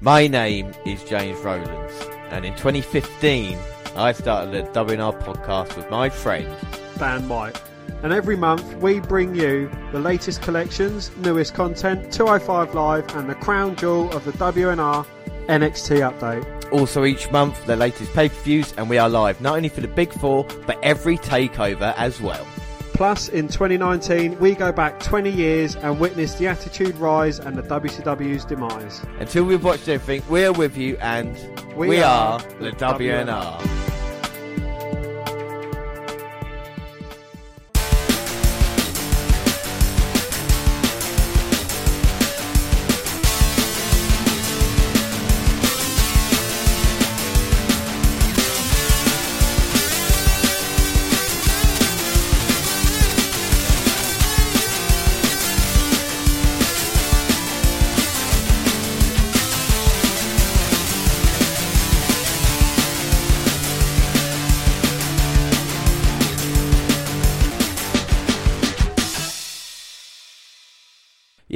My name is James Rowlands, and in 2015, I started the WNR podcast with my friend Dan White. And every month we bring you the latest collections, newest content, 205 Live, and the crown jewel of the WNR NXT update. Also, each month, the latest pay per views, and we are live not only for the Big Four, but every takeover as well. Plus, in 2019, we go back 20 years and witness the Attitude Rise and the WCW's demise. Until we've watched everything, we are with you, and we, We are, are the the WNR.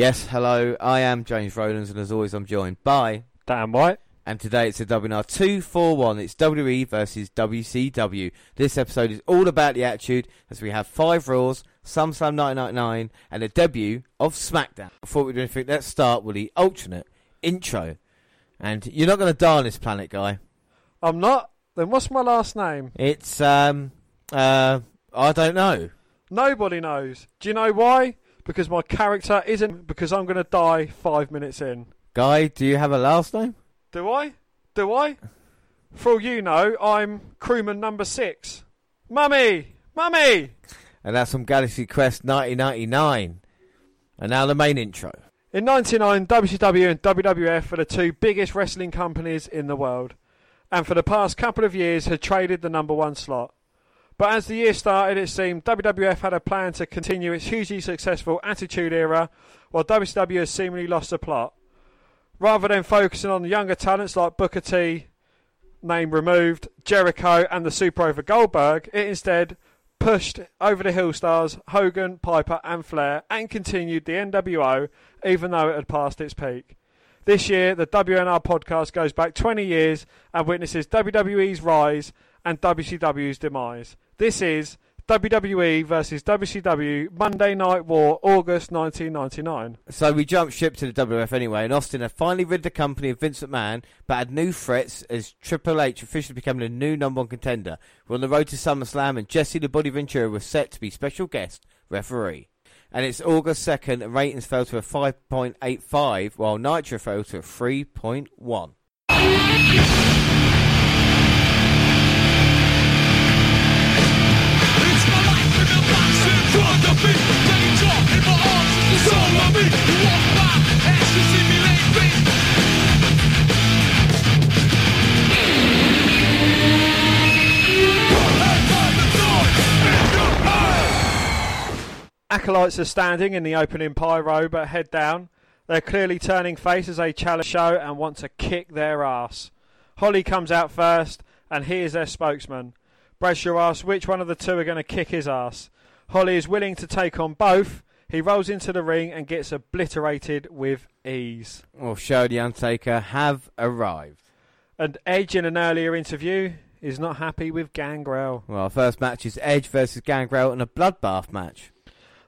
Yes, hello, I am James Rowlands, and as always, I'm joined by. Dan White. And today it's a WNR 241. It's WWE versus WCW. This episode is all about the attitude as we have five Raws, SummerSlam 999, and a debut of SmackDown. Before we do anything, let's start with the alternate intro. And you're not going to die on this planet, guy. I'm not. Then what's my last name? It's, um, uh, I don't know. Nobody knows. Do you know why? Because my character isn't. Because I'm going to die five minutes in. Guy, do you have a last name? Do I? Do I? For all you know, I'm crewman number six. Mummy! Mummy! And that's from Galaxy Quest 1999. And now the main intro. In 99, WCW and WWF were the two biggest wrestling companies in the world, and for the past couple of years had traded the number one slot. But as the year started, it seemed WWF had a plan to continue its hugely successful Attitude Era, while WCW has seemingly lost the plot. Rather than focusing on the younger talents like Booker T, name removed, Jericho, and the Super Over Goldberg, it instead pushed over the Hill Stars, Hogan, Piper, and Flair, and continued the NWO, even though it had passed its peak. This year, the WNR podcast goes back 20 years and witnesses WWE's rise and WCW's demise. This is WWE versus WCW Monday Night War, August 1999. So we jumped ship to the WWF anyway, and Austin had finally rid the company of Vince McMahon, but had new threats as Triple H officially becoming the new number one contender. We're on the road to SummerSlam, and Jesse the Body Ventura was set to be special guest referee. And it's August 2nd, and ratings fell to a 5.85, while Nitro fell to a 3.1. Acolytes are standing in the opening pyro but head down. They're clearly turning face as they challenge show and want to kick their ass. Holly comes out first and he is their spokesman. Bradshaw asks which one of the two are going to kick his ass. Holly is willing to take on both. He rolls into the ring and gets obliterated with ease. Well, Show the Undertaker have arrived. And Edge, in an earlier interview, is not happy with Gangrel. Well, our first match is Edge versus Gangrel in a bloodbath match.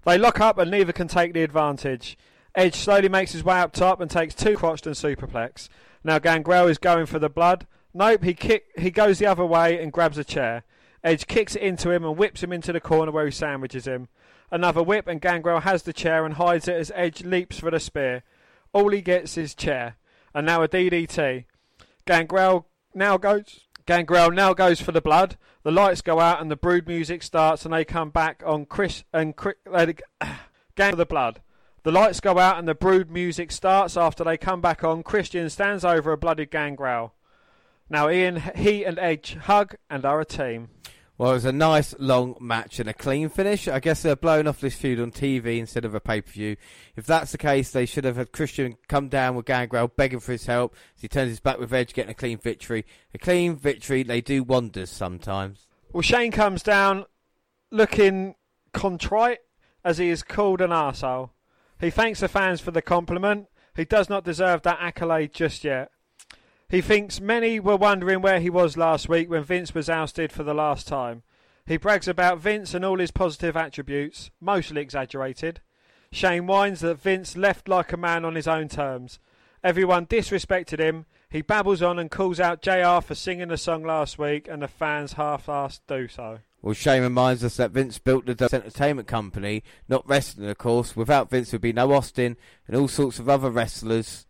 They lock up and neither can take the advantage. Edge slowly makes his way up top and takes two crotched and superplex. Now Gangrel is going for the blood. Nope, he kick he goes the other way and grabs a chair. Edge kicks it into him and whips him into the corner where he sandwiches him. Another whip and Gangrel has the chair and hides it as Edge leaps for the spear. All he gets is chair. And now a DDT. Gangrel now goes Gangrel now goes for the blood. The lights go out and the brood music starts and they come back on Chris and Chris, uh, Gang for the blood. The lights go out and the brood music starts. After they come back on, Christian stands over a bloodied Gangrel. Now Ian, he and Edge hug and are a team. Well, it was a nice long match and a clean finish. I guess they're blowing off this feud on TV instead of a pay per view. If that's the case, they should have had Christian come down with Gangrel begging for his help as he turns his back with Edge, getting a clean victory. A clean victory, they do wonders sometimes. Well, Shane comes down looking contrite as he is called an arsehole. He thanks the fans for the compliment. He does not deserve that accolade just yet. He thinks many were wondering where he was last week when Vince was ousted for the last time. He brags about Vince and all his positive attributes, mostly exaggerated. Shane whines that Vince left like a man on his own terms. Everyone disrespected him. He babbles on and calls out JR for singing the song last week, and the fans half-assed do so. Well, Shane reminds us that Vince built the entertainment company, not wrestling, of course. Without Vince, would be no Austin and all sorts of other wrestlers.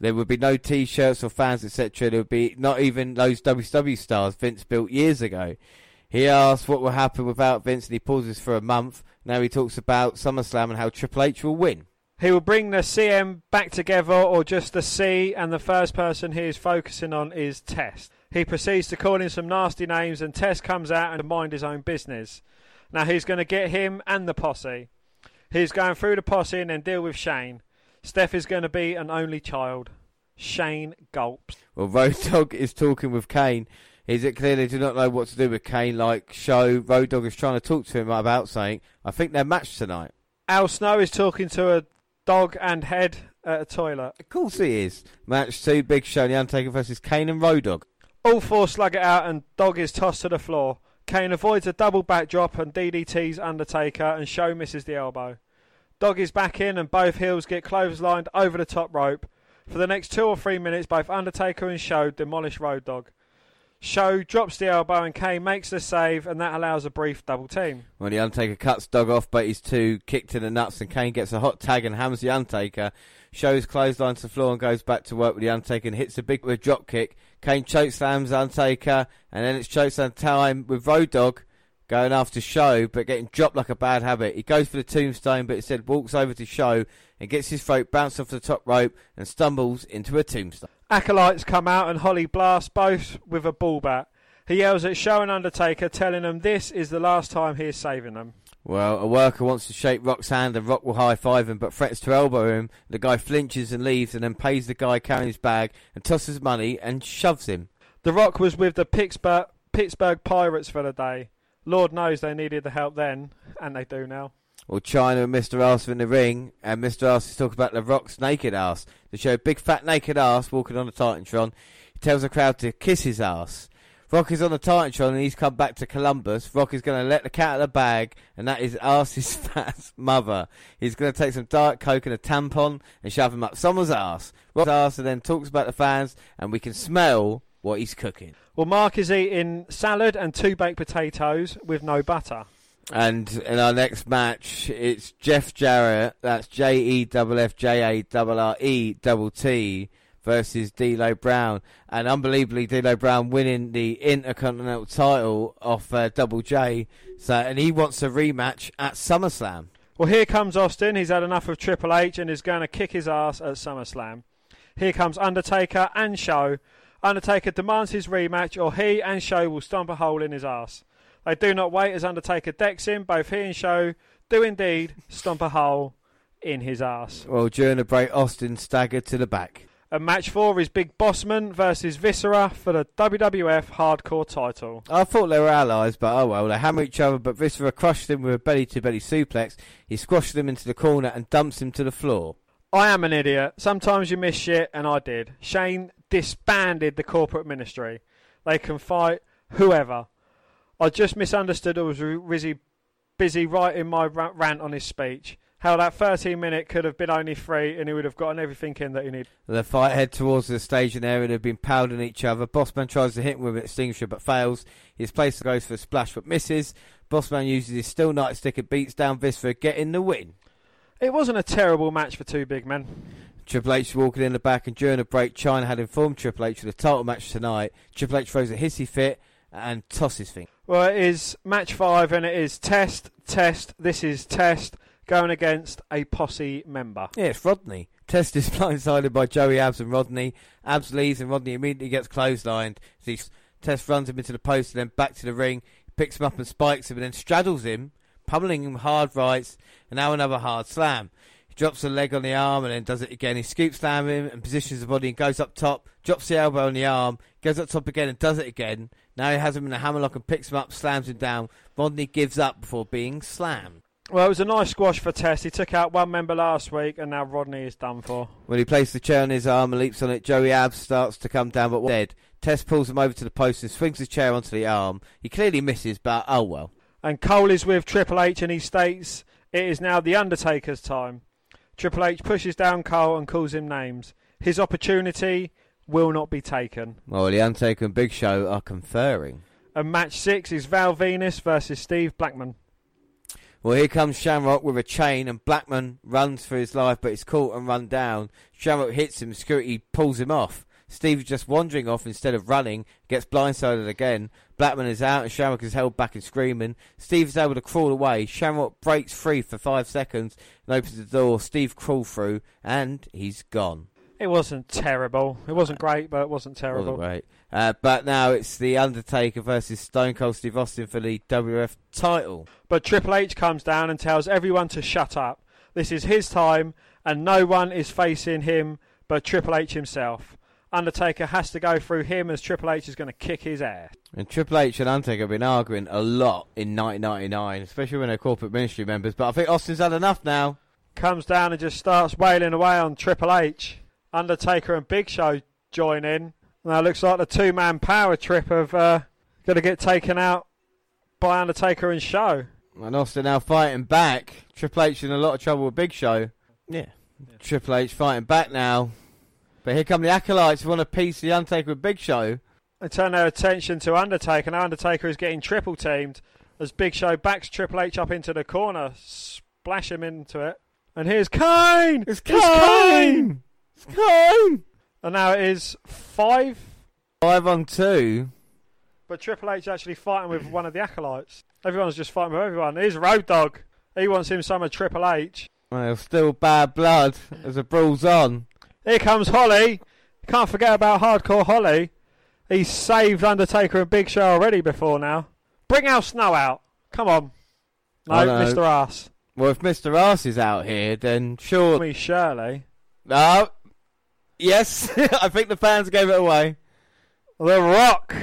There would be no T-shirts or fans, etc. There would be not even those WCW stars Vince built years ago. He asks what will happen without Vince, and he pauses for a month. Now he talks about SummerSlam and how Triple H will win. He will bring the CM back together or just the C, and the first person he is focusing on is Test. He proceeds to call in some nasty names, and Test comes out and mind his own business. Now he's going to get him and the posse. He's going through the posse and then deal with Shane. Steph is going to be an only child. Shane gulps. Well, Road Dog is talking with Kane. Is it clear they do not know what to do with Kane? Like, show Road Dog is trying to talk to him about saying, I think they're matched tonight. Al Snow is talking to a dog and head at a toilet. Of course he is. Match two, Big Show, The Undertaker versus Kane and Road Dog. All four slug it out and Dog is tossed to the floor. Kane avoids a double backdrop and DDT's Undertaker and Show misses the elbow. Dog is back in and both heels get clotheslined over the top rope. For the next two or three minutes, both Undertaker and Show demolish Road Dog. Show drops the elbow and Kane makes the save, and that allows a brief double team. When the Undertaker cuts Dog off, but he's too kicked in the nuts, and Kane gets a hot tag and hammers the Undertaker. Shows clothesline to the floor and goes back to work with the Undertaker and hits a big with a drop kick. Kane chokeslams Undertaker, and then it's chokeslam time with Road Dog going after Show, but getting dropped like a bad habit. He goes for the tombstone, but instead walks over to Show and gets his throat bounced off the top rope and stumbles into a tombstone. Acolytes come out and Holly blasts both with a ball bat. He yells at Show and Undertaker, telling them this is the last time he is saving them. Well, a worker wants to shake Rock's hand and Rock will high five him, but threatens to elbow him. The guy flinches and leaves, and then pays the guy carrying his bag and tosses money and shoves him. The Rock was with the Pittsburgh, Pittsburgh Pirates for the day. Lord knows they needed the help then, and they do now. Well, Chyna and Mr. Ass are in the ring, and Mr. Ass is talking about the Rock's naked ass. They show big fat naked ass walking on the Titantron. He tells the crowd to kiss his ass. Rock is on the Titantron and he's come back to Columbus. Rock is going to let the cat out of the bag, and that is Ass's fat mother. He's going to take some Diet Coke and a tampon and shove him up someone's ass. Rock's ass and then talks about the fans, and we can smell what he's cooking. Well, Mark is eating salad and two baked potatoes with no butter. And in our next match, it's Jeff Jarrett, that's J E F F J A R R E double T versus D'Lo Brown, and unbelievably D'Lo Brown winning the Intercontinental title off uh, Double J. So, and he wants a rematch at SummerSlam. Well, here comes Austin. He's had enough of Triple H and is going to kick his ass at SummerSlam. Here comes Undertaker and Show. Undertaker demands his rematch, or he and Show will stomp a hole in his ass. They do not wait as Undertaker decks him. Both he and Show do indeed stomp a hole in his ass. Well, during the break, Austin staggered to the back. And match four is Big Bossman versus Viscera for the WWF Hardcore title. I thought they were allies, but oh well. They hammer each other, but Viscera crushed him with a belly to belly suplex. He squashes him into the corner and dumps him to the floor. I am an idiot. Sometimes you miss shit, and I did. Shane disbanded the corporate ministry. They can fight whoever. I just misunderstood or was busy, busy writing my rant on his speech. How that 13 minute could have been only three and he would have gotten everything in that he needed. The fight head towards the staging area. They've been pounding each other. Bossman tries to hit him with an extinguisher but fails. His place goes for a splash but misses. Bossman uses his steel nightstick and beats down Viscera, getting the win. It wasn't a terrible match for two big men. Triple H walking in the back, and during the break, Chyna had informed Triple H of the title match tonight. Triple H throws a hissy fit and tosses things. Well, it is match five and it is test, test, this is test. going against a posse member. Yeah, it's Rodney. Test is blindsided by Joey Abs and Rodney. Abs leaves and Rodney immediately gets clotheslined. Test runs him into the post and then back to the ring. Picks him up and spikes him and then straddles him, pummeling him hard rights and now another hard slam. Drops a leg on the arm and then does it again. He scoops slam him and positions the body and goes up top, drops the elbow on the arm, goes up top again and does it again. Now he has him in a hammerlock and picks him up, slams him down. Rodney gives up before being slammed. Well, it was a nice squash for Test. He took out one member last week, and now Rodney is done for. When he places the chair on his arm and leaps on it, Joey Abs starts to come down, but dead. Test pulls him over to the post and swings his chair onto the arm. He clearly misses, but oh well. And Cole is with Triple H, and he states it is now the Undertaker's time. Triple H pushes down Cole and calls him names. His opportunity will not be taken. Well, the Undertaker and Big Show are conferring. And match six is Val Venis versus Steve Blackman. Well, here comes Shamrock with a chain, and Blackman runs for his life, but he's caught and run down. Shamrock hits him, security pulls him off. Steve is just wandering off instead of running, gets blindsided again. Blackman is out, and Shamrock is held back and screaming. Steve is able to crawl away. Shamrock breaks free for five seconds and opens the door. Steve crawls through, and he's gone. It wasn't terrible. It wasn't great, but it wasn't terrible. Wasn't great. Uh, but now it's the Undertaker versus Stone Cold Steve Austin for the WF title. But Triple H comes down and tells everyone to shut up. This is his time, and no one is facing him but Triple H himself. Undertaker has to go through him as Triple H is going to kick his ass. And Triple H and Undertaker have been arguing a lot in 1999, especially when they're corporate ministry members. But I think Austin's had enough now. Comes down and just starts wailing away on Triple H. Undertaker and Big Show join in. Now it looks like the two man power trip of uh, going to get taken out by Undertaker and Show. And Austin now fighting back. Triple H in a lot of trouble with Big Show. Yeah. Triple H fighting back now. But here come the acolytes who want a piece of the Undertaker with Big Show. They turn their attention to Undertaker. Now Undertaker is getting triple teamed as Big Show backs Triple H up into the corner, splash him into it. And here's Kane! It's Kane! It's Kane! And now it is five, Five on two. but Triple H is actually fighting with one of the acolytes. Everyone's just fighting with everyone. Here's Road Dog. He wants him some of Triple H. Well, still bad blood as the brawl's on. Here comes Holly. Can't forget about Hardcore Holly. He's saved Undertaker and Big Show already before now. Bring Al Snow out. Come on. No, I. Mr. Ass. Well, if Mr. Ass is out here, then sure. Me, Shirley. No. Yes, I think the fans gave it away. The Rock.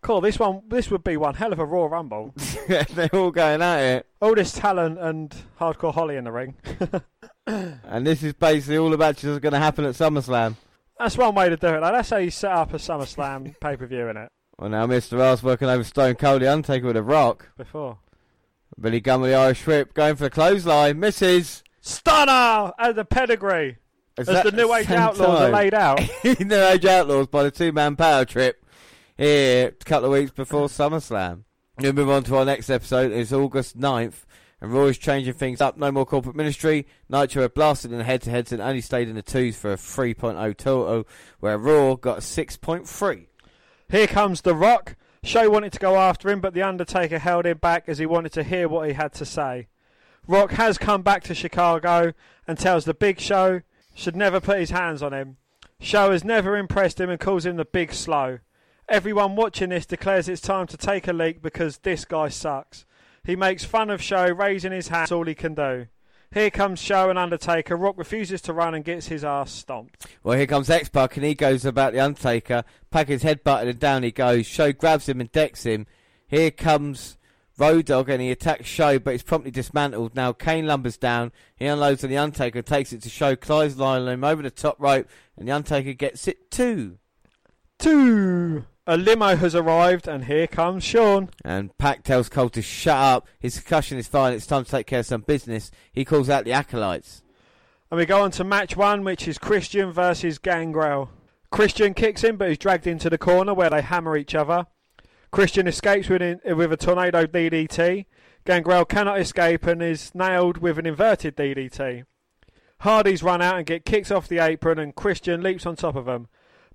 Cool. This one. This would be one hell of a Raw Rumble. They're all going at it. All this talent and Hardcore Holly in the ring. And this is basically all the matches that are going to happen at SummerSlam. That's one way to do it. Like, that's how you set up a SummerSlam pay per view in it. Well, now Mr. Ass working over Stone Cold, the Undertaker with a rock. Before. Billy Gunn with the Irish whip, going for the clothesline, misses. Stunner as the pedigree. Is As the New Age Outlaws are time? laid out. New Age Outlaws by the two man power trip here a couple of weeks before SummerSlam. We'll move on to our next episode. It's August 9th, and is changing things up. No more corporate ministry. Nitro had blasted in the head to heads and only stayed in the twos for a 3.0 total, where Raw got a 6.3. Here comes The Rock. Show wanted to go after him, but The Undertaker held him back as he wanted to hear what he had to say. Rock has come back to Chicago and tells the Big Show should never put his hands on him. Show has never impressed him and calls him the Big Slow. Everyone watching this declares it's time to take a leak because this guy sucks. He makes fun of Show, raising his hand. That's all he can do. Here comes Show and Undertaker. Rock refuses to run and gets his ass stomped. Well, here comes X Pac, and he goes about the Undertaker. Pack his head butted and down he goes. Show grabs him and decks him. Here comes Road Dog, and he attacks Show, but he's promptly dismantled. Now Kane lumbers down. He unloads on the Undertaker, takes it to Show, clothesline him over the top rope, and the Undertaker gets it too. Two. A limo has arrived, and here comes Shawn. And Pac tells Cole to shut up. His concussion is fine. It's time to take care of some business. He calls out the acolytes. And we go on to match one, which is Christian versus Gangrel. Christian kicks him, but he's dragged into the corner where they hammer each other. Christian escapes with, an, with a tornado DDT. Gangrel cannot escape and is nailed with an inverted DDT. Hardy's run out and get kicked off the apron, and Christian leaps on top of them.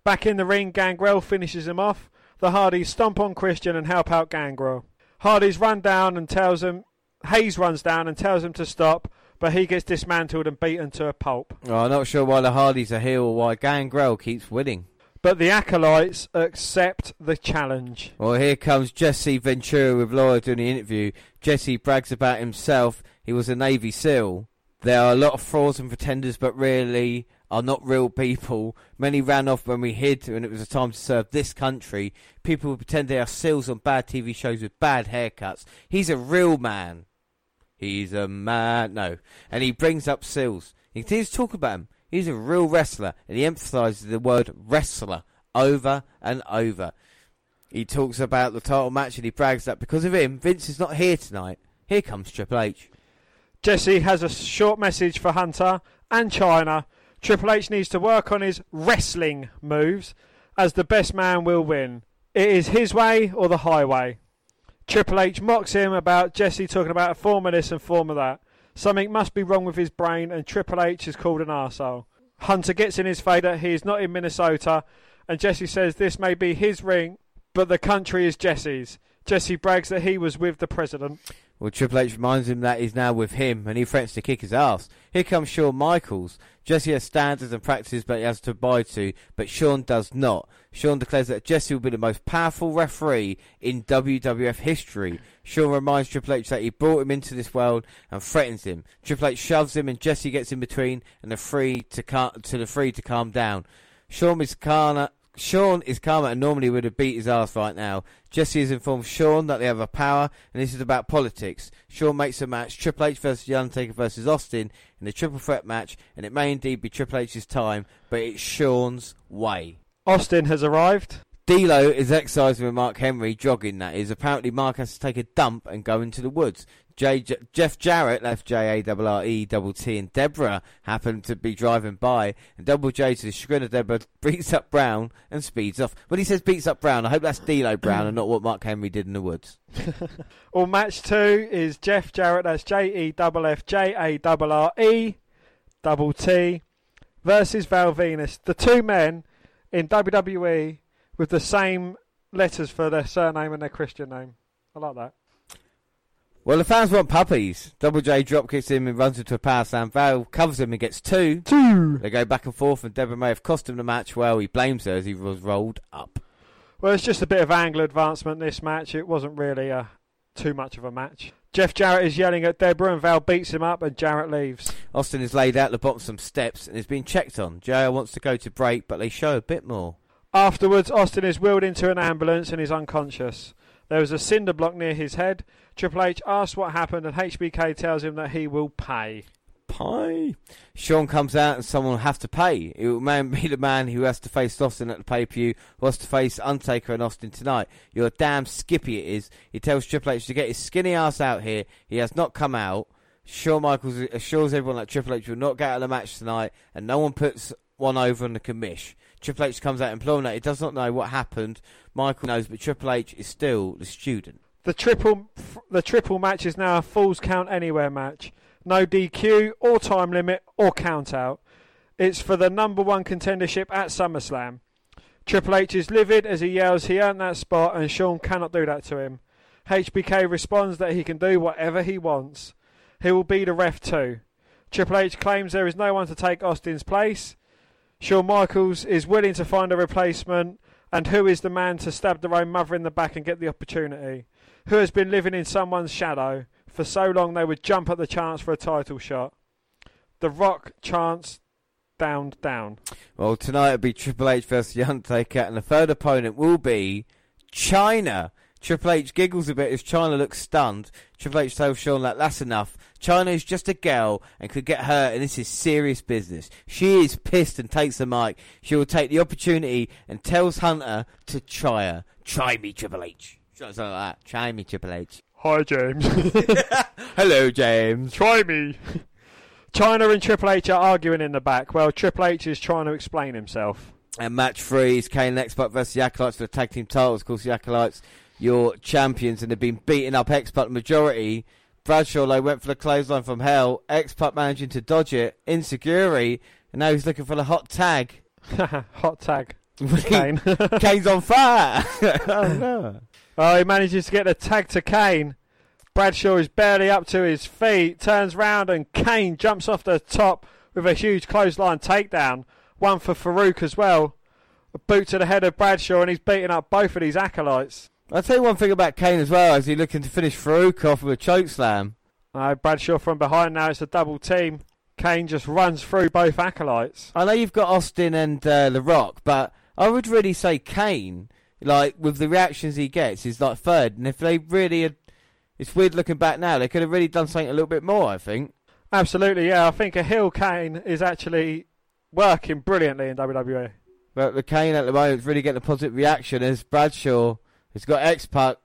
Back in the ring, Gangrel finishes him off. The Hardys stomp on Christian and help out Gangrel. Hardy's run down and tells him Hayes runs down and tells him to stop, but he gets dismantled and beaten to a pulp. Oh, I'm not sure why the Hardys are here or why Gangrel keeps winning. But the acolytes accept the challenge. Well, here comes Jesse Ventura with Laura doing the interview. Jesse brags about himself. He was a Navy SEAL. There are a lot of frauds and pretenders, but really are not real people. Many ran off when we hid when it was a time to serve this country. People who pretend they are SEALs on bad TV shows with bad haircuts. He's a real man. He's a man. No. And he brings up SEALs. He continues to talk about him. He's a real wrestler, and he emphasises the word wrestler over and over. He talks about the title match and he brags that because of him, Vince is not here tonight. Here comes Triple H. Jesse has a short message for Hunter and Chyna. Triple H needs to work on his wrestling moves, as the best man will win. It is his way or the highway. Triple H mocks him about Jesse talking about a form of this and form of that. Something must be wrong with his brain, and Triple H is called an arsehole. Hunter gets in his face he is not in Minnesota, and Jesse says this may be his ring, but the country is Jesse's. Jesse brags that he was with the president. Well, Triple H reminds him that he's now with him, and he threatens to kick his ass. Here comes Shawn Michaels. Jesse has standards and practices that he has to abide to, but Shawn does not. Shawn declares that Jesse will be the most powerful referee in WWF history. Shawn reminds Triple H that he brought him into this world and threatens him. Triple H shoves him, and Jesse gets in between, and the three to cal- to the free to calm down. Shawn is Kana. Shawn is calmer and normally would have beat his ass right now. Jesse has informed Shawn that they have a power and this is about politics. Shawn makes a match, Triple H versus The Undertaker versus Austin in a triple threat match and it may indeed be Triple H's time, but it's Shawn's way. Austin has arrived. D'Lo is exercising with Mark Henry, jogging that is. Apparently Mark has to take a dump and go into the woods. J- J- Jeff Jarrett left J A R R E double T and Debra happened to be driving by and Double J to the chagrin of Debra beats up Brown and speeds off. When he says beats up Brown, I hope that's D'Lo Brown and not what Mark Henry did in the woods. Well, match two is Jeff Jarrett, that's J E F F J A R R E double T versus Val Venis. The two men in WWE with the same letters for their surname and their Christian name. I like that. Well, the fans want puppies. Double J drop kicks him and runs into a power slam. Val covers him and gets two. Two. They go back and forth, and Debra may have cost him the match. Well, he blames her as he was rolled up. Well, it's just a bit of angle advancement this match. It wasn't really uh, too much of a match. Jeff Jarrett is yelling at Debra and Val beats him up and Jarrett leaves. Austin is laid out the bottom of some steps and is being checked on. JR wants to go to break, but they show a bit more. Afterwards, Austin is wheeled into an ambulance and is unconscious. There is a cinder block near his head. Triple H asks what happened, and HBK tells him that he will pay. Pie. Shawn comes out and someone will have to pay. It will be the man who has to face Austin at the pay per view, who has to face Undertaker and Austin tonight. You're a damn skippy it is. He tells Triple H to get his skinny ass out here. He has not come out. Shawn Michaels assures everyone that Triple H will not get out of the match tonight, and no one puts one over on the commish. Triple H comes out imploring that he does not know what happened. Michael knows, but Triple H is still the student. The triple, the triple match is now a Falls Count Anywhere match. No DQ or time limit or count out. It's for the number one contendership at SummerSlam. Triple H is livid as he yells he earned that spot and Shawn cannot do that to him. HBK responds that he can do whatever he wants. He will be the ref too. Triple H claims there is no one to take Austin's place. Shawn Michaels is willing to find a replacement, and who is the man to stab their own mother in the back and get the opportunity? Who has been living in someone's shadow for so long they would jump at the chance for a title shot? The Rock chants down, down. Well, tonight it'll be Triple H versus The Undertaker, and the third opponent will be Chyna. Triple H giggles a bit as Chyna looks stunned. Triple H tells Shawn that that's enough. Chyna is just a girl and could get hurt, and this is serious business. She is pissed and takes the mic. She will take the opportunity and tells Hunter to try her. Try me, Triple H. Something like that. Try me, Triple H. Hi, James. Hello, James. Try me. Chyna and Triple H are arguing in the back. Well, Triple H is trying to explain himself. And match three is Kane and X-Pac versus the Acolytes for the tag team titles. Of course, the Acolytes, your champions, and they've been beating up X-Pac majority. Bradshaw though went for the clothesline from hell. X-Pac managing to dodge it. Insecurity, and now he's looking for the hot tag. Hot tag. Kane. Kane's on fire. oh no. oh, he manages to get the tag to Kane. Bradshaw is barely up to his feet, turns round, and Kane jumps off the top with a huge clothesline takedown. One for Faarooq as well. A boot to the head of Bradshaw, and he's beating up both of these acolytes. I'll tell you one thing about Kane as well, Is he looking to finish Faarooq off with a choke slam. Uh, Bradshaw from behind now. It's a double team. Kane just runs through both acolytes. I know you've got Austin and uh, The Rock, but I would really say Kane, like with the reactions he gets, is like third. And if they really had, it's weird looking back now, they could have really done something a little bit more. I think. Absolutely, yeah. I think a heel Kane is actually working brilliantly in. WWE. But the Kane at the moment is really getting a positive reaction as Bradshaw has got X Pac.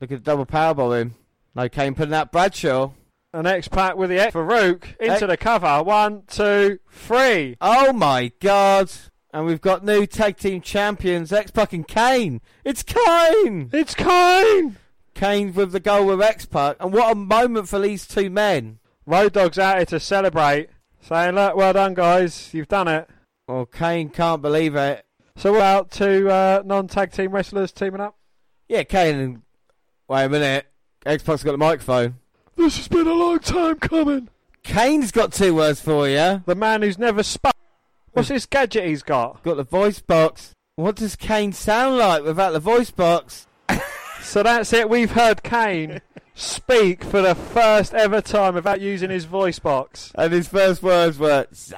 Look at the double powerbomb him. No Kane putting out Bradshaw. An X Pac with the X Farouk into X- the cover. One, two, three. Oh my god! And we've got new tag team champions, X Pac and Kane. It's Kane! It's Kane! Kane with the goal with X Pac. And what a moment for these two men. Road Dog's out here to celebrate, saying, Look, well done, guys. You've done it. Well, Kane can't believe it. So we're out to uh, non tag team wrestlers teaming up. Yeah, Kane. Wait a minute. X Pac's got the microphone. This has been a long time coming. Kane's got two words for you. The man who's never spoke. What's this gadget he's got? Got the voice box. What does Kane sound like without the voice box? So that's it. We've heard Kane speak for the first ever time without using his voice box. And his first words were Sake.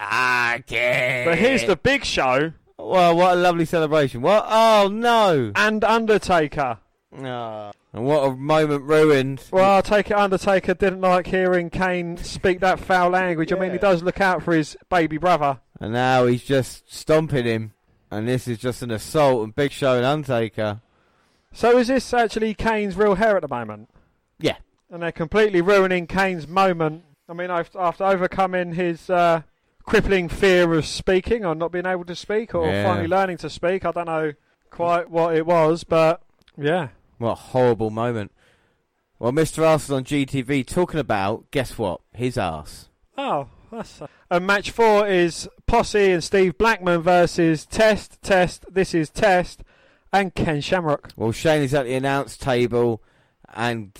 But here's the big show Well, what a lovely celebration. What? Oh no. and Undertaker. Ah. And what a moment ruined. Well, I'll take it. Undertaker didn't like hearing Kane speak that foul language. I mean, he does look out for his baby brother. And now he's just stomping him. And this is just an assault and Big Show and Undertaker. So is this actually Kane's real hair at the moment? Yeah. And they're completely ruining Kane's moment. I mean, after overcoming his uh, crippling fear of speaking or not being able to speak or Yeah. finally learning to speak, I don't know quite what it was, but yeah. What a horrible moment. Well, Mr. Arse is on GTV talking about, guess what? His ass. Oh, that's. and match four is Posse and Steve Blackman versus Test, Test, this is Test, and Ken Shamrock. Well, Shane is at the announce table, and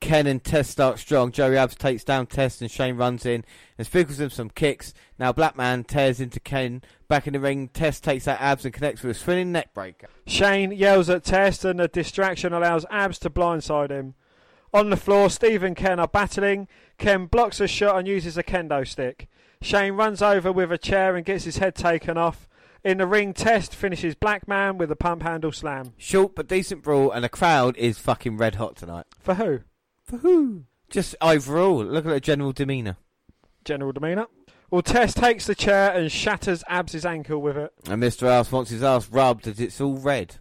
Ken and Test start strong. Joey Abs takes down Test, and Shane runs in and spinkles him some kicks. Now Blackman tears into Ken back in the ring. Test takes out Abs and connects with a spinning neck breaker. Shane yells at Test, and the distraction allows Abs to blindside him. On the floor, Steve and Ken are battling. Ken blocks a shot and uses a kendo stick. Shane runs over with a chair and gets his head taken off. In the ring, Test finishes Blackman with a pump handle slam. Short but decent brawl, and the crowd is fucking red hot tonight. For who? For who? Just overall, look at the general demeanour. General demeanour. Well, Test takes the chair and shatters Abs's ankle with it. And Mr. Ass wants his ass rubbed as it's all red.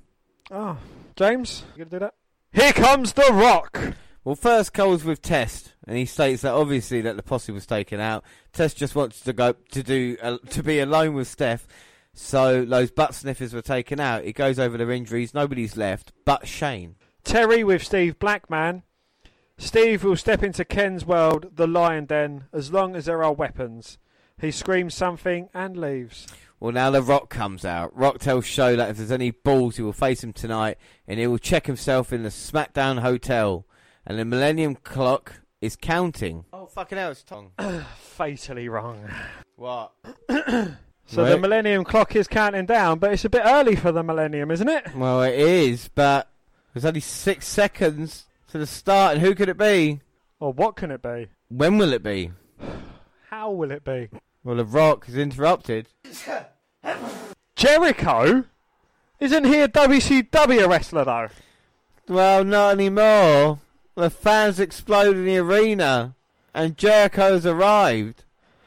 Oh, James, you gonna do that? Here comes the Rock. Well, first Cole's with Test, and he states that obviously that the posse was taken out. Test just wants to go to do uh, to be alone with Steph, so those butt sniffers were taken out. He goes over their injuries. Nobody's left but Shane. Terry with Steve Blackman. Steve will step into Ken's world, the Lion Den, as long as there are weapons. He screams something and leaves. Well, now the Rock comes out. Rock tells Show that if there's any balls, he will face him tonight, and he will check himself in the SmackDown hotel. And the Millennium Clock is counting. Oh fucking hell, it's tongue. Fatally wrong. what? So Right. the Millennium Clock is counting down, but it's a bit early for the Millennium, isn't it? Well, it is, but there's only six seconds to the start, and who could it be? Or what can it be? When will it be? How will it be? Well, the Rock is interrupted. Jericho? Isn't he a WCW wrestler though? Well, not anymore. The fans explode in the arena, and Jericho's arrived.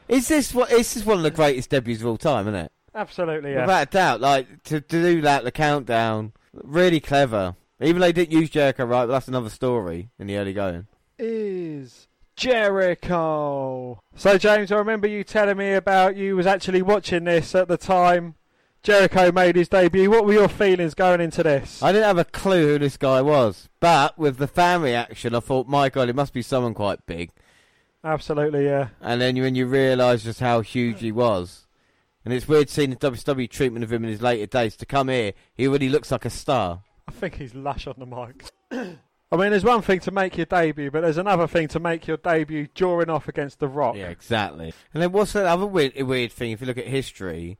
Is this what? This is one of the greatest debuts of all time, isn't it? Absolutely, yeah. Without a doubt. Like to, to do that, the countdown, really clever. Even though they didn't use Jericho right, but that's another story in the early going. is Jericho. So James, I remember you telling me about you was actually watching this at the time Jericho made his debut. What were your feelings going into this? I didn't have a clue who this guy was, but with the fan reaction, I thought, my God, it must be someone quite big. Absolutely, yeah. And then when you realise just how huge he was, and it's weird seeing the WWE treatment of him in his later days. To come here, he already looks like a star. I think he's lush on the mic. I mean, there's one thing to make your debut, but there's another thing to make your debut drawing off against The Rock. Yeah, exactly. And then what's that other weird, weird thing? If you look at history,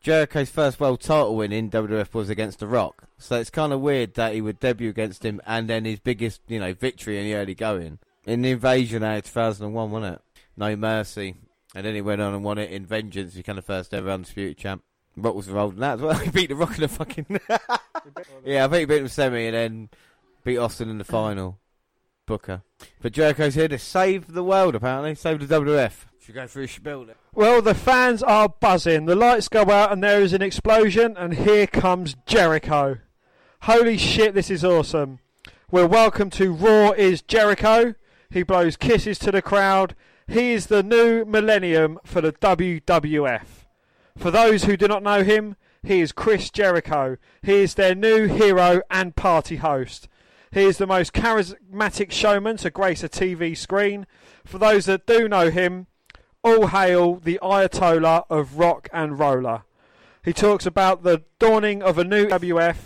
Jericho's first world title win in WWF was against The Rock. So it's kind of weird that he would debut against him, and then his biggest, you know, victory in the early going in the Invasion out 2001, wasn't it? No Mercy, and then he went on and won it in Vengeance, became the first ever undisputed champ. Rock was involved in that as well. he beat The Rock in the fucking. yeah, I think he beat him semi, and then beat Austin in the final. Booker. But Jericho's here to save the world, apparently. Save the WWF. Should go through his spiel. Well, the fans are buzzing. The lights go out and there is an explosion, and here comes Jericho. Holy shit, this is awesome. We're welcome to Raw is Jericho. He blows kisses to the crowd. He is the new millennium for the WWF. For those who do not know him, he is Chris Jericho. He is their new hero and party host. He is the most charismatic showman to grace a TV screen. For those that do know him, all hail the Ayatollah of rock and roller. He talks about the dawning of a new WF.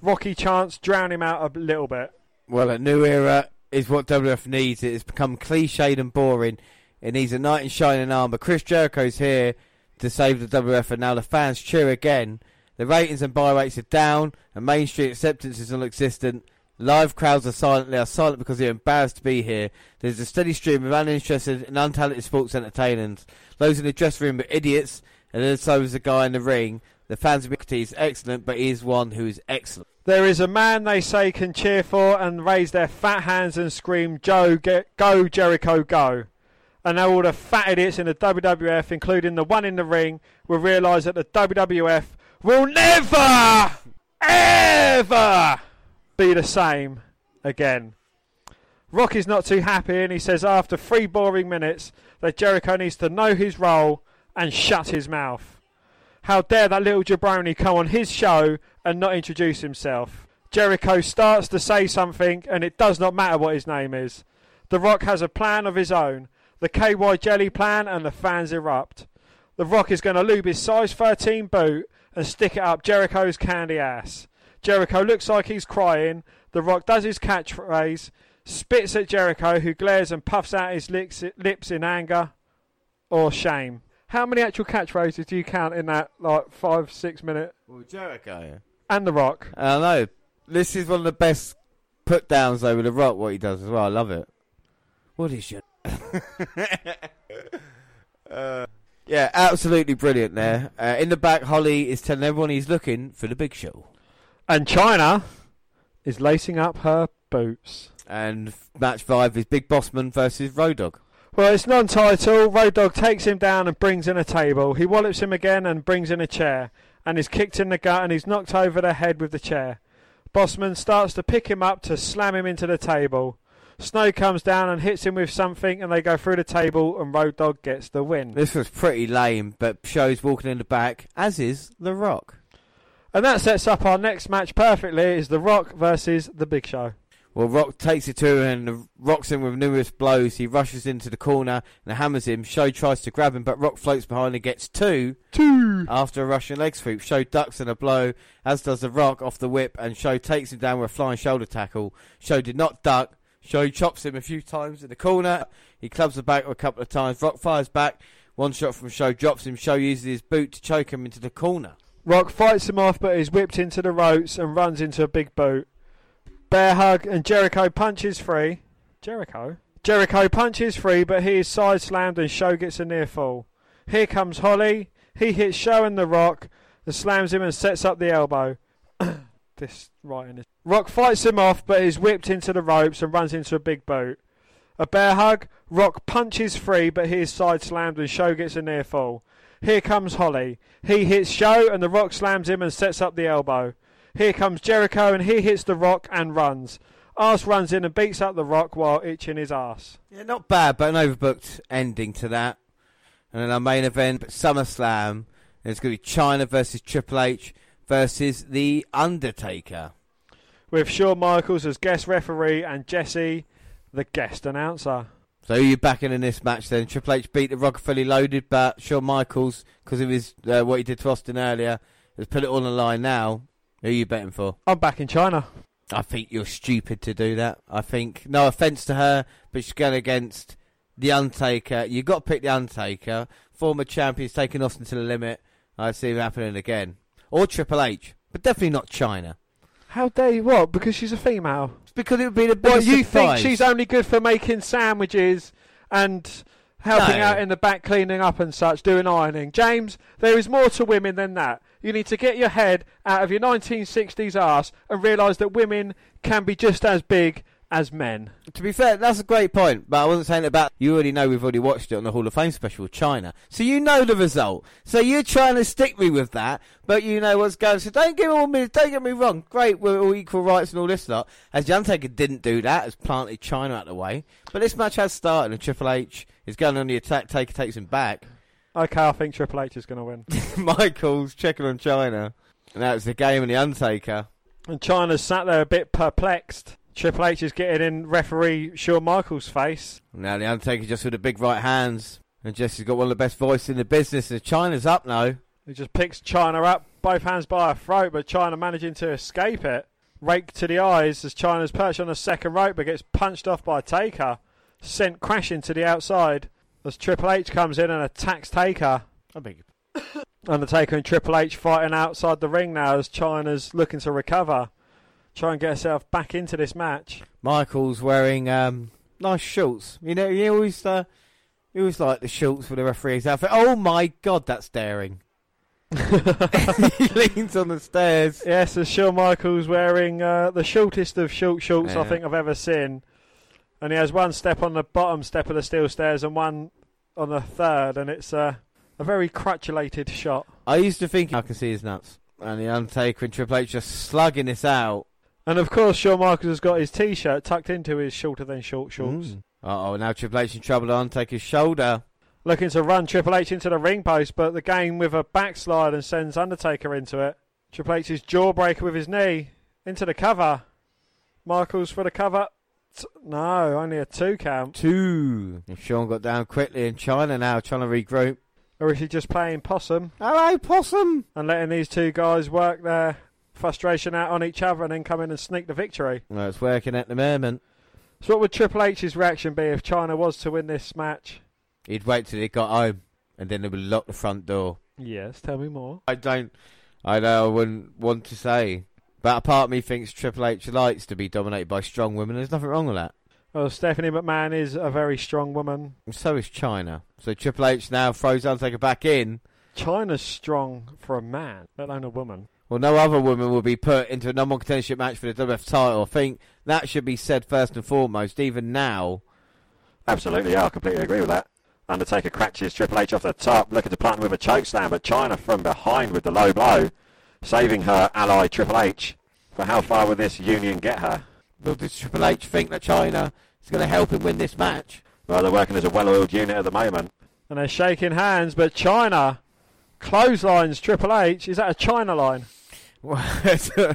Rocky chants drown him out a little bit. Well, a new era is what WF needs. It has become cliched and boring. It needs a knight in shining armour. Chris Jericho's here to save the WWF, and now the fans cheer again. The ratings and buy rates are down, and mainstream acceptance is non-existent. Live crowds are silent. They are silent because they're embarrassed to be here. There's a steady stream of uninterested and untalented sports entertainers. Those in the dressing room are idiots, and then so is the guy in the ring. The fans' ability is excellent, but he is one who is excellent. There is a man they say can cheer for and raise their fat hands and scream, Joe, get, go, Jericho, go. And now all the fat idiots in the WWF, including the one in the ring, will realise that the WWF will never, ever be the same again. Rock is not too happy and he says after three boring minutes that Jericho needs to know his role and shut his mouth. How dare that little jabroni come on his show and not introduce himself? Jericho starts to say something and it does not matter what his name is. The Rock has a plan of his own, the KY Jelly plan, and the fans erupt. The Rock is going to lube his size 13 boot and stick it up Jericho's candy ass. Jericho looks like he's crying. The Rock does his catchphrase, spits at Jericho, who glares and puffs out his lips, lips in anger or shame. How many actual catchphrases do you count in that, like five, six minute? Well, Jericho. And The Rock. I know. This is one of the best put downs over the rock. What he does as well. I love it. What is your? Uh, yeah, absolutely brilliant there. Uh, in the back, Holly is telling everyone he's looking for the big show. And Chyna is lacing up her boots. And match five is Big Bossman versus Road Dog. Well, it's non-title. Road Dog takes him down and brings in a table. He wallops him again and brings in a chair. And is kicked in the gut and he's knocked over the head with the chair. Bossman starts to pick him up to slam him into the table. Snow comes down and hits him with something, and they go through the table, and Road Dog gets the win. This was pretty lame, but Show's walking in the back, as is The Rock. And that sets up our next match perfectly. Is The Rock versus The Big Show. Well, Rock takes it to him and rocks him with numerous blows. He rushes into the corner and hammers him. Show tries to grab him, but Rock floats behind and gets two. Two. After a Russian leg sweep, Show ducks and a blow, as does the Rock off the whip, and Show takes him down with a flying shoulder tackle. Show did not duck. Show chops him a few times in the corner. He clubs the back a couple of times. Rock fires back. One shot from Show drops him. Show uses his boot to choke him into the corner. Rock fights him off, but is whipped into the ropes and runs into a big boot. Bear hug and Jericho punches free. Jericho? Jericho punches free, but he is side slammed and Show gets a near fall. Here comes Holly. He hits Show and the Rock, and slams him and sets up the elbow. This writing is. Rock fights him off, but is whipped into the ropes and runs into a big boot. A bear hug. Rock punches free, but he is side slammed and Show gets a near fall. Here comes Holly. He hits Show and the Rock slams him and sets up the elbow. Here comes Jericho and he hits the Rock and runs. Arse runs in and beats up the Rock while itching his ass. Yeah, not bad, but an overbooked ending to that. And then our main event, but SummerSlam. It's going to be Chyna versus Triple H versus The Undertaker. With Shawn Michaels as guest referee and Jesse, the guest announcer. So who you backing in this match then? Triple H beat the Rock fully loaded, but Shawn Michaels, because of his uh, what he did to Austin earlier, has put it all on the line now. Who are you betting for? I'm back in Chyna. I think you're stupid to do that. I think, no offence to her, but she's going against The Undertaker. You've got to pick The Undertaker. Former champion's taking Austin to the limit. I see it happening again. Or Triple H, but definitely not Chyna. How dare you? What? Because she's a female? It's because it would be the Well, biggest you surprise. think she's only good for making sandwiches and helping No. out in the back, cleaning up and such, doing ironing? James, there is more to women than that. You need to get your head out of your 1960s ass and realise that women can be just as big as men. To be fair, that's a great point, but I wasn't saying about. You already know we've already watched it on the Hall of Fame special with Chyna, so you know the result. So you're trying to stick me with that, but you know what's going. So don't get all me. Don't get me wrong. Great, we're all equal rights and all this lot. As the Undertaker didn't do that, has planted Chyna out of the way. But this match has started, and Triple H is going on the attack. Taker takes him back. Okay, I think Triple H is going to win. Michaels checking on Chyna, and that's the game of the Undertaker. And Chyna's sat there a bit perplexed. Triple H is getting in referee Shawn Michaels' face. Now the Undertaker just with the big right hands, and Jesse's got one of the best voices in the business. And Chyna's up now. He just picks Chyna up, both hands by her throat, but Chyna managing to escape it. Rake to the eyes as Chyna's perched on the second rope but gets punched off by Taker. Sent crashing to the outside as Triple H comes in and attacks Taker. I beg Undertaker and Triple H fighting outside the ring now as Chyna's looking to recover. Try and get herself back into this match. Michael's wearing um, nice shorts. You know, he always uh, he always like the shorts for the referee's outfit. Oh my god, that's daring. he leans on the stairs. Yes, as Shawn Michaels wearing uh, the shortest of short shorts I think I've ever seen. And he has one step on the bottom step of the steel stairs and one on the third, and it's uh, a very crutulated shot. I used to think I can see his nuts, and the Undertaker and Triple H just slugging this out. And of course, Shawn Michaels has got his t shirt tucked into his shorter than short shorts. Mm. Uh oh, now Triple H in trouble. On take his shoulder. Looking to run Triple H into the ring post, but the game with a backslide and sends Undertaker into it. Triple H's jawbreaker with his knee into the cover. Michaels for the cover. T- No, only a two count. Two. And Shawn got down quickly in Chyna now, trying to regroup. Or is he just playing possum Hello, possum. and letting these two guys work their frustration out on each other and then come in and sneak the victory? Well, it's working at the moment. So, what would Triple H's reaction be if Chyna was to win this match? He'd wait till he got home, and then they would lock the front door. Yes, tell me more. I don't. I know I wouldn't want to say, but a part of me thinks Triple H likes to be dominated by strong women. There's nothing wrong with that. Well, Stephanie McMahon is a very strong woman. And so is Chyna. So Triple H now throws Undertaker back in. Chyna's strong for a man, let alone a woman. Well, no other woman will be put into a number one contendership match for the WF title. I think that should be said first and foremost, even now. Absolutely, yeah, I completely agree with that. Undertaker crashes Triple H off the top, looking to plant him with a choke slam, but Chyna from behind with the low blow, saving her ally Triple H. But how far will this union get her? Will does Triple H think that Chyna is going to help him win this match? Well, they're working as a well-oiled unit at the moment. And they're shaking hands, but Chyna clotheslines Triple H. Is that a Chyna line?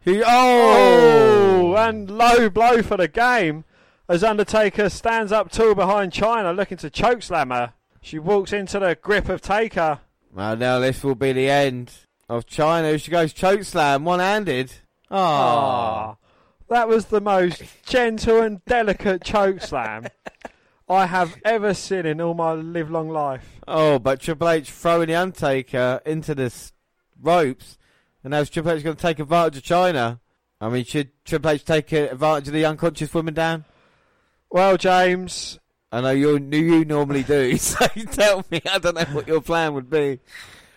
he, Oh, oh! and low blow for the game as Undertaker stands up tall behind Chyna looking to chokeslam her. She walks into the grip of Taker. Well, now this will be the end of Chyna. She goes chokeslam, one-handed. Ah, That was the most gentle and delicate chokeslam I have ever seen in all my live long life. oh! But Triple H throwing the Undertaker into this ropes, and now Triple H going to take advantage of Chyna. I mean, should Triple H take advantage of the unconscious woman, Dan? Well, James, I know you you normally do, so tell me. I don't know what your plan would be.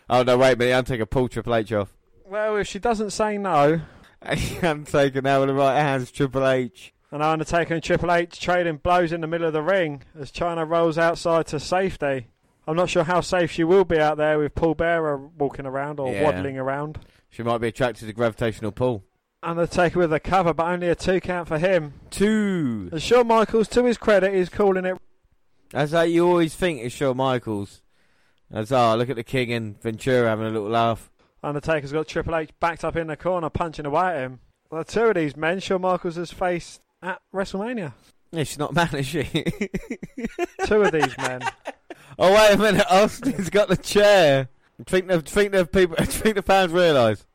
Oh no, wait a minute! Undertaker pull Triple H off. well, if she doesn't say no, Undertaker now with the right hands, Triple H. and Undertaker and Triple H trading blows in the middle of the ring as Chyna rolls outside to safety. I'm not sure how safe she will be out there with Paul Bearer walking around or Yeah. waddling around. She might be attracted to gravitational pull. Undertaker with a cover, but only a two count for him. Two. And Shawn Michaels, to his credit, is calling it. As you always think it's Shawn Michaels. That's ah, look at the King and Ventura having a little laugh. Undertaker's got Triple H backed up in the corner, punching away at him. Well, two of these men, Shawn Michaels has faced at WrestleMania. Yeah, she's not mad, is she? Two of these men. oh wait a minute, Austin's got the chair. Think the think the people think the fans realise.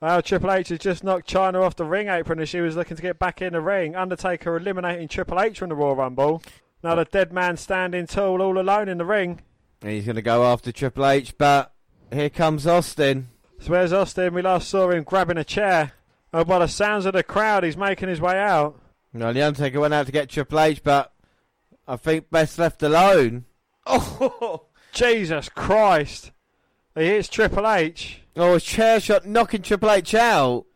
Well, Triple H has just knocked Chyna off the ring apron as she was looking to get back in the ring. Undertaker eliminating Triple H from the Royal Rumble. Now the dead man standing tall all alone in the ring. He's going to go after Triple H, but here comes Austin. So where's Austin? We last saw him grabbing a chair. Oh, by the sounds of the crowd, he's making his way out. No, the Undertaker went out to get Triple H, but I think best left alone. Oh, Jesus Christ. He hits Triple H. oh, a chair shot knocking Triple H out.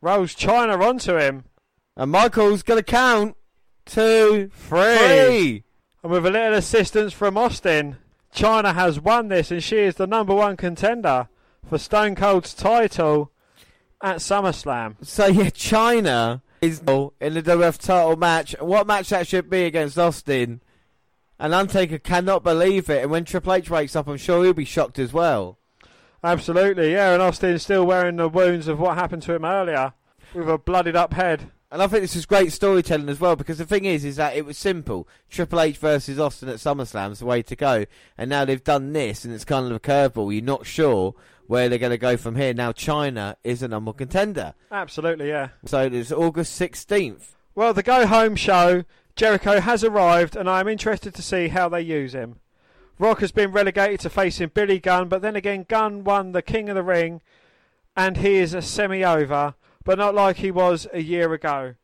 Rolls Chyna onto him. And Michael's going to count two, three. Three. And with a little assistance from Austin, Chyna has won this and she is the number one contender for Stone Cold's title at SummerSlam. So yeah, Chyna is in the WF title match. What match that should be against Austin? And Undertaker cannot believe it. And when Triple H wakes up, I'm sure he'll be shocked as well. Absolutely, yeah, and Austin's still wearing the wounds of what happened to him earlier with a blooded up head. And I think this is great storytelling as well because the thing is, is that it was simple. Triple H versus Austin at SummerSlam is the way to go. And now they've done this, and it's kind of a curveball. You're not sure where they're going to go from here. Now Chyna is a number contender. Absolutely, yeah. So it's August 16th. Well, the go home show, Jericho has arrived, and I'm interested to see how they use him. Rock has been relegated to facing Billy Gunn, but then again, Gunn won the King of the Ring, and he is a semi over, but not like he was a year ago.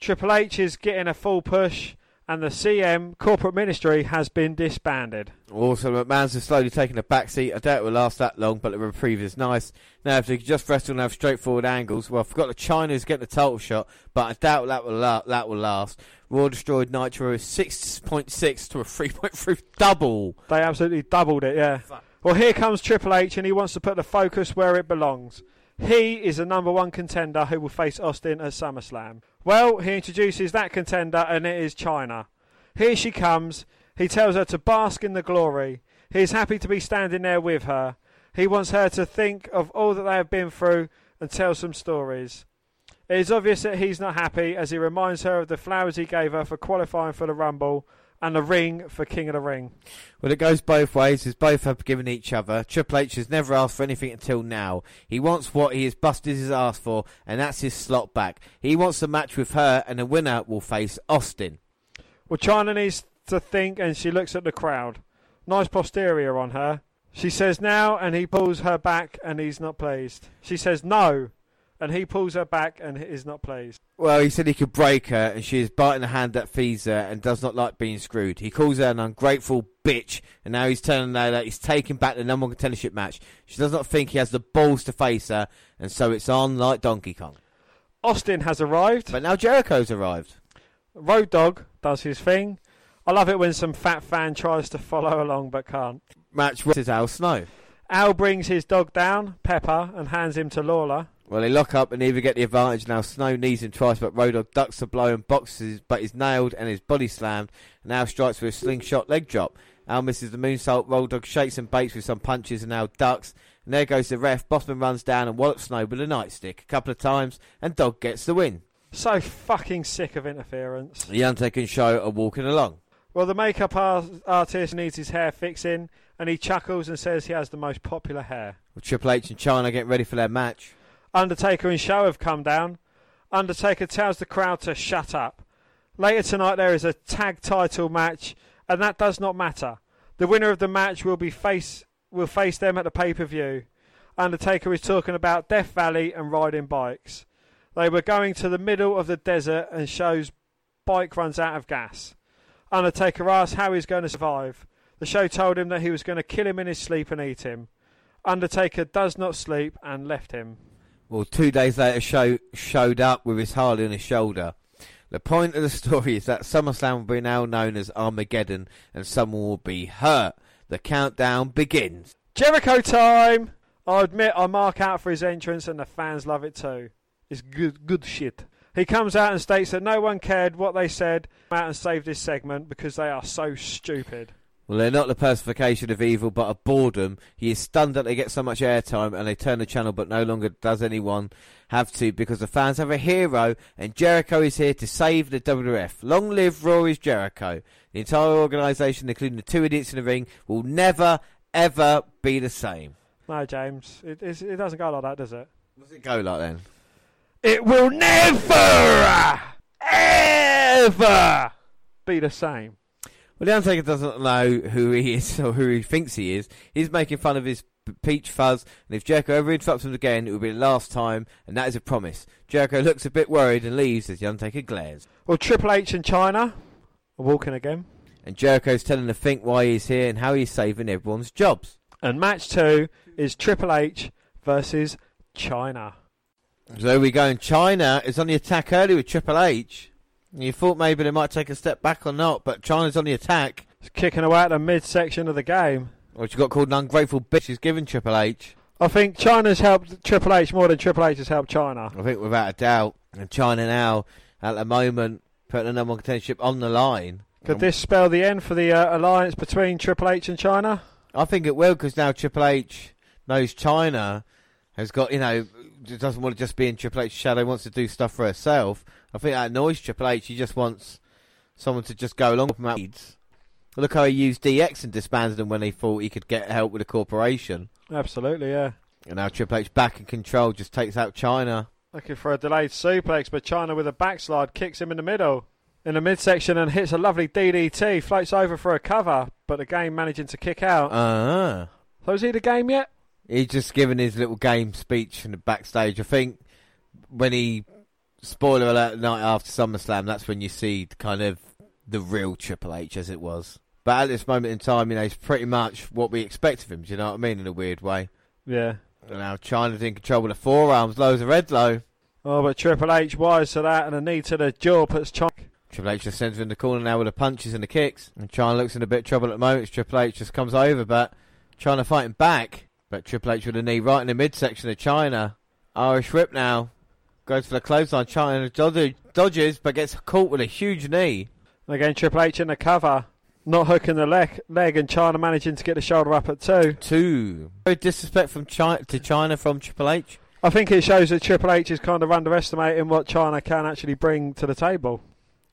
Triple H is getting a full push, and the CM corporate ministry has been disbanded. Also, McMahon's has slowly taken a back seat. I doubt it will last that long, but the reprieve is nice. Now, if they could just wrestle and have straightforward angles, well, I forgot that Chyna's getting the title shot, but I doubt that will la- that will last. Raw destroyed Nitro 6.6 to a 3.3 double. They absolutely doubled it, yeah. Well, here comes Triple H, and he wants to put the focus where it belongs. He is the number one contender who will face Austin at SummerSlam. Well, he introduces that contender, and it is Chyna. Here she comes. He tells her to bask in the glory. He is happy to be standing there with her. He wants her to think of all that they have been through and tell some stories. It is obvious that he's not happy as he reminds her of the flowers he gave her for qualifying for the Rumble and the ring for King of the Ring. Well, it goes both ways, as both have given each other. Triple H has never asked for anything until now. He wants what he has busted his ass for, and that's his slot back. He wants a match with her, and the winner will face Austin. Well, Chyna needs to think, and she looks at the crowd. Nice posterior on her. She says now, and he pulls her back, and he's not pleased. She says no, and he pulls her back, and is not pleased. Well, he said he could break her, and she is biting the hand that feeds her and does not like being screwed. He calls her an ungrateful bitch, and now he's telling her that he's taking back the number one contendership match. She does not think he has the balls to face her, and so it's on like Donkey Kong. Austin has arrived. But now Jericho's arrived. Road Dogg does his thing. I love it when some fat fan tries to follow along but can't. Match versus Al Snow. Al brings his dog down, Pepper, and hands him to Lawler. Well, they lock up and either get the advantage. Now Snow knees him twice, but Road Dogg ducks the blow and boxes, but is nailed and his body slammed. And now strikes with a slingshot leg drop. Al misses the moonsault. Road Dogg shakes and baits with some punches and now ducks. And there goes the ref. Bossman runs down and wallops Snow with a nightstick a couple of times, and Dog gets the win. So fucking sick of interference. The Undertaker Show are walking along. Well, the makeup artist needs his hair fixing, and he chuckles and says he has the most popular hair. With Triple H and Chyna getting ready for their match. Undertaker and Show have come down. Undertaker tells the crowd to shut up. Later tonight there is a tag title match, and that does not matter. The winner of the match will be face will face them at the pay per view. Undertaker is talking about Death Valley and riding bikes. They were going to the middle of the desert and Show's bike runs out of gas. Undertaker asks how he's going to survive. The show told him that he was going to kill him in his sleep and eat him. Undertaker does not sleep and left him. Well, two days later, Show showed up with his Harley on his shoulder. The point of the story is that SummerSlam will be now known as Armageddon, and someone will be hurt. The countdown begins. Jericho time! I admit I mark out for his entrance and the fans love it too. It's good good shit. He comes out and states that no one cared what they said Come out and saved this segment because they are so stupid. Well, they're not the personification of evil, but of boredom. He is stunned that they get so much airtime and they turn the channel, but no longer does anyone have to because the fans have a hero, and Jericho is here to save the WWF. Long live Rory's Jericho. The entire organisation, including the two idiots in the ring, will never, ever be the same. No, James, it, it doesn't go like that, does it? What's it go like then? It will never, ever be the same. Well, the Undertaker doesn't know who he is or who he thinks he is. He's making fun of his peach fuzz, and if Jericho ever interrupts him again, it will be the last time, and that is a promise. Jericho looks a bit worried and leaves as the Undertaker glares. Well, Triple H and Chyna are walking again. And Jericho's telling the Fink why he's here and how he's saving everyone's jobs. And match two is Triple H versus Chyna. So there we go. And Chyna is on the attack early with Triple H. You thought maybe they might take a step back or not, but Chyna's on the attack. It's kicking away at the midsection of the game. She got called an ungrateful bitch. She's given Triple H. I think Chyna's helped Triple H more than Triple H has helped Chyna. I think without a doubt. And Chyna now, at the moment, putting the number one contendership on the line. Could this spell the end for the uh, alliance between Triple H and Chyna? I think it will because now Triple H knows Chyna has got, you know, doesn't want to just be in Triple H's shadow, wants to do stuff for herself. I think that annoys Triple H. He just wants someone to just go along with him. Look how he used DX and disbanded him when he thought he could get help with the corporation. Absolutely, yeah. And now Triple H back in control, just takes out Chyna. Looking for a delayed suplex, but Chyna with a backslide kicks him in the middle. In the midsection and hits a lovely DDT, floats over for a cover, but the game managing to kick out. Ah. so is he the game yet? He's just given his little game speech in the backstage. I think when he spoiler alert night after SummerSlam, that's when you see kind of the real Triple H as it was. But at this moment in time, you know, it's pretty much what we expect of him. Do you know what I mean? In a weird way. Yeah. And now Chyna's in control with the forearms, lows a red low. Oh, but Triple H wise to that, and a knee to the jaw puts Chyna. Triple H just sends him in the corner now with the punches and the kicks. And Chyna looks in a bit of trouble at the moment. Triple H just comes over, but Chyna fighting back. But Triple H with a knee right in the midsection of China. Irish whip now. Goes for the clothesline. Chyna dodge- dodges, but gets caught with a huge knee. Again, Triple H in the cover. Not hooking the leg, leg, and Chyna managing to get the shoulder up at two. Two. Very disrespect from Chyna to Chyna from Triple H. I think it shows that Triple H is kind of underestimating what Chyna can actually bring to the table.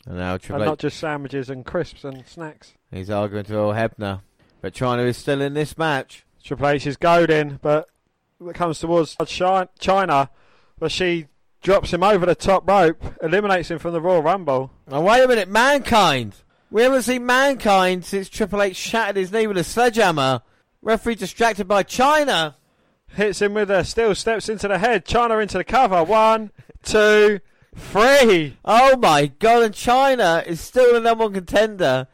And now Triple and H. not just sandwiches and crisps and snacks. He's arguing to Earl Hebner. But Chyna is still in this match. Triple H is goading, but it comes towards Chi- Chyna, but she drops him over the top rope, eliminates him from the Royal Rumble. Now wait a minute, Mankind. We haven't seen Mankind since Triple H shattered his knee with a sledgehammer. Referee distracted by Chyna. Hits him with a steel, steps into the head. Chyna into the cover. One, two, three. Oh my god, and Chyna is still the number one contender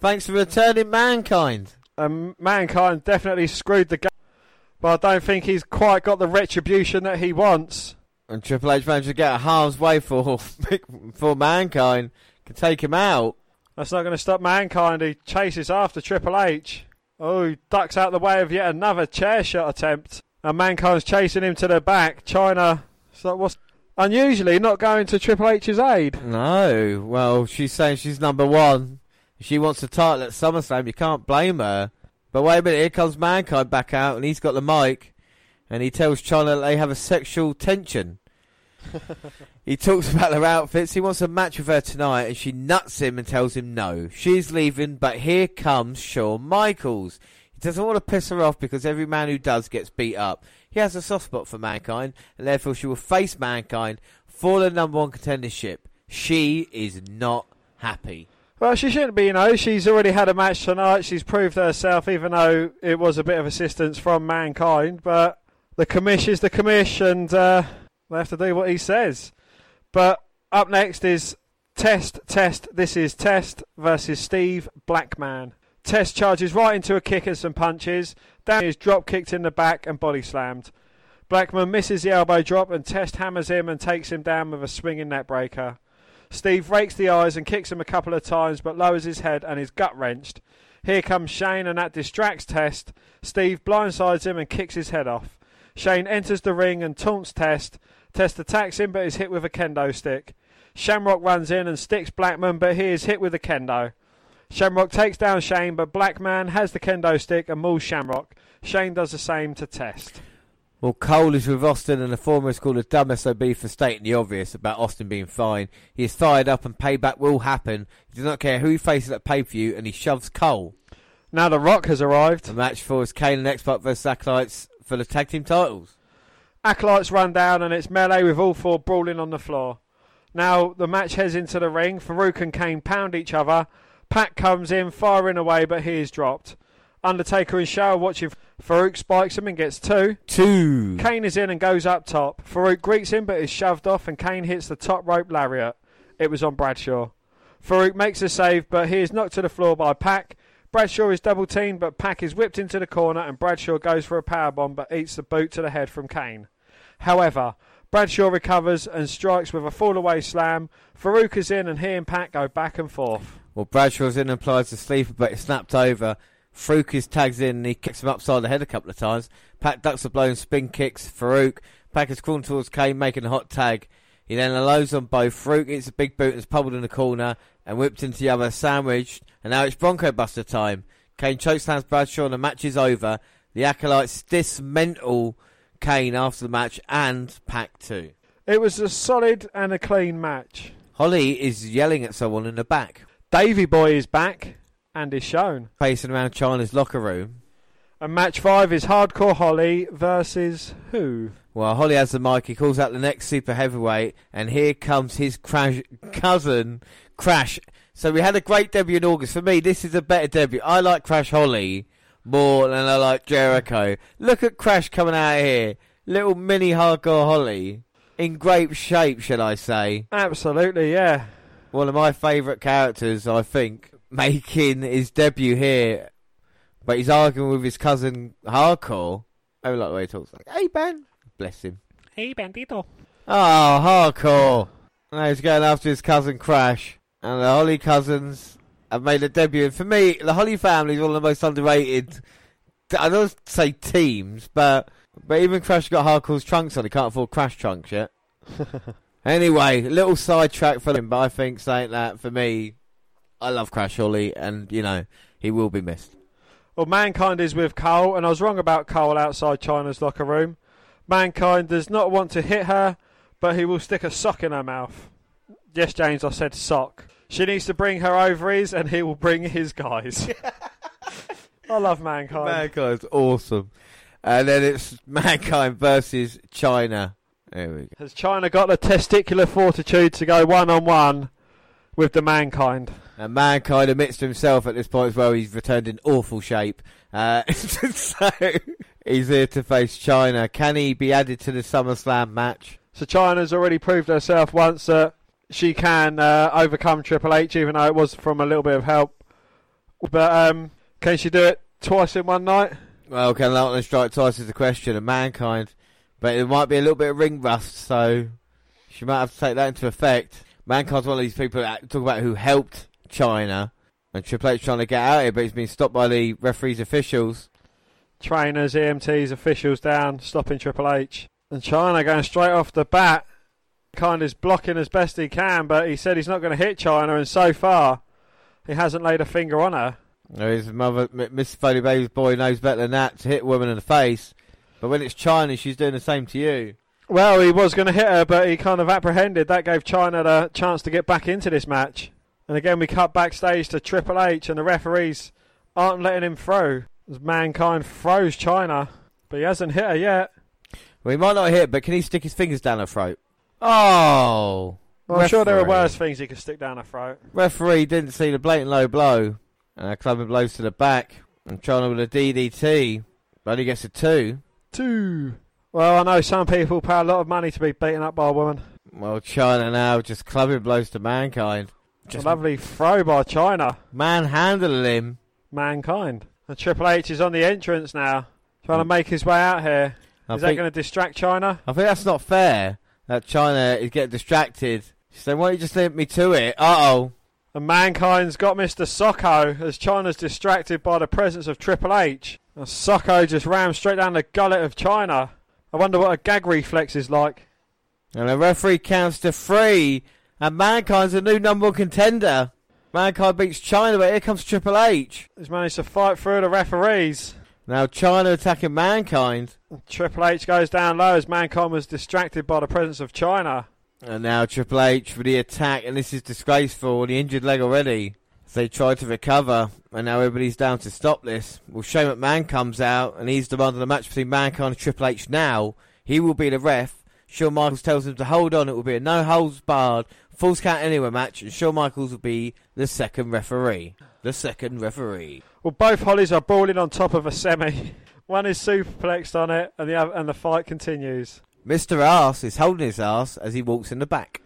thanks for returning Mankind. Um, Mankind definitely screwed the game, but I don't think he's quite got the retribution that he wants. And Triple H managed to get a harm's way for, for Mankind. Can take him out. That's not going to stop Mankind. He chases after Triple H. Oh, he ducks out the way of yet another chair shot attempt. And Mankind's chasing him to the back. Chyna, so what's unusually not going to Triple H's aid. No, well, she's saying she's number one. She wants the title at SummerSlam. You can't blame her. But wait a minute, here comes Mankind back out, and he's got the mic, and he tells Chyna that they have a sexual tension. he talks about their outfits. He wants a match with her tonight, and she nuts him and tells him no. She's leaving, but here comes Shawn Michaels. He doesn't want to piss her off because every man who does gets beat up. He has a soft spot for Mankind, and therefore she will face Mankind for the number one contendership. She is not happy. Well, she shouldn't be, you know. She's already had a match tonight. She's proved herself, even though it was a bit of assistance from Mankind. But the commish is the commish, and uh, they have to do what he says. But up next is Test, Test. This is Test versus Steve Blackman. Test charges right into a kick and some punches. Down is drop kicked in the back and body slammed. Blackman misses the elbow drop and Test hammers him and takes him down with a swinging net breaker. Steve rakes the eyes and kicks him a couple of times but lowers his head and is gut wrenched. Here comes Shane and that distracts Test. Steve blindsides him and kicks his head off. Shane enters the ring and taunts Test. Test attacks him but is hit with a kendo stick. Shamrock runs in and sticks Blackman but he is hit with a kendo. Shamrock takes down Shane but Blackman has the kendo stick and mauls Shamrock. Shane does the same to Test. Well, Cole is with Austin, and the former is called a dumb SOB for stating the obvious about Austin being fine. He is fired up, and payback will happen. He does not care who he faces at pay per view, and he shoves Cole. Now The Rock has arrived. The match for is Kane and X Pac versus Acolytes for the tag team titles. Acolytes run down and it's melee with all four brawling on the floor. Now the match heads into the ring. Faarooq and Kane pound each other. Pac comes in, firing away, but he is dropped. Undertaker and Show are watching. Faarooq spikes him and gets two. Two. Kane is in and goes up top. Faarooq greets him but is shoved off and Kane hits the top rope lariat. It was on Bradshaw. Faarooq makes a save but he is knocked to the floor by Pac. Bradshaw is double teamed but Pac is whipped into the corner and Bradshaw goes for a powerbomb but eats the boot to the head from Kane. However, Bradshaw recovers and strikes with a fall away slam. Faarooq is in and he and Pac go back and forth. Well, Bradshaw's in and applies the sleeper, but it's snapped over. Faarooq is tags in and he kicks him upside the head a couple of times. Pac ducks a blow spin kicks Faarooq. Pac is crawling towards Kane, making a hot tag. He then allows on both. Faarooq eats a big boot and is pummeled in the corner and whipped into the other, sandwiched. And now it's Bronco Buster time. Kane chokeslams Bradshaw and the match is over. The Acolytes dismantle Kane after the match and Pac too. It was a solid and a clean match. Holly is yelling at someone in the back, Davy Boy is back and is shown. pacing around Chyna's locker room. And match five is Hardcore Holly versus who? Well, Holly has the mic. He calls out the next super heavyweight, and here comes his crash cousin, Crash. So we had a great debut in August. For me, this is a better debut. I like Crash Holly more than I like Jericho. Look at Crash coming out here, little mini hardcore Holly, in great shape, shall I say? Absolutely, yeah. One of my favourite characters, I think, making his debut here. But he's arguing with his cousin Hardcore. I like the way he talks. Like, hey, Ben. Bless him. Hey, Bandito. Oh, hardcore. Now he's going after his cousin Crash. And the Holly cousins have made a debut. And for me, the Holly family is one of the most underrated, I don't say teams, but but even Crash got Harkle's trunks on. He can't afford Crash trunks yet. anyway, little sidetrack for him, but I think saying that for me, I love Crash Holly, and you know he will be missed. Well, Mankind is with Cole, and I was wrong about Cole outside Chyna's locker room. Mankind does not want to hit her, but he will stick a sock in her mouth. Yes, James, I said sock. She needs to bring her ovaries, and he will bring his guys. I love Mankind. Mankind's awesome, and then it's Mankind versus Chyna. There we go. Has Chyna got the testicular fortitude to go one on one with the Mankind? And Mankind admits to himself at this point as well he's returned in awful shape. Uh, so he's here to face Chyna. Can he be added to the SummerSlam match? So Chyna's already proved herself once that she can uh, overcome Triple H, even though it was from a little bit of help. But um, can she do it twice in one night? Well, can Lightning strike twice is the question of Mankind. But it might be a little bit of ring rust, so she might have to take that into effect. Mankind's one of these people that talk about who helped Chyna. And Triple H trying to get out here, but he's been stopped by the referees officials. Trainers, EMTs, officials down, stopping Triple H. And Chyna going straight off the bat. Kind is blocking as best he can, but he said he's not going to hit Chyna, and so far, he hasn't laid a finger on her. His mother, Miss Foley Baby's boy, knows better than that to hit a woman in the face. But when it's Chyna, she's doing the same to you. Well, he was going to hit her, but he kind of apprehended. That gave Chyna the chance to get back into this match. And again, we cut backstage to Triple H, and the referees aren't letting him through. As Mankind froze Chyna, but he hasn't hit her yet. Well, he might not hit, but can he stick his fingers down her throat? Oh! Well, I'm sure there are worse things he could stick down her throat. Referee didn't see the blatant low blow. And uh, clubbing blows to the back. And Chyna with a DDT. But only gets a two. Two. Well, I know some people pay a lot of money to be beaten up by a woman. Well, Chyna now just clubbing blows to Mankind. Just a lovely throw by Chyna. manhandling him. Mankind. And Triple H is on the entrance now, trying to make his way out here. I Is that think, going to distract Chyna? I think that's not fair. That Chyna is getting distracted. She's saying, why don't you just leave me to it? Uh-oh. And Mankind's got Mr. Socko as Chyna's distracted by the presence of Triple H. And Socko just rams straight down the gullet of Chyna. I wonder what a gag reflex is like. And the referee counts to three. And Mankind's a new number one contender. Mankind beats Chyna, but here comes Triple H. He's managed to fight through the referees. Now Chyna attacking Mankind. Triple H goes down low as Mankind was distracted by the presence of Chyna. And now Triple H for the attack, and this is disgraceful. The injured leg already. They try to recover, and now everybody's down to stop this. Well, Shane McMahon comes out, and he's demanding a match between Mankind and Triple H now. He will be the ref. Shawn Michaels tells him to hold on. It will be a no holds barred, falls count anywhere match, and Shawn Michaels will be the second referee. The second referee. Well, both Hollies are brawling on top of a semi. One is superplexed on it, and the other, and the fight continues. Mr. Ass is holding his ass as he walks in the back.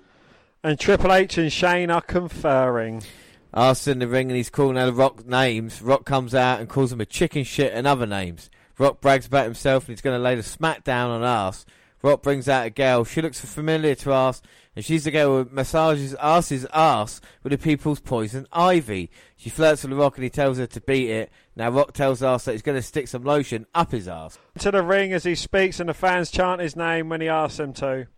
And Triple H and Shane are conferring. Ass in the ring and he's calling out Rock names. Rock comes out and calls him a chicken shit and other names. Rock brags about himself and he's going to lay the smack down on Ass. Rock brings out a girl. She looks familiar to Ass, and she's the girl who massages Ass's ass with the people's poison ivy. She flirts with Rock and he tells her to beat it. Now Rock tells Ass that he's going to stick some lotion up his ass. To the ring as he speaks, and the fans chant his name when he asks them to.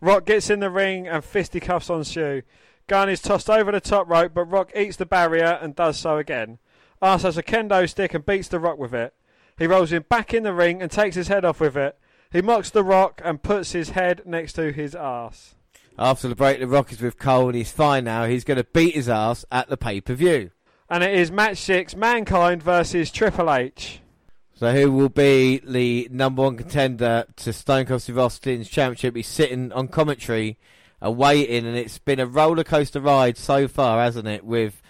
Rock gets in the ring and fisticuffs on Sue. Gunn is tossed over the top rope, but Rock eats the barrier and does so again. Ass has a kendo stick and beats the Rock with it. He rolls him back in the ring and takes his head off with it. He mocks the Rock and puts his head next to his ass. After the break, the Rock is with Cole and he's fine now. He's going to beat his ass at the pay per view. And it is match six Mankind versus Triple H. So who will be the number one contender to Stone Cold Steve Austin's championship? He's sitting on commentary, and waiting, and it's been a roller coaster ride so far, hasn't it? With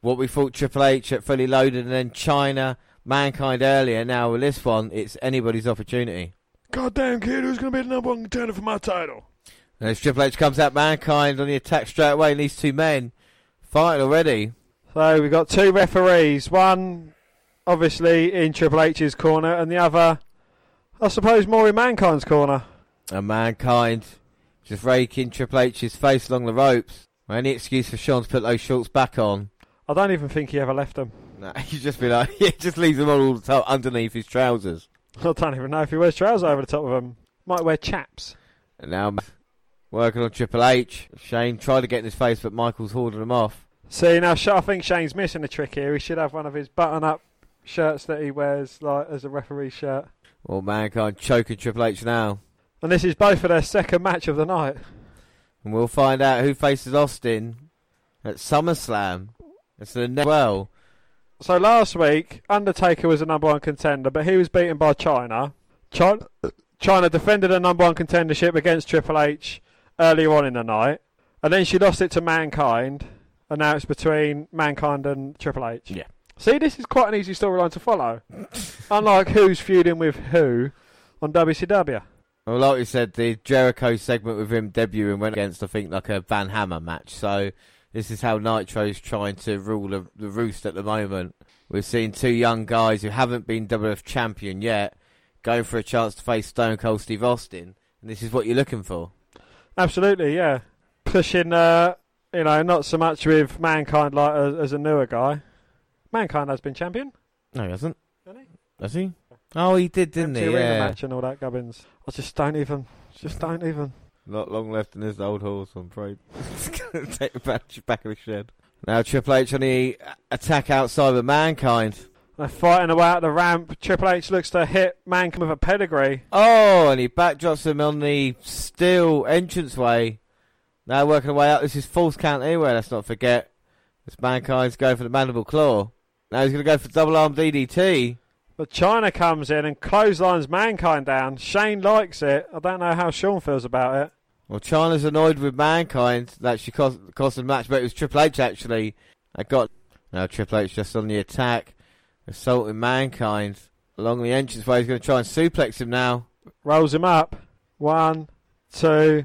what we thought Triple H at fully loaded, and then Chyna, Mankind earlier. Now with this one, it's anybody's opportunity. Goddamn kid, who's going to be the number one contender for my title? And as Triple H comes out, Mankind on the attack straight away, and these two men fighting already. So we've got two referees. One, obviously, in Triple H's corner, and the other, I suppose, more in Mankind's corner. And Mankind just raking Triple H's face along the ropes. Any excuse for Shawn to put those shorts back on. I don't even think he ever left them. No, he's just be like, he just leaves them all the underneath his trousers. I don't even know if he wears trousers over the top of them. Might wear chaps. And now working on Triple H. Shane tried to get in his face, but Michael's holding him off. See now, I think Shane's missing a trick here. He should have one of his button-up shirts that he wears, like as a referee shirt. Well, Mankind choking Triple H now. And this is both of their second match of the night. And we'll find out who faces Austin at SummerSlam. It's the next well. So last week, Undertaker was the number one contender, but he was beaten by Chyna. Chyna, Chyna defended a number one contendership against Triple H earlier on in the night, and then she lost it to Mankind, and now it's between Mankind and Triple H. Yeah. See, this is quite an easy storyline to follow. Unlike who's feuding with who on WCW. Well, like we said, the Jericho segment with him debuting went against, I think, like a Van Hammer match. So this is how Nitro's trying to rule the, the roost at the moment. We've seen two young guys who haven't been WF champion yet going for a chance to face Stone Cold Steve Austin, and this is what you're looking for. Absolutely, yeah. Pushing, uh, you know, not so much with Mankind like as, as a newer guy. Mankind has been champion. No, he hasn't. Hasn't he? Has he? Oh, he did, didn't Empty he? arena Yeah. match and all that gubbins. I just don't even, just don't even. Not long left in this old horse, I'm afraid. It's going to take the back, back of the shed. Now Triple H on the attack outside of Mankind. They're fighting away out the ramp. Triple H looks to hit Mankind with a pedigree. Oh, and he backdrops him on the steel entranceway. Now working away up. This is false count anyway, let's not forget. This Mankind's going for the mandible claw. Now he's going to go for double arm DDT. But Chyna comes in and clotheslines Mankind down. Shane likes it. I don't know how Shawn feels about it. Well, Chyna's annoyed with Mankind that she cost, cost the match, but it was Triple H actually that got. Now Triple H just on the attack, assaulting Mankind along the entranceway. He's going to try and suplex him now. Rolls him up. One, two.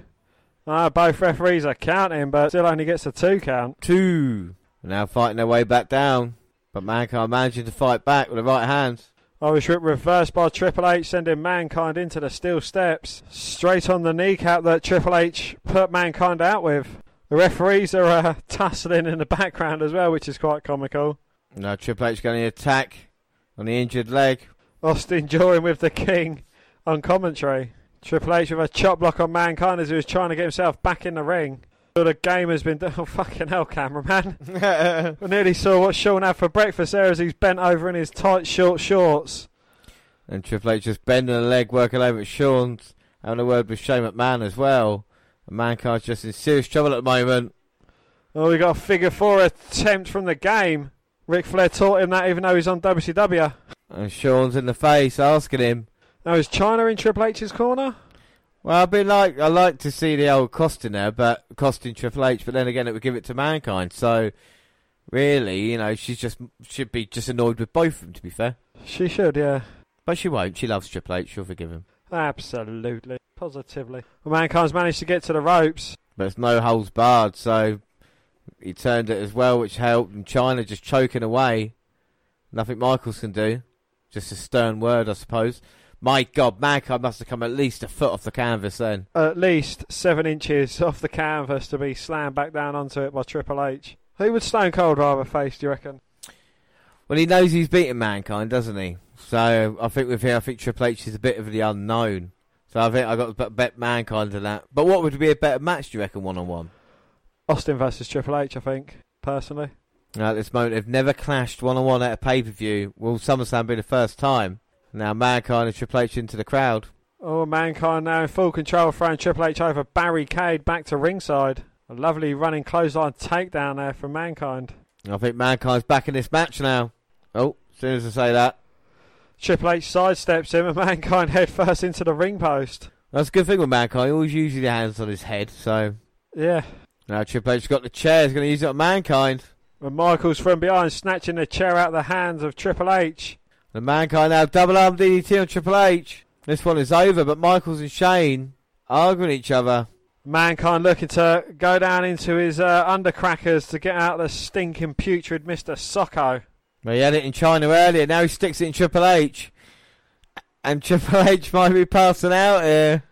Ah, both referees are counting, but still only gets a two count. Two. Now fighting their way back down, but Mankind managing to fight back with the right hand. Irish whip reversed by Triple H, sending Mankind into the steel steps. Straight on the kneecap that Triple H put Mankind out with. The referees are uh, tussling in the background as well, which is quite comical. Now Triple H going to attack on the injured leg. Austin joined with the King on commentary. Triple H with a chop block on Mankind as he was trying to get himself back in the ring. Well, the game has been done. Oh, fucking hell, cameraman. I nearly saw what Shawn had for breakfast there as he's bent over in his tight, short shorts. and Triple H just bending the leg, working over at Shawn's. Having a word with Shane McMahon as well. And Mankind's just in serious trouble at the moment. Oh, we got a figure four attempt from the game. Ric Flair taught him that even though he's on WCW. And Shawn's in the face asking him. Now, is Chyna in Triple H's corner? Well, I'd be like, I like to see the old costing there, but costing Triple H. But then again, it would give it to Mankind. So, really, you know, she's just should be just annoyed with both of them. To be fair, She should, yeah. but she won't. She loves Triple H. She'll forgive him. Absolutely. Positively. Well, Mankind's managed to get to the ropes. But it's no holes barred, so he turned it as well, which helped. And Chyna just choking away. Nothing Michaels can do. Just a stern word, I suppose. My God, Mankind must have come at least a foot off the canvas then. At least seven inches off the canvas to be slammed back down onto it by Triple H. Who would Stone Cold rather face, do you reckon? Well, he knows he's beaten Mankind, doesn't he? So I think with him, I think Triple H is a bit of the unknown. So I think I got to bet Mankind to that. But what would be a better match, do you reckon, one on one? Austin versus Triple H, I think, personally. At this moment, they've never clashed one on one at a pay per view. Will SummerSlam be the first time? Now Mankind and Triple H into the crowd. Oh, Mankind now in full control, throwing Triple H over barricade back to ringside. A lovely running clothesline takedown there from Mankind. I think Mankind's back in this match now. Oh, as soon as I say that. Triple H sidesteps him and Mankind head first into the ring post. That's a good thing with Mankind. He always uses his hands on his head. So Yeah. Now Triple H's got the chair. He's going to use it on Mankind. And Michaels from behind snatching the chair out of the hands of Triple H. The Mankind now double arm DDT on Triple H. This one is over, but Michaels and Shane arguing each other. Mankind looking to go down into his uh, undercrackers to get out the stinking putrid Mr. Socko. Well, he had it in Chyna earlier. Now he sticks it in Triple H. And Triple H might be passing out here.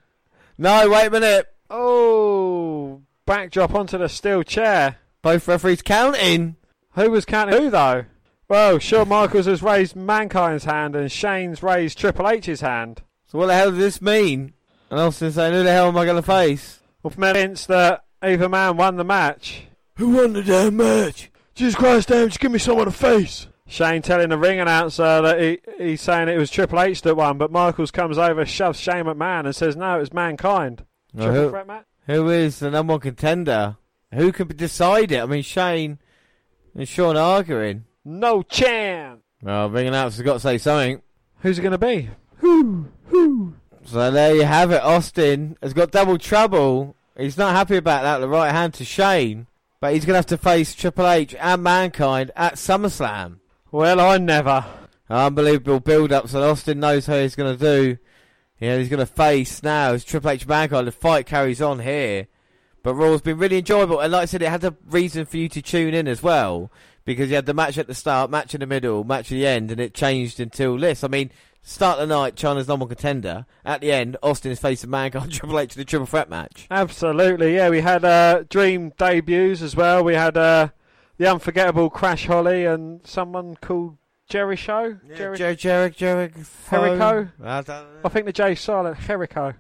No, wait a minute. Oh, backdrop onto the steel chair. Both referees counting. Who was counting who though? Well, Shawn Michaels has raised Mankind's hand and Shane's raised Triple H's hand. So what the hell does this mean? And Austin saying, who the hell am I going to face? Well, from evidence that either man won the match. Who won the damn match? Jesus Christ, damn, just give me someone to face. Shane telling the ring announcer that he, he's saying it was Triple H that won, but Michaels comes over, shoves Shane McMahon and says, no, it was Mankind. Triple who, threat match? Who is the number one contender? Who can decide it? I mean, Shane and Shawn arguing. No chance. Well, ring announcer's got to say something. Who's it going to be? Who? Who? So there you have it. Austin has got double trouble. He's not happy about that. The right hand to Shane, but he's going to have to face Triple H and Mankind at SummerSlam. Well, I never. Unbelievable build-up. So Austin knows how he's going to do. Yeah, he's going to face now as Triple H Mankind. The fight carries on here, but Raw's been really enjoyable. And like I said, it had a reason for you to tune in as well because you had the match at the start, match in the middle, match at the end, and it changed until this. I mean, start the night, Chyna's number one contender. At the end, Austin is facing Mankind, Triple H in the triple threat match. Absolutely, yeah. We had uh, Dream debuts as well. We had uh, the unforgettable Crash Holly and someone called Jerry Show. Jerry- Jer- Jerick, Jerick, Jericho? I. I think the J's silent. Jericho.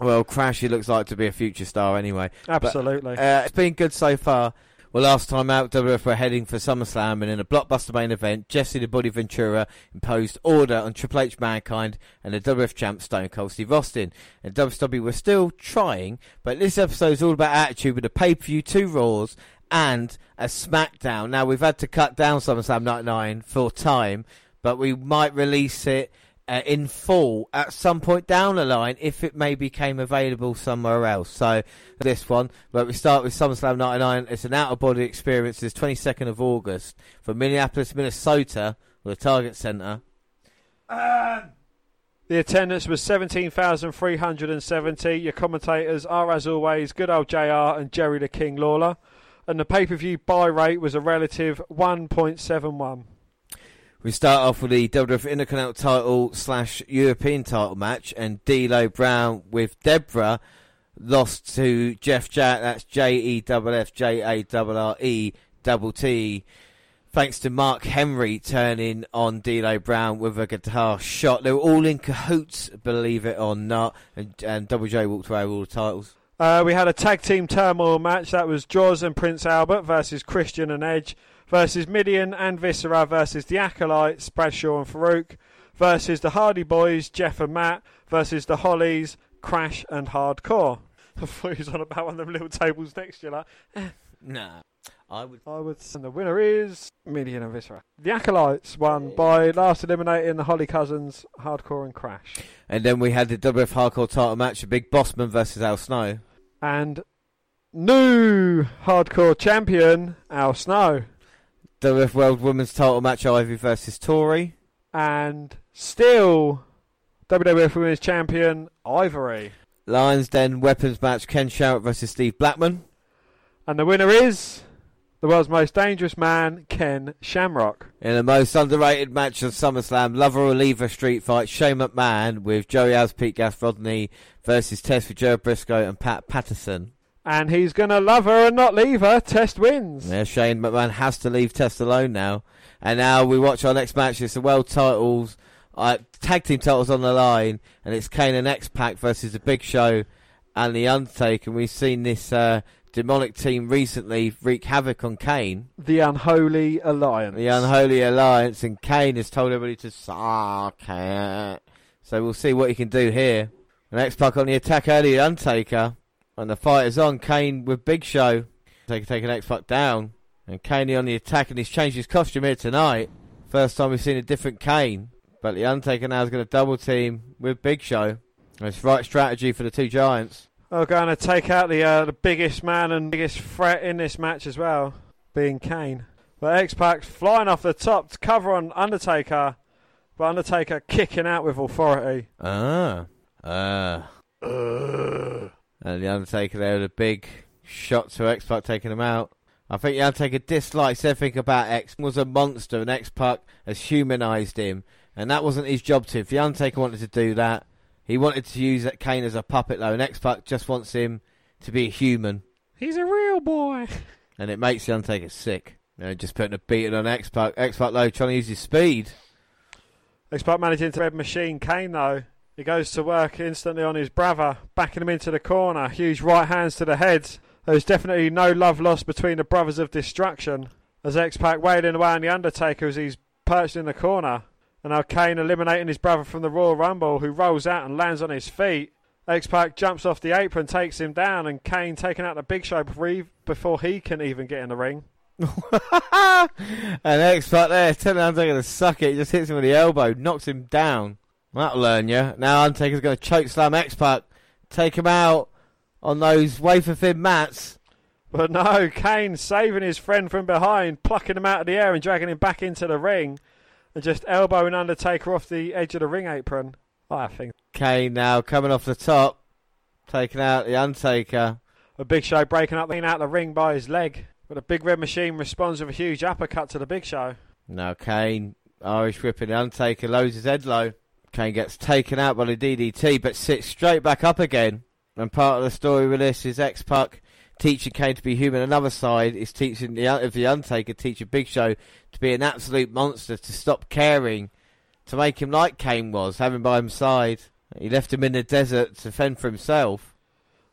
Well, Crash, he looks like to be a future star anyway. Absolutely. Uh, it's been good so far. Well, last time out, WWF were heading for SummerSlam, and in a blockbuster main event, Jesse the Body Ventura imposed order on Triple H Mankind and the WWF champ Stone Cold Steve Austin. And WWE were still trying, but this episode is all about attitude with a pay-per-view, two Raws, and a SmackDown. Now, we've had to cut down SummerSlam 99 for time, but we might release it uh, in full at some point down the line if it maybe became available somewhere else. So this one, but we start with SummerSlam 99. It's an out of body experience. It's 22nd of August from Minneapolis, Minnesota, the Target Center. The attendance was 17,370. Your commentators are, as always, good old JR and Jerry the King Lawler. And the pay per view buy rate was a relative 1.71. We start off with the WWF Intercontinental title slash European title match, and D'Lo Brown with Debra lost to Jeff Jarrett. That's J E F F J A R R E double T. Thanks to Mark Henry turning on D'Lo Brown with a guitar shot. They were all in cahoots, believe it or not, and, and Double J walked away with all the titles. Uh, we had a tag team turmoil match. That was Droz and Prince Albert versus Christian and Edge versus Mideon and Viscera versus the Acolytes, Bradshaw and Faarooq versus the Hardy Boys, Jeff and Matt versus the Hollies, Crash and Hardcore. I thought he was on about one of them little tables next to you. Like, Nah. I would. I would. And the winner is Mideon and Viscera. The Acolytes won by last eliminating the Holly Cousins, Hardcore and Crash. And then we had the WF Hardcore title match, a Big Bossman versus Al Snow. And new Hardcore champion, Al Snow. WF World Women's title match, Ivy versus Tori. And still WWF Women's Champion, Ivory. Lions Den weapons match, Ken Shamrock versus Steve Blackman. And the winner is the world's most dangerous man, Ken Shamrock. In the most underrated match of SummerSlam, Lover or Lever Street Fight, Shane McMahon with Joey Alves, Pete Gas Rodney versus Test with Joe Brisco and Pat Patterson. And he's going to love her and not leave her. Test wins. Yeah, Shane McMahon has to leave Test alone now. And now we watch our next match. It's the world titles, uh, tag team titles on the line, and it's Kane and X Pac versus the Big Show and the Undertaker. We've seen this uh, demonic team recently wreak havoc on Kane, The Unholy Alliance. the Unholy Alliance, and Kane has told everybody to suck it. So we'll see what he can do here. And X Pac on the attack early, Undertaker, and the fight is on. Kane with Big Show, Take take an X Pac down. And Kane on the attack, and he's changed his costume here tonight. First time we've seen a different Kane. But the Undertaker now is going to double team with Big Show. It's right strategy for the two giants. Oh, going to take out the uh, the biggest man and biggest threat in this match as well, being Kane. But X Pac's flying off the top to cover on Undertaker, but Undertaker kicking out with authority. Ah. Ah. And the Undertaker there with a big shot to X Pac taking him out. I think the Undertaker dislikes everything about X. Was a monster, and X Pac has humanised him, and that wasn't his job to. If the Undertaker wanted to do that, he wanted to use that Kane as a puppet though, and X Pac just wants him to be a human, He's a real boy. and it makes the Undertaker sick. You know, just putting a beating on X Pac. X Pac though trying to use his speed. X Pac managing to red machine Kane though. He goes to work instantly on his brother, backing him into the corner. Huge right hands to the head. There's definitely no love lost between the brothers of destruction. As X Pac wailing away on the Undertaker as he's perched in the corner. And now Kane eliminating his brother from the Royal Rumble, who rolls out and lands on his feet. X Pac jumps off the apron, takes him down, and Kane taking out the Big Show before he, before he can even get in the ring. and X Pac there telling Undertaker to suck it. He just hits him with the elbow, knocks him down. That'll learn you. Now Undertaker's going to choke slam X Pac, take him out on those wafer thin mats. But no, Kane saving his friend from behind, plucking him out of the air and dragging him back into the ring, and just elbowing Undertaker off the edge of the ring apron. I think Kane now coming off the top, taking out the Undertaker. a Big Show breaking up, leaning out the ring by his leg. But the Big Red Machine responds with a huge uppercut to the Big Show. Now Kane, Irish whipping the Undertaker, loads his head low. Kane gets taken out by the DDT, but sits straight back up again. And part of the story with this is X Pac teaching Kane to be human. Another side is teaching the of the Undertaker, teaching Big Show to be an absolute monster, to stop caring, to make him like Kane was, having by his side. He left him in the desert to fend for himself.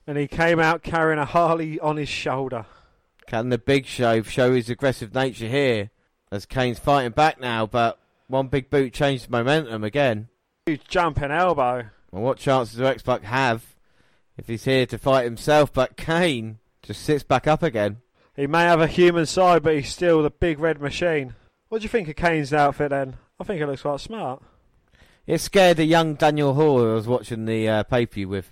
And he came out carrying a Harley on his shoulder. Can the Big Show show his aggressive nature here? As Kane's fighting back now, but one big boot changed the momentum again. Huge jumping elbow. Well, what chances do X Pac have if he's here to fight himself? But Kane just sits back up again. He may have a human side, but he's still the Big Red Machine. What do you think of Kane's outfit then? I think it looks quite smart. It scared the young Daniel Hall who I was watching the uh, pay per view with.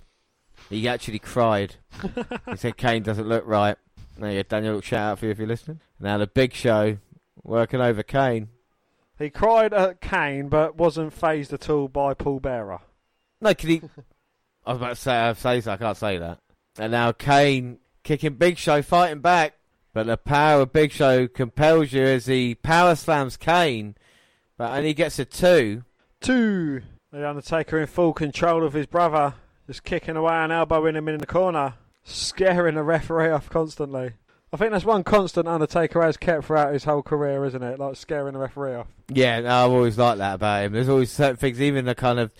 He actually cried. he said Kane doesn't look right. There you go, Daniel. Shout out for you if you're listening. Now the Big Show working over Kane. He cried at Kane, but wasn't phased at all by Paul Bearer. No, can he? I was about to say, I say so, I can't say that. And now Kane kicking Big Show, fighting back. But the power of Big Show compels you as he power slams Kane, but only gets a two. Two. The Undertaker in full control of his brother, just kicking away and elbowing him in the corner, scaring the referee off constantly. I think that's one constant Undertaker has kept throughout his whole career, isn't it? Like scaring the referee off. Yeah, no, I've always liked that about him. There's always certain things, even the kind of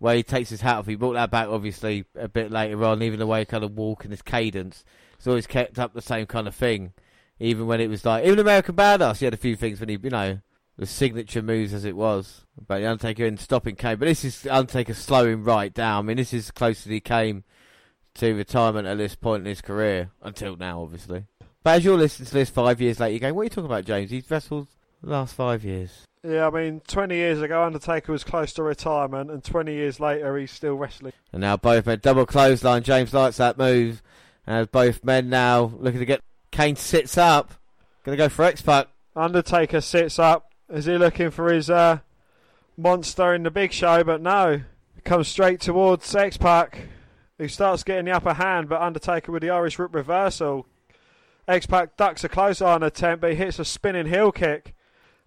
way he takes his hat off. He brought that back, obviously, a bit later on. Even the way he kind of walk and his cadence, he's always kept up the same kind of thing. Even when it was like, even American Badass, he had a few things when he, you know, the signature moves as it was. But the Undertaker in stopping Kane. But this is Undertaker slowing right down. I mean, this is close as he came to retirement at this point in his career. Until now, obviously. But as you're listening to this five years later, you're going, what are you talking about, James? He's wrestled the last five years. Yeah, I mean, 20 years ago, Undertaker was close to retirement, and 20 years later, he's still wrestling. And now both men double clothesline. James likes that move. And both men now looking to get. Kane sits up. Going to go for X Pac. Undertaker sits up. Is he looking for his uh, monster in the big show? But no. Comes straight towards X Pac, who starts getting the upper hand, but Undertaker with the Irish whip reversal. X Pac ducks a clothesline attempt, but he hits a spinning heel kick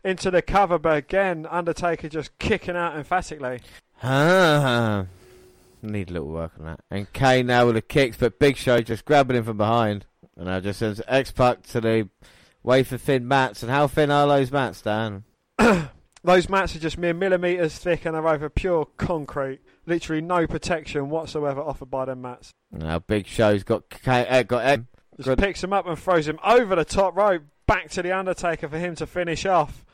into the cover. But again, Undertaker just kicking out emphatically. Ah, need a little work on that. And Kane now with the kicks, but Big Show just grabbing him from behind. And now just sends X Pac to the way for thin mats. And how thin are those mats, Dan? Those mats are just mere millimetres thick and are over pure concrete. Literally no protection whatsoever offered by them mats. Now Big Show's got Kane, uh, got X. Just Good. picks him up and throws him over the top rope, back to the Undertaker for him to finish off.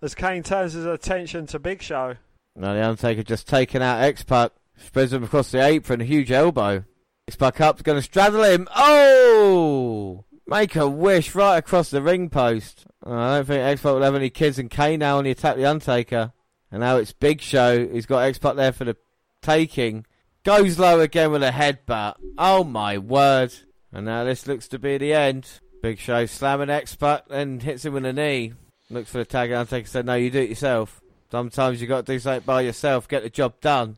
As Kane turns his attention to Big Show. Now the Undertaker just taking out X Pac, spreads him across the apron, a huge elbow. X Pac up, going to straddle him. Oh! Make a wish right across the ring post. I don't think X Pac will have any kids, and Kane now only attack the Undertaker. And now it's Big Show. He's got X Pac there for the taking. Goes low again with a headbutt. Oh my word! And now this looks to be the end. Big Show slamming X Pac and hits him with a knee. Looks for the tag. Undertaker said, "No, you do it yourself." Sometimes you got to do something by yourself, get the job done.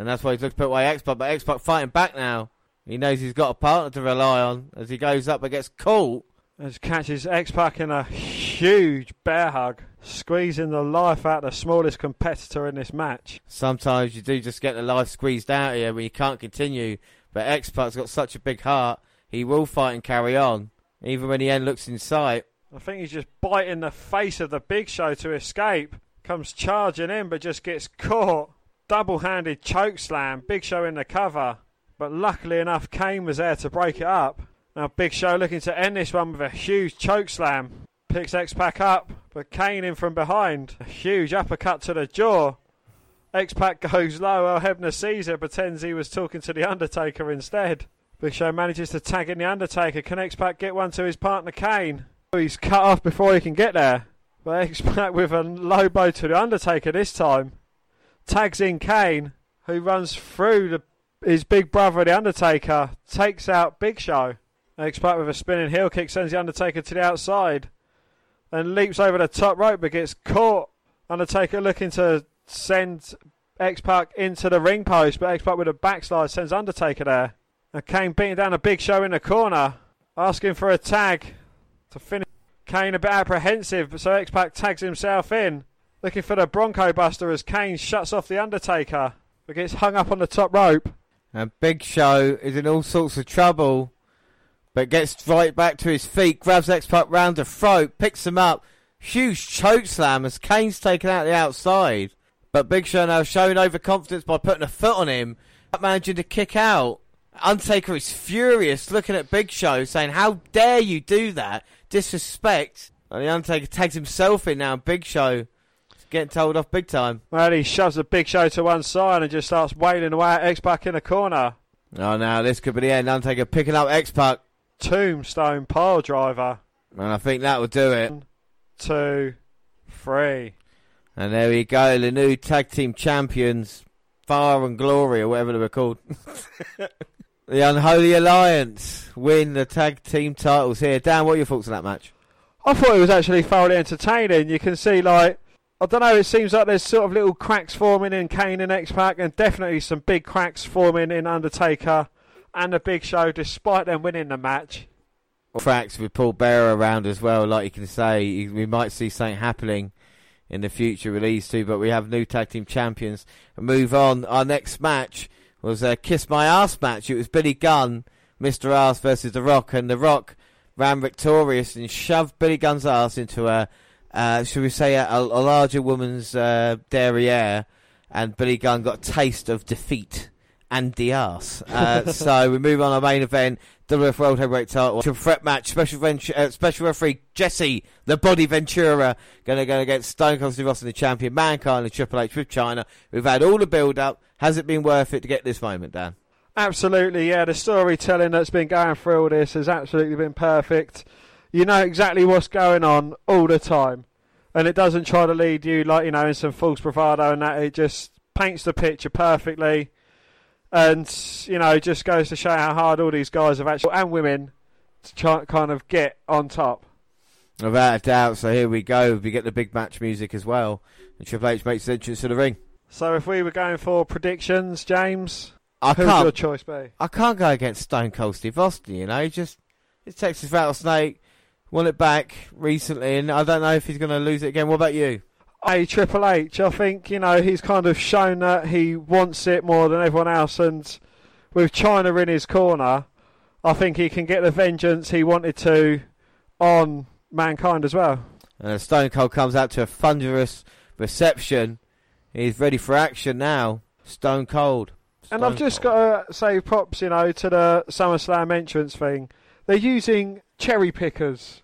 And that's why he's looking to put away X Pac, but X Pac fighting back now. He knows he's got a partner to rely on as he goes up and gets caught. As catches X Pac in a huge bear hug, squeezing the life out of the smallest competitor in this match. Sometimes you do just get the life squeezed out of you when you can't continue. But X Pac's got such a big heart, he will fight and carry on, even when the end looks in sight. I think he's just biting the face of the Big Show to escape. Comes charging in, but just gets caught. Double-handed choke slam. Big Show in the cover, but luckily enough, Kane was there to break it up. Now Big Show looking to end this one with a huge choke slam. Picks X Pac up, but Kane in from behind. A huge uppercut to the jaw. X Pac goes low. Earl Hebner sees it, pretends he was talking to the Undertaker instead. Big Show manages to tag in the Undertaker. Can X Pac get one to his partner Kane? Oh, he's cut off before he can get there. But X Pac with a low blow to the Undertaker this time. Tags in Kane, who runs through the, his big brother, the Undertaker, takes out Big Show. X Pac with a spinning heel kick sends the Undertaker to the outside. Then leaps over the top rope but gets caught. Undertaker looking to send X Pac into the ring post, but X Pac with a backslide sends Undertaker there. And Kane beating down a big show in the corner, asking for a tag to finish. Kane a bit apprehensive, so X Pac tags himself in, looking for the Bronco Buster as Kane shuts off the Undertaker, but gets hung up on the top rope. And Big Show is in all sorts of trouble, but gets right back to his feet, grabs X Pac round the throat, picks him up. Huge choke slam as Kane's taken out the outside. But Big Show now showing overconfidence by putting a foot on him, not managing to kick out. Undertaker is furious, looking at Big Show, saying, "How dare you do that? Disrespect!" And the Undertaker tags himself in now. Big Show getting told off big time. Well, he shoves the Big Show to one side and just starts wailing away at X Pac in the corner. Oh, now this could be the end. Undertaker picking up X Pac, Tombstone pile driver. and I think that will do it. Two, three. And there we go, the new tag team champions, Fire and Glory, or whatever they were called. the Unholy Alliance win the tag team titles here. Dan, what are your thoughts on that match? I thought it was actually thoroughly entertaining. You can see, like, I don't know, it seems like there's sort of little cracks forming in Kane and X Pac, and definitely some big cracks forming in Undertaker and the Big Show, despite them winning the match. Cracks with Paul Bearer around as well, like you can say. We might see something happening in the future with these two, but we have new tag team champions. Move on. Our next match was a Kiss My Ass match. It was Billy Gunn, Mr. Ass versus The Rock, and The Rock ran victorious and shoved Billy Gunn's ass into a, uh, should we say, a, a larger woman's uh, derriere, and Billy Gunn got a taste of defeat and the ass. Uh, so we move on our main event. WWF World Heavyweight Title Triple Threat match. Special uh, special referee Jesse the Body Ventura going to go against Stone Cold Steve Austin, the champion, Mankind, and Triple H with Chyna. We've had all the build up. Has it been worth it to get this moment, Dan? Absolutely, yeah. The storytelling that's been going through all this has absolutely been perfect. You know exactly what's going on all the time, and it doesn't try to lead you like you know in some false bravado and that. It just paints the picture perfectly, and you know just goes to show how hard all these guys have actually and women to try kind of get on top. Without a doubt. So here we go. We get the big match music as well. And Triple H makes his entrance to the ring. So if we were going for predictions, James, I who would can't. your choice be? I can't go against Stone Cold Steve Austin. You know, he just his Texas Rattlesnake won it back recently, and I don't know if he's going to lose it again. What about you? A Triple H, I think you know he's kind of shown that he wants it more than everyone else, and with Chyna in his corner, I think he can get the vengeance he wanted to on mankind as well. And Stone Cold comes out to a thunderous reception, he's ready for action now. Stone Cold. And I've just Cold. got to say props, you know, to the SummerSlam entrance thing. They're using cherry pickers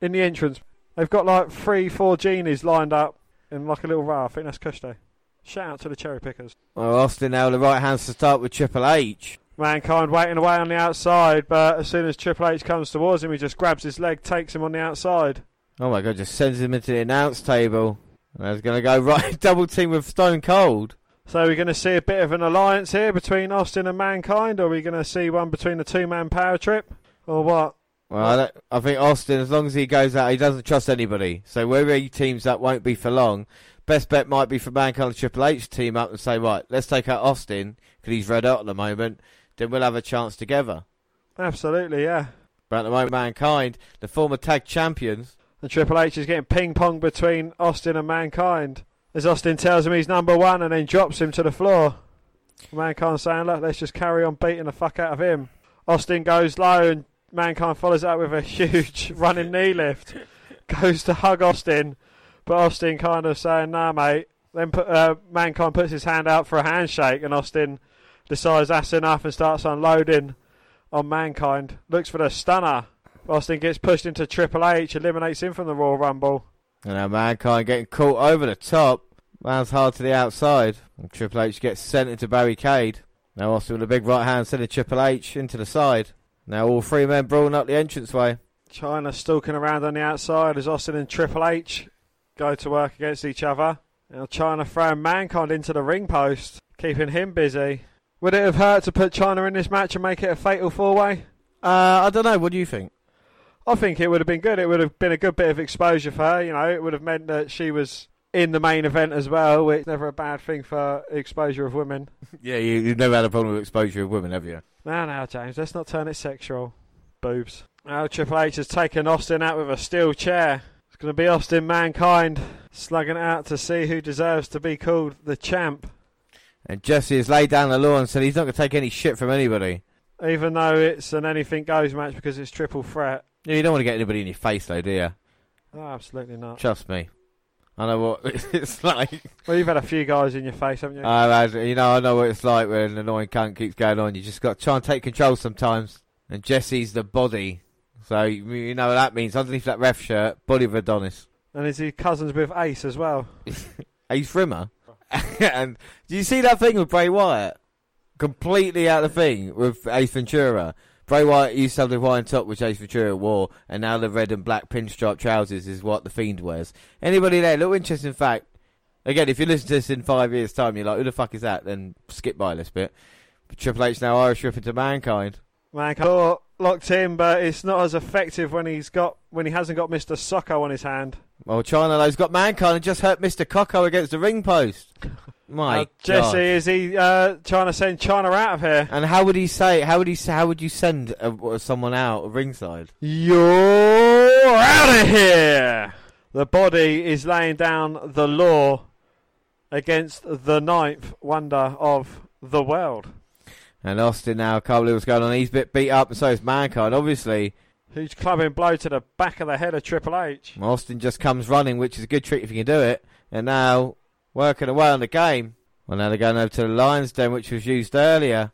in the entrance. They've got like three, four genies lined up in like a little row. I think that's Kushte. Shout out to the cherry pickers. Well, Austin now the right hands to start with Triple H. Mankind waiting away on the outside, but as soon as Triple H comes towards him, he just grabs his leg, takes him on the outside. Oh my god, just sends him into the announce table. And he's going to go right double team with Stone Cold. So we're going to see a bit of an alliance here between Austin and Mankind, or are we going to see one between the two-man power trip, or what? Well, I, don't- I think Austin, as long as he goes out, he doesn't trust anybody. So wherever he teams up won't be for long. Best bet might be for Mankind and Triple H to team up and say, right, let's take out Austin because he's red hot at the moment. Then we'll have a chance together. Absolutely, yeah. But at the moment, Mankind, the former tag champions, And Triple H is getting ping pong between Austin and Mankind. As Austin tells him he's number one and then drops him to the floor. Mankind saying, look, let's just carry on beating the fuck out of him. Austin goes low and Mankind follows up with a huge running knee lift. Goes to hug Austin, but Austin kind of saying, nah, mate. Then put, uh, Mankind puts his hand out for a handshake and Austin decides that's enough and starts unloading on Mankind. Looks for the stunner. Austin gets pushed into Triple H, eliminates him from the Royal Rumble. and now Mankind getting caught over the top. Man's hard to the outside. And Triple H gets sent into barricade. Now Austin with a big right hand sending Triple H into the side. Now all three men brawling up the entranceway. Chyna stalking around on the outside as Austin and Triple H go to work against each other. Now Chyna throwing Mankind into the ring post, keeping him busy. Would it have hurt to put Chyna in this match and make it a fatal four-way? Uh, I don't know. What do you think? I think it would have been good. It would have been a good bit of exposure for her. You know, it would have meant that she was in the main event as well, which is never a bad thing for exposure of women. Yeah, you, you've never had a problem with exposure of women, have you? No, no, James, let's not turn it sexual. Boobs. Now, Triple H has taken Austin out with a steel chair. It's going to be Austin Mankind slugging it out to see who deserves to be called the champ, And Jesse has laid down the law and said he's not going to take any shit from anybody. even though it's an anything goes match because it's triple threat. Yeah, you don't want to get anybody in your face, though, do you? Oh, absolutely not. Trust me. I know what it's like. Well, you've had a few guys in your face, haven't you? I've had, you know, I know what it's like when an annoying cunt keeps going on. You just got to try and take control sometimes. And Jesse's the body. So, you you know what that means. Underneath that ref shirt, body of Adonis. and is he cousins with Ace as well? Ace Rimmer. and do you see that thing with Bray Wyatt? Completely out of the thing with Ace Ventura. Bray Wyatt used to have the Hawaiian top which Ace Ventura wore, and now the red and black pinstripe trousers is what the Fiend wears. Anybody there? Little interesting fact. Again, if you listen to this in five years' time, you're like, who the fuck is that? Then skip by this bit. But Triple H now Irish whipping to mankind. Mankind oh, locked in, but it's not as effective when he's got when he hasn't got Mr. Socko on his hand. Well, Chyna though's got mankind and just hurt Mr. Socko against the ring post. My Uh. Jesse, is he uh, trying to send Chyna out of here? And how would he say? How would he? say- How would you send uh, someone out of ringside? You're out of here! The body is laying down the law against the ninth wonder of the world. And Austin now can't believe what's going on. He's a bit beat up, and so is Mankind. Obviously, Who's clubbing blow to the back of the head of Triple H? Austin just comes running, which is a good trick if you can do it. And now working away on the game. Well, now they're going over to the Lions Den, which was used earlier.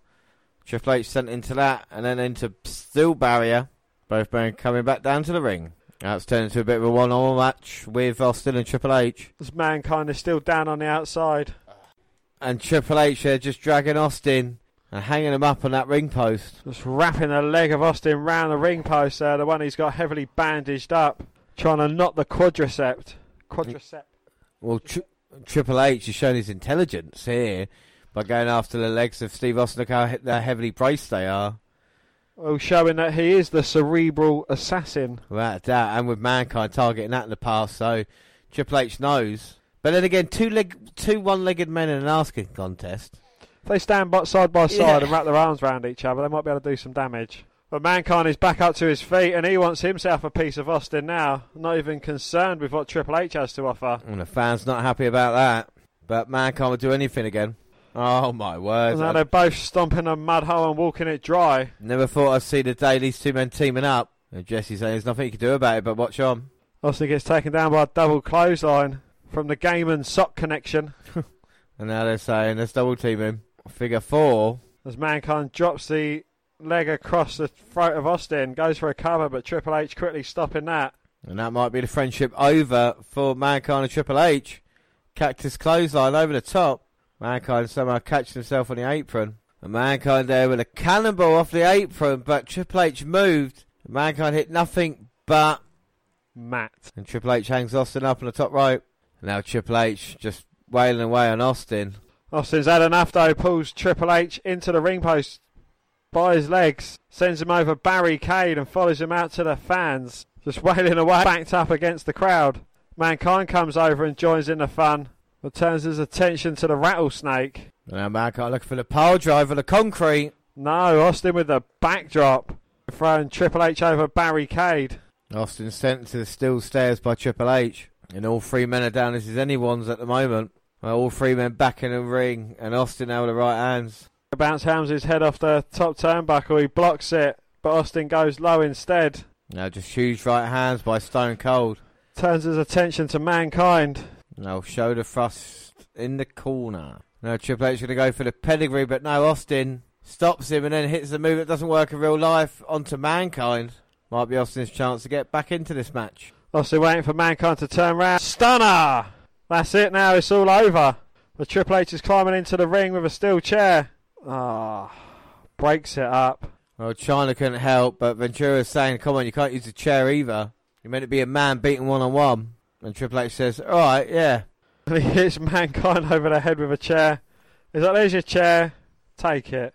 Triple H sent into that, and then into steel barrier. Both men coming back down to the ring. Now it's turned into a bit of a one-on-one match with Austin and Triple H. This mankind is still down on the outside. And Triple H uh, just dragging Austin. and hanging him up on that ring post. Just wrapping the leg of Austin round the ring post there, the one he's got heavily bandaged up, trying to knock the quadricep. Quadricep. Well, tri- Triple H has shown his intelligence here by going after the legs of Steve Austin. Look how he- how heavily braced they are, Well, showing that he is the cerebral assassin. without a doubt. And with Mankind targeting that in the past, so Triple H knows. But then again, two leg, two one-legged men in an asking contest. If they stand by, side by side Yeah. and wrap their arms around each other, they might be able to do some damage. But Mankind is back up to his feet and he wants himself a piece of Austin now. Not even concerned with what Triple H has to offer. And the fans not happy about that. But Mankind will do anything again. Oh my word! And now they're both stomping a mud hole and walking it dry. Never thought I'd see the day these two men teaming up. And Jesse saying there's nothing you can do about it, but watch on. Austin gets taken down by a double clothesline from the game and sock connection And now they're saying let's double team him. Figure four. as Mankind drops the leg across the throat of Austin, goes for a cover, but Triple H quickly stopping that. And that might be the friendship over for Mankind and Triple H. Cactus clothesline over the top. Mankind somehow catches himself on the apron. And Mankind there with a cannonball off the apron, but Triple H moved. Mankind hit nothing but. Matt. And Triple H hangs Austin up on the top rope. Now Triple H just wailing away on Austin. Austin's had enough though, pulls Triple H into the ring post by his legs, sends him over barricade and follows him out to the fans, just wailing away, backed up against the crowd. Mankind comes over and joins in the fun, but turns his attention to the rattlesnake. Now Mankind looking for the power drive of the concrete. No, Austin with the backdrop, throwing Triple H over barricade. Austin sent to the steel stairs by Triple H. And all three men are down as is anyone's at the moment. All three men back in the ring, and Austin now with the right hands. Bounce Helms' head off the top turnbuckle, he blocks it, but Austin goes low instead. Now just huge right hands by Stone Cold. Turns his attention to Mankind. Now shoulder thrust in the corner. Now Triple H is going to go for the pedigree, but no, Austin stops him and then hits the move that doesn't work in real life onto Mankind. Might be Austin's chance to get back into this match. Austin waiting for Mankind to turn round. Stunner! That's it now, it's all over. The Triple H is climbing into the ring with a steel chair. Ah, breaks it up. Well, Chyna couldn't help, but Ventura Ventura's saying, come on, you can't use a chair either. You're meant to be a man beating one on one. And Triple H says, alright, yeah. And he hits Mankind over the head with a chair. He's like, there's your chair, take it.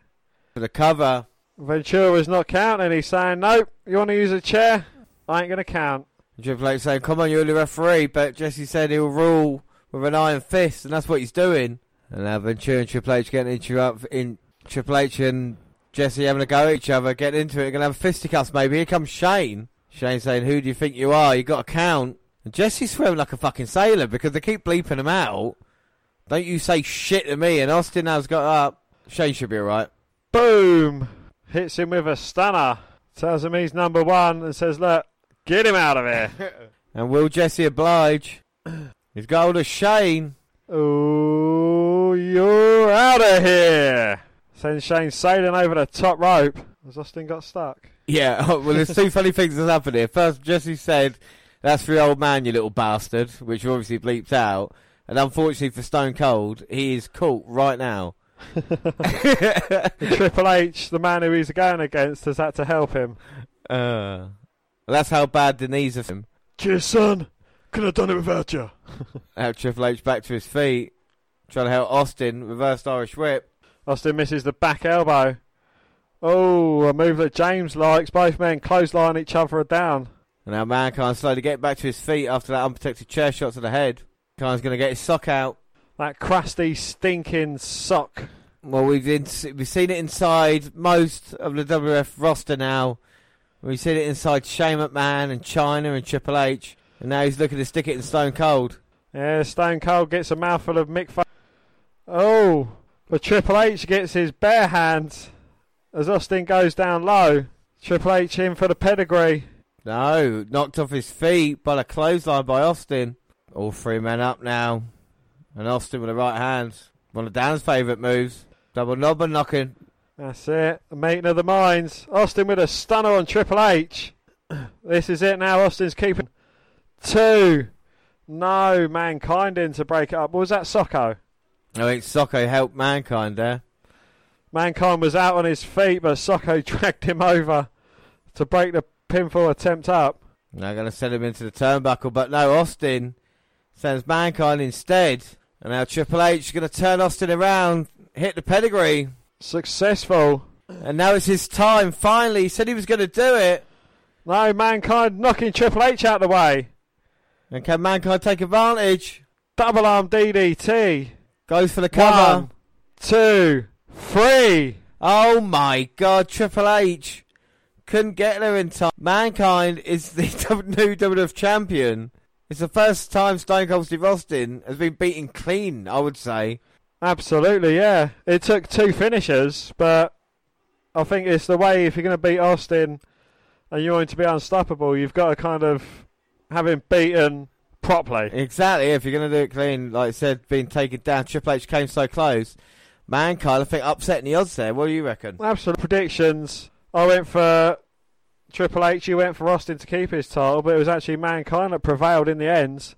For the cover, Ventura was not counting, he's saying, nope, you want to use a chair? I ain't going to count. And Triple H saying, come on, you're the referee. But Jesse said he'll rule with an iron fist, and that's what he's doing. And now Ventura and Triple H getting into up in Triple H and Jesse having a go at each other, getting into it, gonna have a fisticuffs maybe. Here comes Shane. Shane saying, Who do you think you are? You got to count. And Jesse's swearing like a fucking sailor because they keep bleeping him out. Don't you say shit to me. And Austin now's got up. Shane should be alright. Boom! Hits him with a stunner. Tells him he's number one and says, look, get him out of here. And will Jesse oblige? He's got hold of Shane. Oh, you're out of here! Sends Shane sailing over the top rope. Has Austin got stuck? Yeah, oh, well, there's two funny things that's happened here. First, Jesse said, That's for your old man, you little bastard, which obviously bleeps out. And unfortunately for Stone Cold, he is caught right now. Triple H, the man who he's going against, has had to help him. Uh, that's how bad the knees of him. Cheers, son. Could have done it without you. Now Triple H back to his feet, trying to help Austin, reversed Irish whip. Austin misses the back elbow. Oh, a move that James likes. Both men clothesline each other down. And now Mankind slowly get back to his feet after that unprotected chair shot to the head. Mankind's going to get his sock out. That crusty, stinking sock. Well, we've been, we've seen it inside most of the WF roster now. We've seen it inside Shane McMahon and Chyna and Triple H, and now he's looking to stick it in Stone Cold. Yeah, Stone Cold gets a mouthful of Mick. Oh, but Triple H gets his bare hands as Austin goes down low. Triple H in for the pedigree. No, knocked off his feet by the clothesline by Austin. All three men up now, and Austin with the right hand. One of Dan's favourite moves. Double knob and knocking. That's it. The meeting of the minds. Austin with a stunner on Triple H. This is it now. Austin's keeping two. No, mankind in to break it up. What was that Socko? I think Socko helped Mankind there. Mankind was out on his feet, but Socko dragged him over to break the pinfall attempt up. Now going to send him into the turnbuckle, but no, Austin sends Mankind instead. And now Triple H is going to turn Austin around, hit the pedigree. Successful. And now it's his time, finally. He said he was going to do it. No, Mankind knocking Triple H out of the way. And can Mankind take advantage? Double arm DDT. Goes for the cover. One, two, three. Oh my god, Triple H couldn't get there in time. Mankind is the new WWF champion. It's the first time Stone Cold Steve Austin has been beaten clean, I would say. Absolutely, yeah. It took two finishers, but I think it's the way if you're going to beat Austin and you want him to be unstoppable, you've got to kind of him beaten properly. Exactly, if you're going to do it clean, like I said, being taken down, Triple H came so close. Mankind, I think, upsetting the odds there. What do you reckon? Absolute predictions. I went for Triple H, you went for Austin to keep his title, but it was actually Mankind that prevailed in the end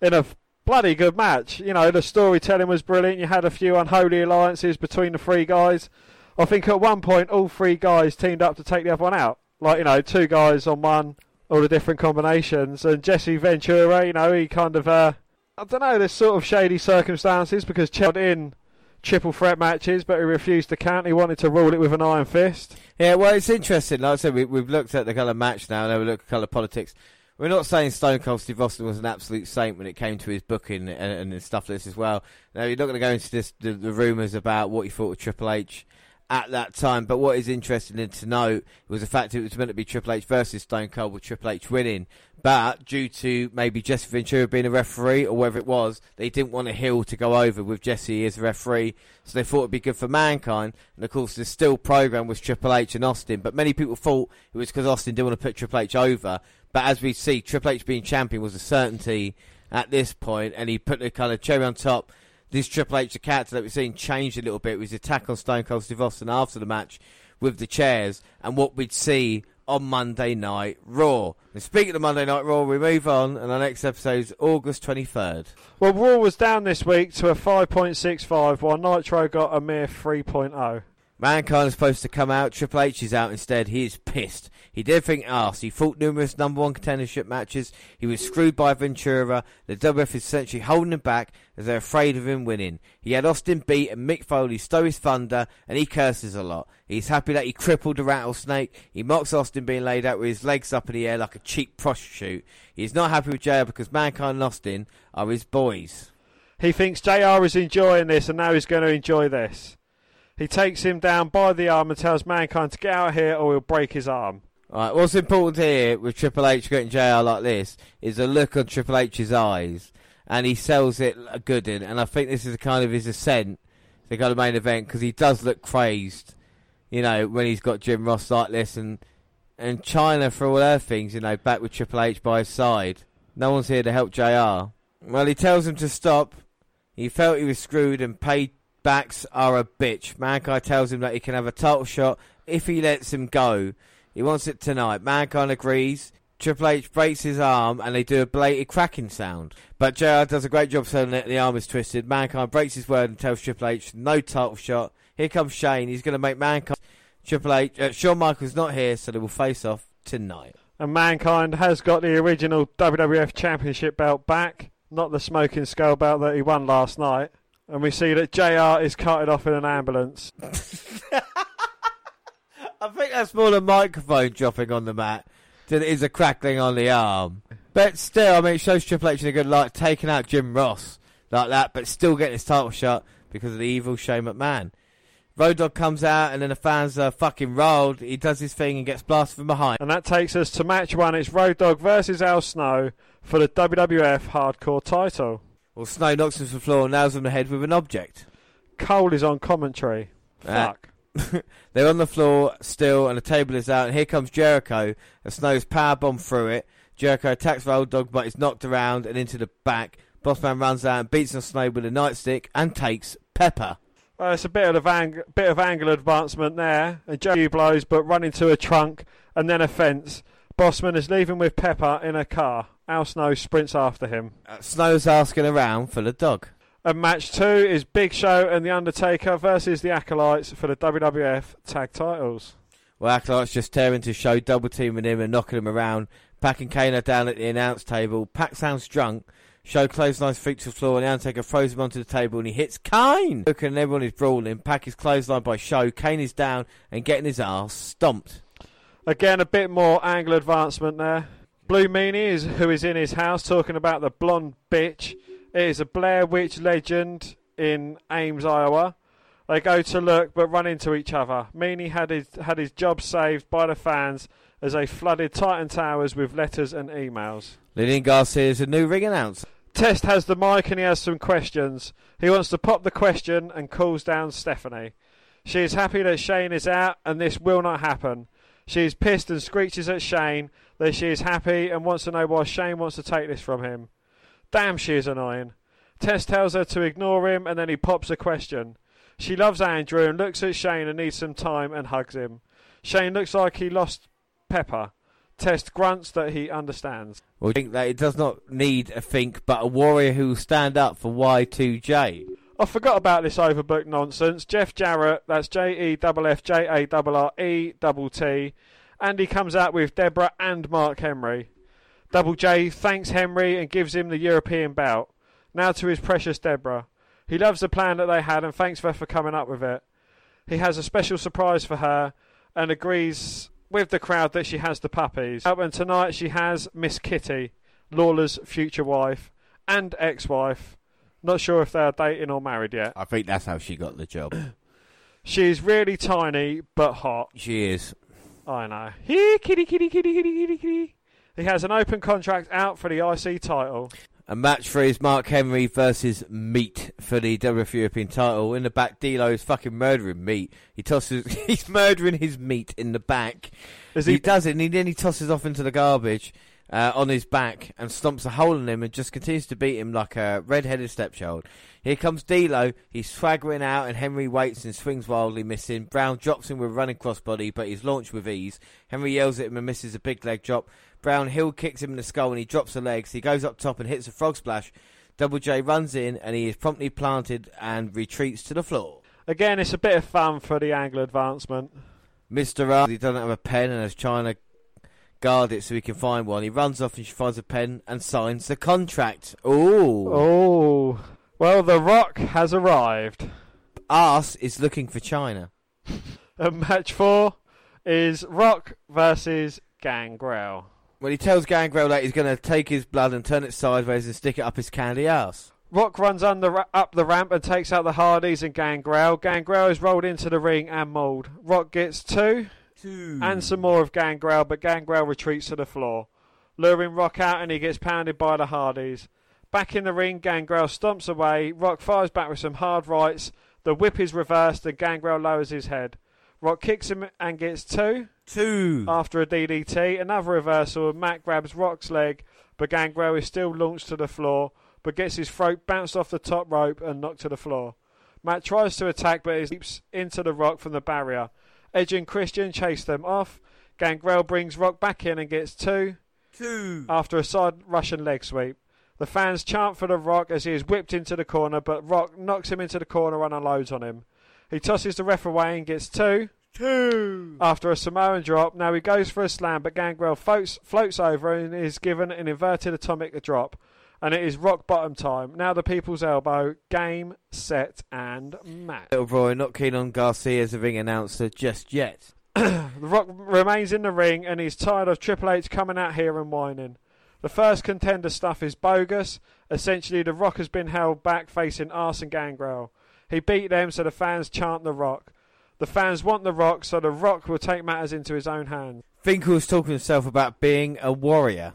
in a bloody good match. You know, the storytelling was brilliant. You had a few unholy alliances between the three guys. I think at one point all three guys teamed up to take the other one out. Like, you know, two guys on one, all the different combinations. And Jesse Ventura, you know, he kind of, uh, I don't know, there's sort of shady circumstances because Chad in triple threat matches, but he refused to count. He wanted to rule it with an iron fist. Yeah, well, it's interesting. Like I said, we, we've looked at the of match now, and we look at of politics. We're not saying Stone Cold Steve Austin was an absolute saint when it came to his booking and, and stuff like this as well. Now, you're not going to go into this the, the rumours about what he thought of Triple H at that time. But what is interesting to note was the fact it was meant to be Triple H versus Stone Cold with Triple H winning. But due to maybe Jesse Ventura being a referee or whatever it was, they didn't want a heel to go over with Jesse as a referee. So they thought it'd be good for Mankind. And of course, the still program was Triple H and Austin. But many people thought it was because Austin didn't want to put Triple H over. But as we see, Triple H being champion was a certainty at this point, and he put the kind of cherry on top this Triple H, the character that we've seen, changed a little bit with his attack on Stone Cold Steve Austin after the match with the chairs and what we'd see on Monday Night Raw. And speaking of Monday Night Raw, we move on, and our next episode is August 23rd. Well, Raw was down this week to a 5.65, while Nitro got a mere 3.0. Mankind is supposed to come out. Triple H is out instead. He is pissed. He did think ass. He fought numerous number one contendership matches. He was screwed by Ventura. The WF is essentially holding him back as they're afraid of him winning. He had Austin beat and Mick Foley stole his thunder and he curses a lot. He's happy that he crippled the rattlesnake. He mocks Austin being laid out with his legs up in the air like a cheap prostitute. He's not happy with JR because Mankind and Austin are his boys. He thinks JR is enjoying this and now he's going to enjoy this. He takes him down by the arm and tells Mankind to get out of here or he'll break his arm. Right, what's important here with Triple H getting JR like this is the look on Triple H's eyes, and he sells it a good in. And I think this is kind of his ascent, to the kind of main event, because he does look crazed, you know, when he's got Jim Ross like this, and and Chyna for all her things, you know, back with Triple H by his side. No one's here to help JR. Well, he tells him to stop. He felt he was screwed, and paybacks are a bitch. Mankind tells him that he can have a title shot if he lets him go. He wants it tonight. Mankind agrees. Triple H breaks his arm and they do a blatant cracking sound. But JR does a great job selling it. The arm is twisted. Mankind breaks his word and tells Triple H no title shot. Here comes Shane. He's going to make Mankind. Triple H. Uh, Shawn Michaels not here, so they will face off tonight. And Mankind has got the original WWF Championship belt back, not the smoking skull belt that he won last night. And we see that JR is carted off in an ambulance. I think that's more the microphone dropping on the mat it is a crackling on the arm. But still, I mean, it shows Triple H in a good light, taking out Jim Ross like that, but still getting his title shot because of the evil Shane McMahon. Road Dogg comes out, and then the fans are fucking rolled. He does his thing and gets blasted from behind. And that takes us to match one. It's Road Dogg versus Al Snow for the WWF Hardcore title. Well, Snow knocks him to the floor and nails him in the head with an object. Cole is on commentary. Ah. Fuck. They're on the floor still, and the table is out. And here comes Jericho. And Snow's power bomb through it. Jericho attacks Road Dogg, but is knocked around and into the back. Bossman runs out and beats on Snow with a nightstick and takes Pepper. Uh, it's a bit of ang- bit of angle advancement there. And Joe blows, but run into a trunk and then a fence. Bossman is leaving with Pepper in a car. Al Snow sprints after him. Uh, Snow's asking around for the dog. And match two is Big Show and The Undertaker versus the Acolytes for the WWF Tag Titles. Well, Acolyte's just tearing to show, double teaming him and knocking him around. Pac and Kane down at the announce table. Pac sounds drunk. Show clotheslines feet to the floor and the Undertaker throws him onto the table and he hits Kane. Look and everyone is brawling. Pac is clotheslined by Show. Kane is down and getting his ass stomped. Again, a bit more angle advancement there. Blue Meanie is who is in his house talking about the blonde bitch. It is a Blair Witch legend in Ames, Iowa. They go to look but run into each other. Meanie had his had his job saved by the fans as they flooded Titan Towers with letters and emails. Lillian Garcia is a new ring announcer. Test has the mic and he has some questions. He wants to pop the question and calls down Stephanie. She is happy that Shane is out and this will not happen. She is pissed and screeches at Shane that she is happy and wants to know why Shane wants to take this from him. Damn, she is annoying. Test tells her to ignore him and then he pops a question. She loves Andrew and looks at Shane and needs some time and hugs him. Shane looks like he lost Pepper. Test grunts that he understands. Well, I think that it does not need a think, but a warrior who will stand up for Y2J. I forgot about this overbooked nonsense. Jeff Jarrett, that's J E F F J A R R E double T, and he comes out with Debra and Mark Henry. Double J thanks Henry and gives him the European bout. Now to his precious Debra. He loves the plan that they had and thanks her for coming up with it. He has a special surprise for her and agrees with the crowd that she has the puppies. And tonight she has Miss Kitty, Lawler's future wife and ex-wife. Not sure if they are dating or married yet. I think that's how she got the job. She's really tiny but hot. she is. I know. Here, kitty, kitty, kitty, kitty, kitty, kitty. He has an open contract out for the IC title. A match for his Mark Henry versus Meat for the WWF European title. In the back, D'Lo is fucking murdering Meat. He tosses, he's murdering his meat in the back. Is he, he? does it, and he, then he tosses off into the garbage uh, on his back and stomps a hole in him and just continues to beat him like a red-headed stepchild. Here comes D'Lo. He's swaggering out, and Henry waits and swings wildly, missing. Brown drops him with a running crossbody, but he's launched with ease. Henry yells at him and misses a big leg drop. Brown Hill kicks him in the skull, and he drops the legs. He goes up top and hits a frog splash. Double J runs in, and he is promptly planted and retreats to the floor. Again, it's a bit of fun for the angle advancement. Mr. R, he doesn't have a pen and is trying to guard it so he can find one. He runs off and she finds a pen and signs the contract. Ooh. Oh. Well, The Rock has arrived. Arse is looking for Chyna. And match four is Rock versus Gangrel. Well, he tells Gangrel that he's going to take his blood and turn it sideways and stick it up his candy ass. Rock runs under, up the ramp and takes out the Hardys and Gangrel. Gangrel is rolled into the ring and mauled. Rock gets two Two. and some more of Gangrel, but Gangrel retreats to the floor, luring Rock out and he gets pounded by the Hardys. Back in the ring, Gangrel stomps away. Rock fires back with some hard rights. The whip is reversed and Gangrel lowers his head. Rock kicks him and gets two Two. after a DDT. Another reversal. and Matt grabs Rock's leg, but Gangrel is still launched to the floor, but gets his throat bounced off the top rope and knocked to the floor. Matt tries to attack, but he leaps into the Rock from the barrier. Edge and Christian chase them off. Gangrel brings Rock back in and gets two Two. after a side Russian leg sweep. The fans chant for the Rock as he is whipped into the corner, but Rock knocks him into the corner and unloads on him. He tosses the ref away and gets two. Two. After a Samoan drop, now he goes for a slam, but Gangrel floats, floats over and is given an inverted atomic drop. And it is rock bottom time. Now the people's elbow. Game, set, and match. Little Roy not keen on Garcia as a ring announcer just yet. The Rock remains in the ring and he's tired of Triple H coming out here and whining. The first contender stuff is bogus. Essentially, The Rock has been held back facing Arse and Gangrel. He beat them, so the fans chant The Rock. The fans want The Rock, so The Rock will take matters into his own hands. Finkel is talking to himself about being a warrior.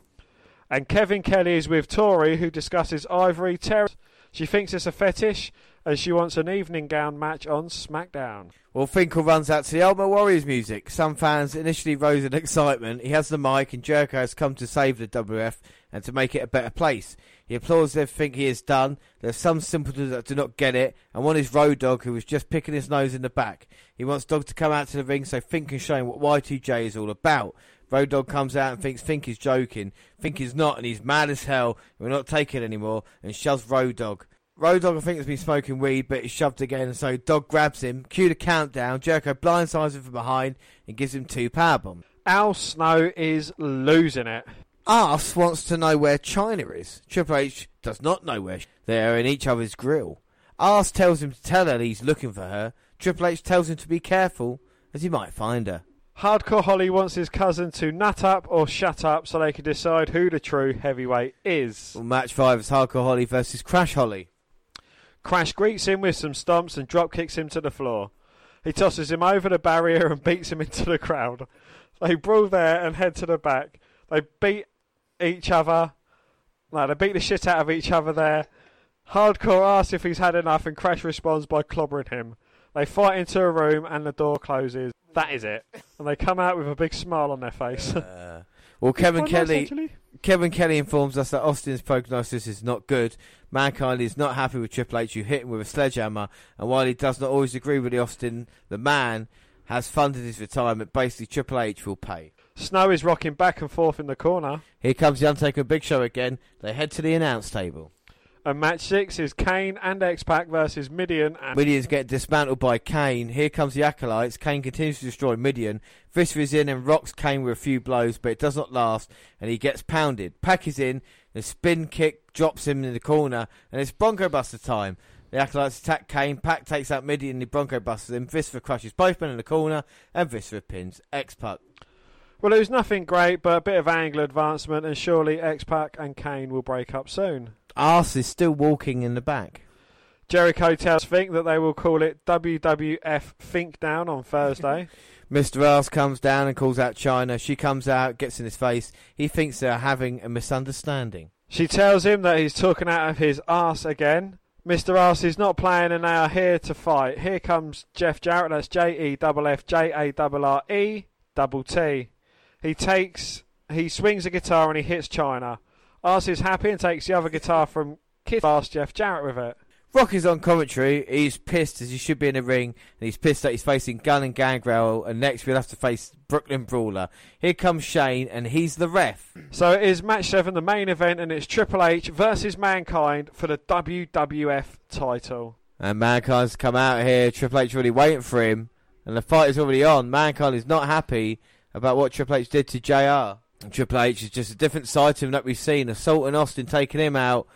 And Kevin Kelly is with Tori, who discusses Ivory Terror. She thinks it's a fetish, and she wants an evening gown match on SmackDown. Well, Finkel runs out to the Ultimate Warriors music. Some fans initially rose in excitement. He has the mic, and Jericho has come to save the WF and to make it a better place. He applauds everything he has done. There are some simpletons that do not get it, and one is Road Dogg, who was just picking his nose in the back. He wants Dog to come out to the ring so Fink can show him what Y2J is all about. Road Dogg comes out and thinks Fink is joking. Fink is not, and he's mad as hell. We're not taking it anymore, and shoves Road Dogg. Road Dogg, I think, has been smoking weed, but he's shoved again, so Dog grabs him, cue the countdown, Jericho blindsides him from behind and gives him two powerbombs. Al Snow is losing it. Arse wants to know where Chyna is. Triple H does not know where they are in each other's grill. Arse tells him to tell her he's looking for her. Triple H tells him to be careful, as he might find her. Hardcore Holly wants his cousin to nut up or shut up so they can decide who the true heavyweight is. Well, match five is Hardcore Holly versus Crash Holly. Crash greets him with some stomps and drop kicks him to the floor. He tosses him over the barrier and beats him into the crowd. They brawl there and head to the back. They beat each other. No, they beat the shit out of each other there. Hardcore asks if he's had enough and Crash responds by clobbering him. They fight into a room and the door closes. That is it. And they come out with a big smile on their face. Uh, well, Kevin Kelly. Kevin Kelly informs us that Austin's prognosis is not good. Mankind is not happy with Triple H, who hit him with a sledgehammer, and while he does not always agree with the Austin, the man has funded his retirement. Basically, Triple H will pay. Snow is rocking back and forth in the corner. Here comes the Undertaker Big Show again. They head to the announce table. And match six is Kane and X Pac versus Mideon and Mideon's getting dismantled by Kane. Here comes the Acolytes. Kane continues to destroy Mideon. Viscera is in and rocks Kane with a few blows, but it does not last, and he gets pounded. Pac is in. The spin kick drops him in the corner, and it's Bronco Buster time. The Acolytes attack Kane. Pac takes out Mideon, and the Bronco Busters him. Viscera crushes both men in the corner, and Viscera pins X-Pac. Well, it was nothing great, but a bit of angle advancement, and surely X Pac and Kane will break up soon. Arse is still walking in the back. Jericho tells Fink that they will call it WWF Fink Down on Thursday. Mr. Arse comes down and calls out Chyna. She comes out, gets in his face. He thinks they're having a misunderstanding. she tells him that he's talking out of his arse again. Mr. Arse is not playing, and they are here to fight. Here comes Jeff Jarrett. That's J E F F J A R R E double T. He takes, he swings a guitar and he hits Chyna. Arse is happy and takes the other guitar from Kid Fast Jeff Jarrett with it. Rock is on commentary. He's pissed as he should be in the ring, and he's pissed that he's facing Gunn and Gangrel, and next we'll have to face Brooklyn Brawler. Here comes Shane, and he's the ref. So it is match seven, the main event, and it's Triple H versus Mankind for the WWF title. And Mankind's come out here. Triple H really waiting for him, and the fight is already on. Mankind is not happy about what Triple H did to JR. And Triple H is just a different side to him that we've seen. Assault and Austin taking him out,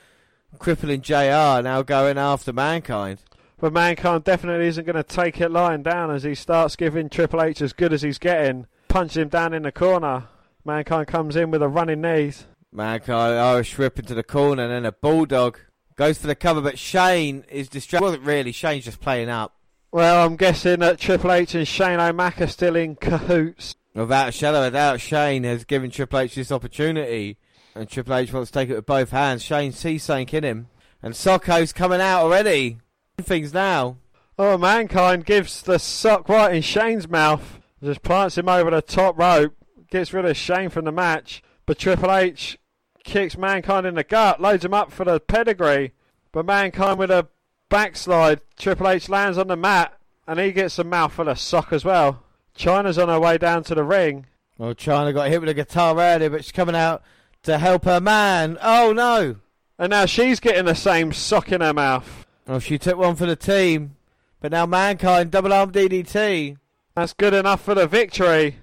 crippling JR, now going after Mankind. But Mankind definitely isn't going to take it lying down as he starts giving Triple H as good as he's getting. Punches him down in the corner. Mankind comes in with a running knees. Mankind Irish whip into the corner, and then a bulldog goes for the cover, but Shane is distracted. Wasn't really. Shane's just playing up. Well, I'm guessing that Triple H and Shane O'Mac are still in cahoots. Without a shadow of a doubt, Shane has given Triple H this opportunity, and Triple H wants to take it with both hands. Shane sees something in him, and Socko's coming out already. Things now. Oh, Mankind gives the sock right in Shane's mouth. Just plants him over the top rope. Gets rid of Shane from the match. But Triple H kicks Mankind in the gut. Loads him up for the pedigree. But Mankind with a backslide. Triple H lands on the mat. And he gets a mouthful of sock as well. Chyna's on her way down to the ring. Well, Chyna got hit with a guitar earlier, but she's coming out to help her man. Oh no! And now she's getting the same sock in her mouth. Well, she took one for the team, but now Mankind double arm DDT. That's good enough for the victory.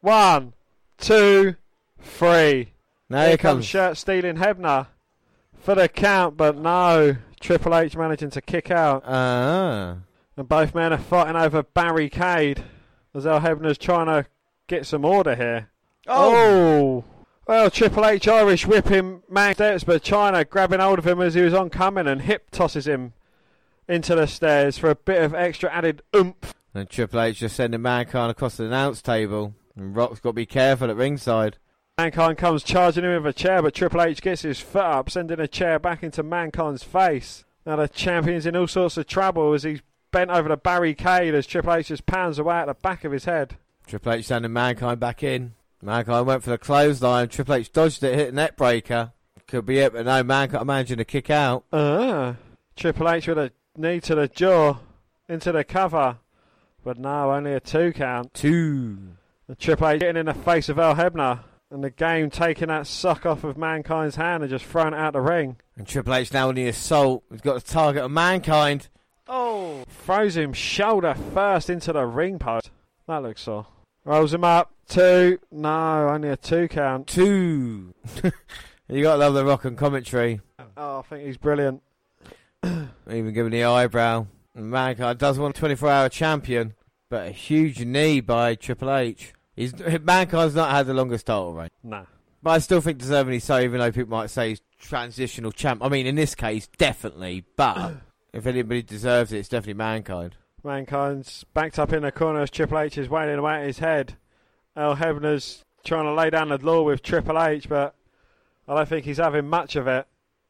One, two, three. Now Here here comes comes. shirt stealing Hebner for the count, but no. Triple H managing to kick out, Ah. and both men are fighting over barricade as Earl Hebner's trying to get some order here. Oh! oh! Well, Triple H Irish whipping Max steps, but Chyna grabbing hold of him as he was oncoming and hip tosses him into the stairs for a bit of extra added oomph. And Triple H just sending Mankind across the announce table. And Rock's got to be careful at ringside. Mankind comes charging him with a chair, but Triple H gets his foot up, sending a chair back into Mankind's face. Now the champion's in all sorts of trouble as he's bent over the barricade as Triple H just pounds away at the back of his head. Triple H sending Mankind back in. Mankind went for the clothesline. Triple H dodged it, hit a neckbreaker. Could be it, but no, Mankind managing to kick out. Ah, Triple H with a knee to the jaw into the cover, but no, only a two count. Two. And Triple H getting in the face of Earl Hebner. And the game taking that suck off of Mankind's hand and just throwing it out the ring. And Triple H now in the assault. He's got the target of Mankind. Oh! Throws him shoulder first into the ring post. That looks sore. Rolls him up. Two. No, only a two count. Two. you got to love the rock and commentary. Oh, I think he's brilliant. Even giving the eyebrow. Mankind does want a 24 hour champion, but a huge knee by Triple H. He's, Mankind's not had the longest title reign. Nah. But I still think deservingly so, even though people might say he's transitional champ. I mean, in this case, definitely. But if anybody deserves it, it's definitely Mankind. Mankind's backed up in the corner as Triple H is wailing away at his head. Earl Hebner's trying to lay down the law with Triple H, but I don't think he's having much of it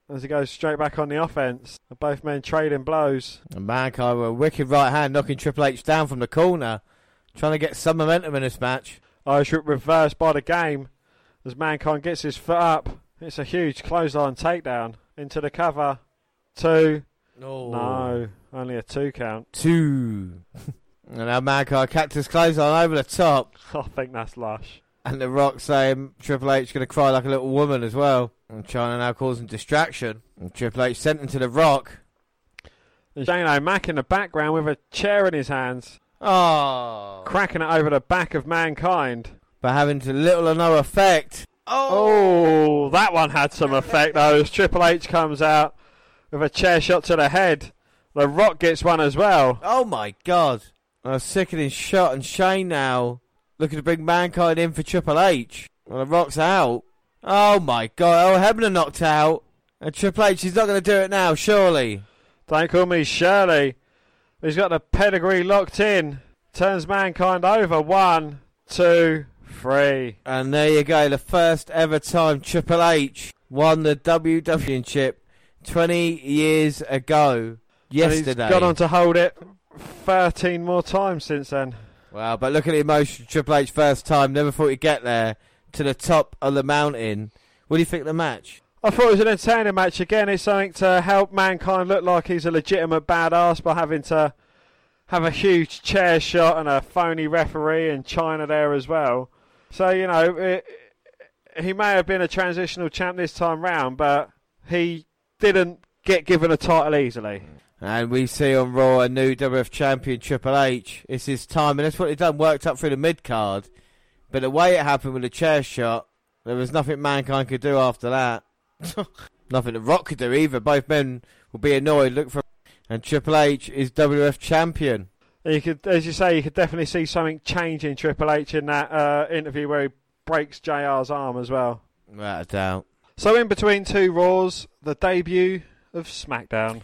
as he goes straight back on the offense. Both men trading blows. And Mankind with a wicked right hand knocking Triple H down from the corner, trying to get some momentum in this match. Irish whip reversed by the game as Mankind gets his foot up. It's a huge clothesline takedown into the cover. Two. No, only a two count. Two. and now Mankind cactus on over the top. I think that's lush. And The Rock saying Triple H going to cry like a little woman as well. And Chyna now causing distraction. And Triple H sent into The Rock. And Shane O'Mac in the background with a chair in his hands, Oh. cracking it over the back of Mankind. But having to little or no effect. Oh, that one had some effect though. As Triple H comes out with a chair shot to the head, The Rock gets one as well. Oh my god. A sickening shot and Shane now looking to bring Mankind in for Triple H. Well, The Rock's out. Oh my god. Oh, Hebner knocked out. And Triple H is not going to do it now, surely. Don't call me Shirley. He's got the pedigree locked in. Turns Mankind over. One, two, three. And there you go, the first ever time Triple H won the WWE Championship 20 years ago. Yesterday. And he's gone on to hold it 13 more times since then. Wow, but look at the emotion. Triple H first time, never thought he'd get there to the top of the mountain. What do you think of the match? I thought it was an entertaining match. Again, it's something to help Mankind look like he's a legitimate badass by having to have a huge chair shot and a phony referee in Chyna there as well. So, you know, it, he may have been a transitional champ this time round, but he didn't get given a title easily. And we see on Raw a new WF champion, Triple H. It's his time, and that's what he done, worked up through the mid card. But the way it happened with the chair shot, there was nothing Mankind could do after that. nothing the Rock could do either. Both men will be annoyed. Look for. And Triple H is WF champion. You could, as you say, you could definitely see something change in Triple H in that uh, interview where he breaks JR's arm as well. Without a doubt. So, in between two Raws, the debut of SmackDown.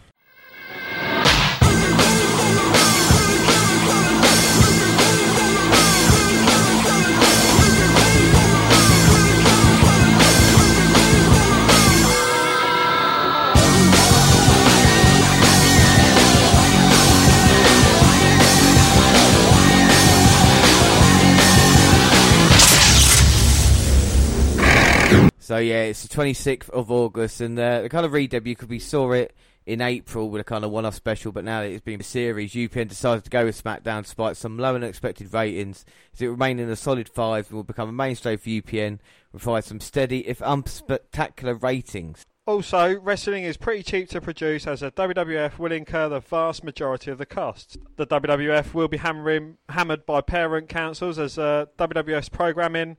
So yeah, it's the 26th of August, and uh, the kind of re-debut because we saw it in April with a kind of one-off special, but now that it's been a series, UPN decided to go with SmackDown despite some low than expected ratings. As it remained in a solid five and will become a mainstay for UPN, provide some steady, if unspectacular ratings. Also, wrestling is pretty cheap to produce as the WWF will incur the vast majority of the costs. The WWF will be hammering, hammered by parent councils as uh, WWF's programming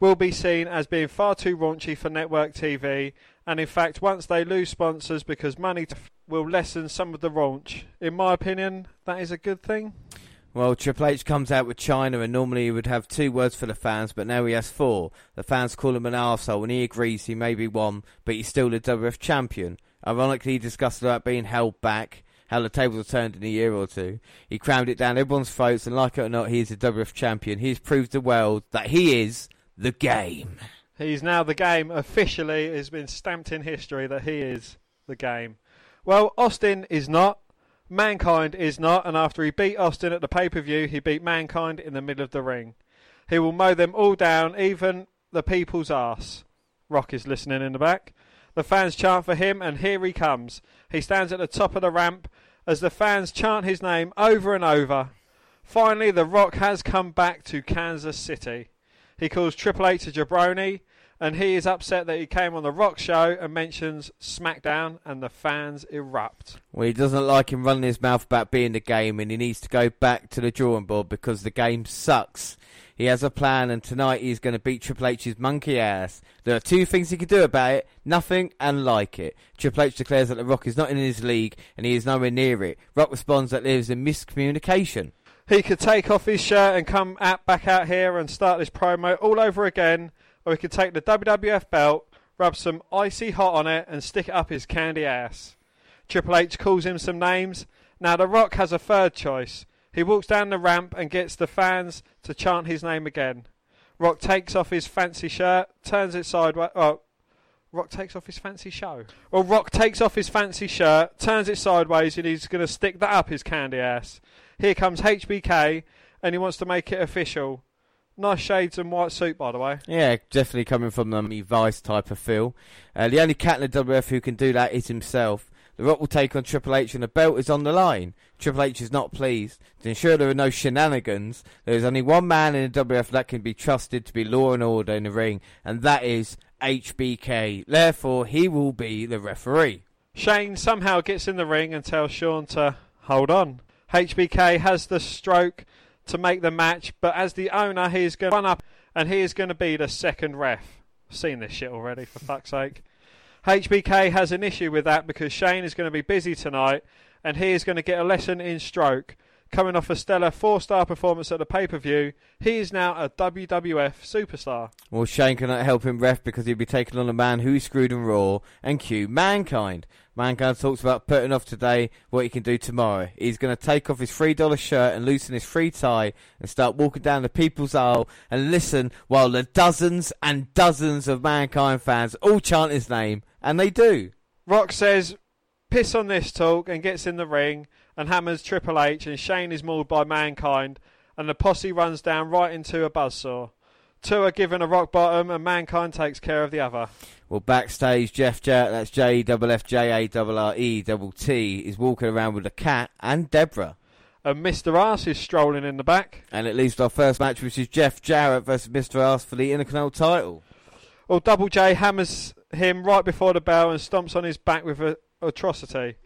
will be seen as being far too raunchy for network TV, and in fact, once they lose sponsors because money will lessen some of the raunch. In my opinion, that is a good thing. Well, Triple H comes out with Chyna, and normally he would have two words for the fans, but now he has four. The fans call him an arsehole, and he agrees he may be one, but he's still the WF champion. Ironically, he discussed about being held back, how the tables have turned in a year or two. He crammed it down everyone's throats, and like it or not, he is the WF champion. He's proved the world that he is the game. He's now the game. Officially, it has been stamped in history that he is the game. Well, Austin is not. Mankind is not. And after he beat Austin at the pay per view, he beat Mankind in the middle of the ring. He will mow them all down, even the people's ass. Rock is listening in the back. The fans chant for him, and here he comes. He stands at the top of the ramp as the fans chant his name over and over. Finally, The Rock has come back to Kansas City. He calls Triple H a jabroni, and he is upset that he came on the Rock show and mentions SmackDown, and the fans erupt. Well, he doesn't like him running his mouth about being the game, and he needs to go back to the drawing board because the game sucks. He has a plan, and tonight he's going to beat Triple H's monkey ass. There are two things he can do about it nothing and like it. Triple H declares that The Rock is not in his league, and he is nowhere near it. Rock responds that there is a miscommunication. He could take off his shirt and come at, back out here and start this promo all over again, or he could take the WWF belt, rub some icy hot on it, and stick it up his candy ass. Triple H calls him some names. Now, The Rock has a third choice. He walks down the ramp and gets the fans to chant his name again. Rock takes off his fancy shirt, turns it sideways. Oh, Rock takes off his fancy show. Well, Rock takes off his fancy shirt, turns it sideways, and he's going to stick that up his candy ass. Here comes HBK, and he wants to make it official. Nice shades and white suit, by the way. Yeah, definitely coming from the Vice type of feel. Uh, the only cat in the WF who can do that is himself. The Rock will take on Triple H and the belt is on the line. Triple H is not pleased. To ensure there are no shenanigans, there is only one man in the WF that can be trusted to be law and order in the ring, and that is HBK. Therefore, he will be the referee. Shane somehow gets in the ring and tells Shawn to hold on. HBK has the stroke to make the match, but as the owner, he is going to run up and he is going to be the second ref. Seen this shit already, for fuck's sake. HBK has an issue with that because Shane is going to be busy tonight and he is going to get a lesson in stroke. Coming off a stellar four star performance at the pay per view, he is now a WWF superstar. Well, Shane cannot help him ref because he'll be taking on a man who screwed in Raw and cue Mankind. Mankind talks about putting off today what he can do tomorrow. He's going to take off his $3 shirt and loosen his free tie and start walking down the people's aisle and listen while the dozens and dozens of Mankind fans all chant his name. And they do. Rock says, piss on this talk and gets in the ring and hammers Triple H and Shane is mauled by Mankind and the posse runs down right into a buzzsaw. Two are given a rock bottom and Mankind takes care of the other. Well, backstage, Jeff Jarrett, that's J double F J A double R E double T, is walking around with a cat and Debra. And Mr. Ass is strolling in the back. And it leads to our first match, which is Jeff Jarrett versus Mr. Ass for the Intercontinental title. Well, Double J hammers him right before the bell and stomps on his back with a atrocity.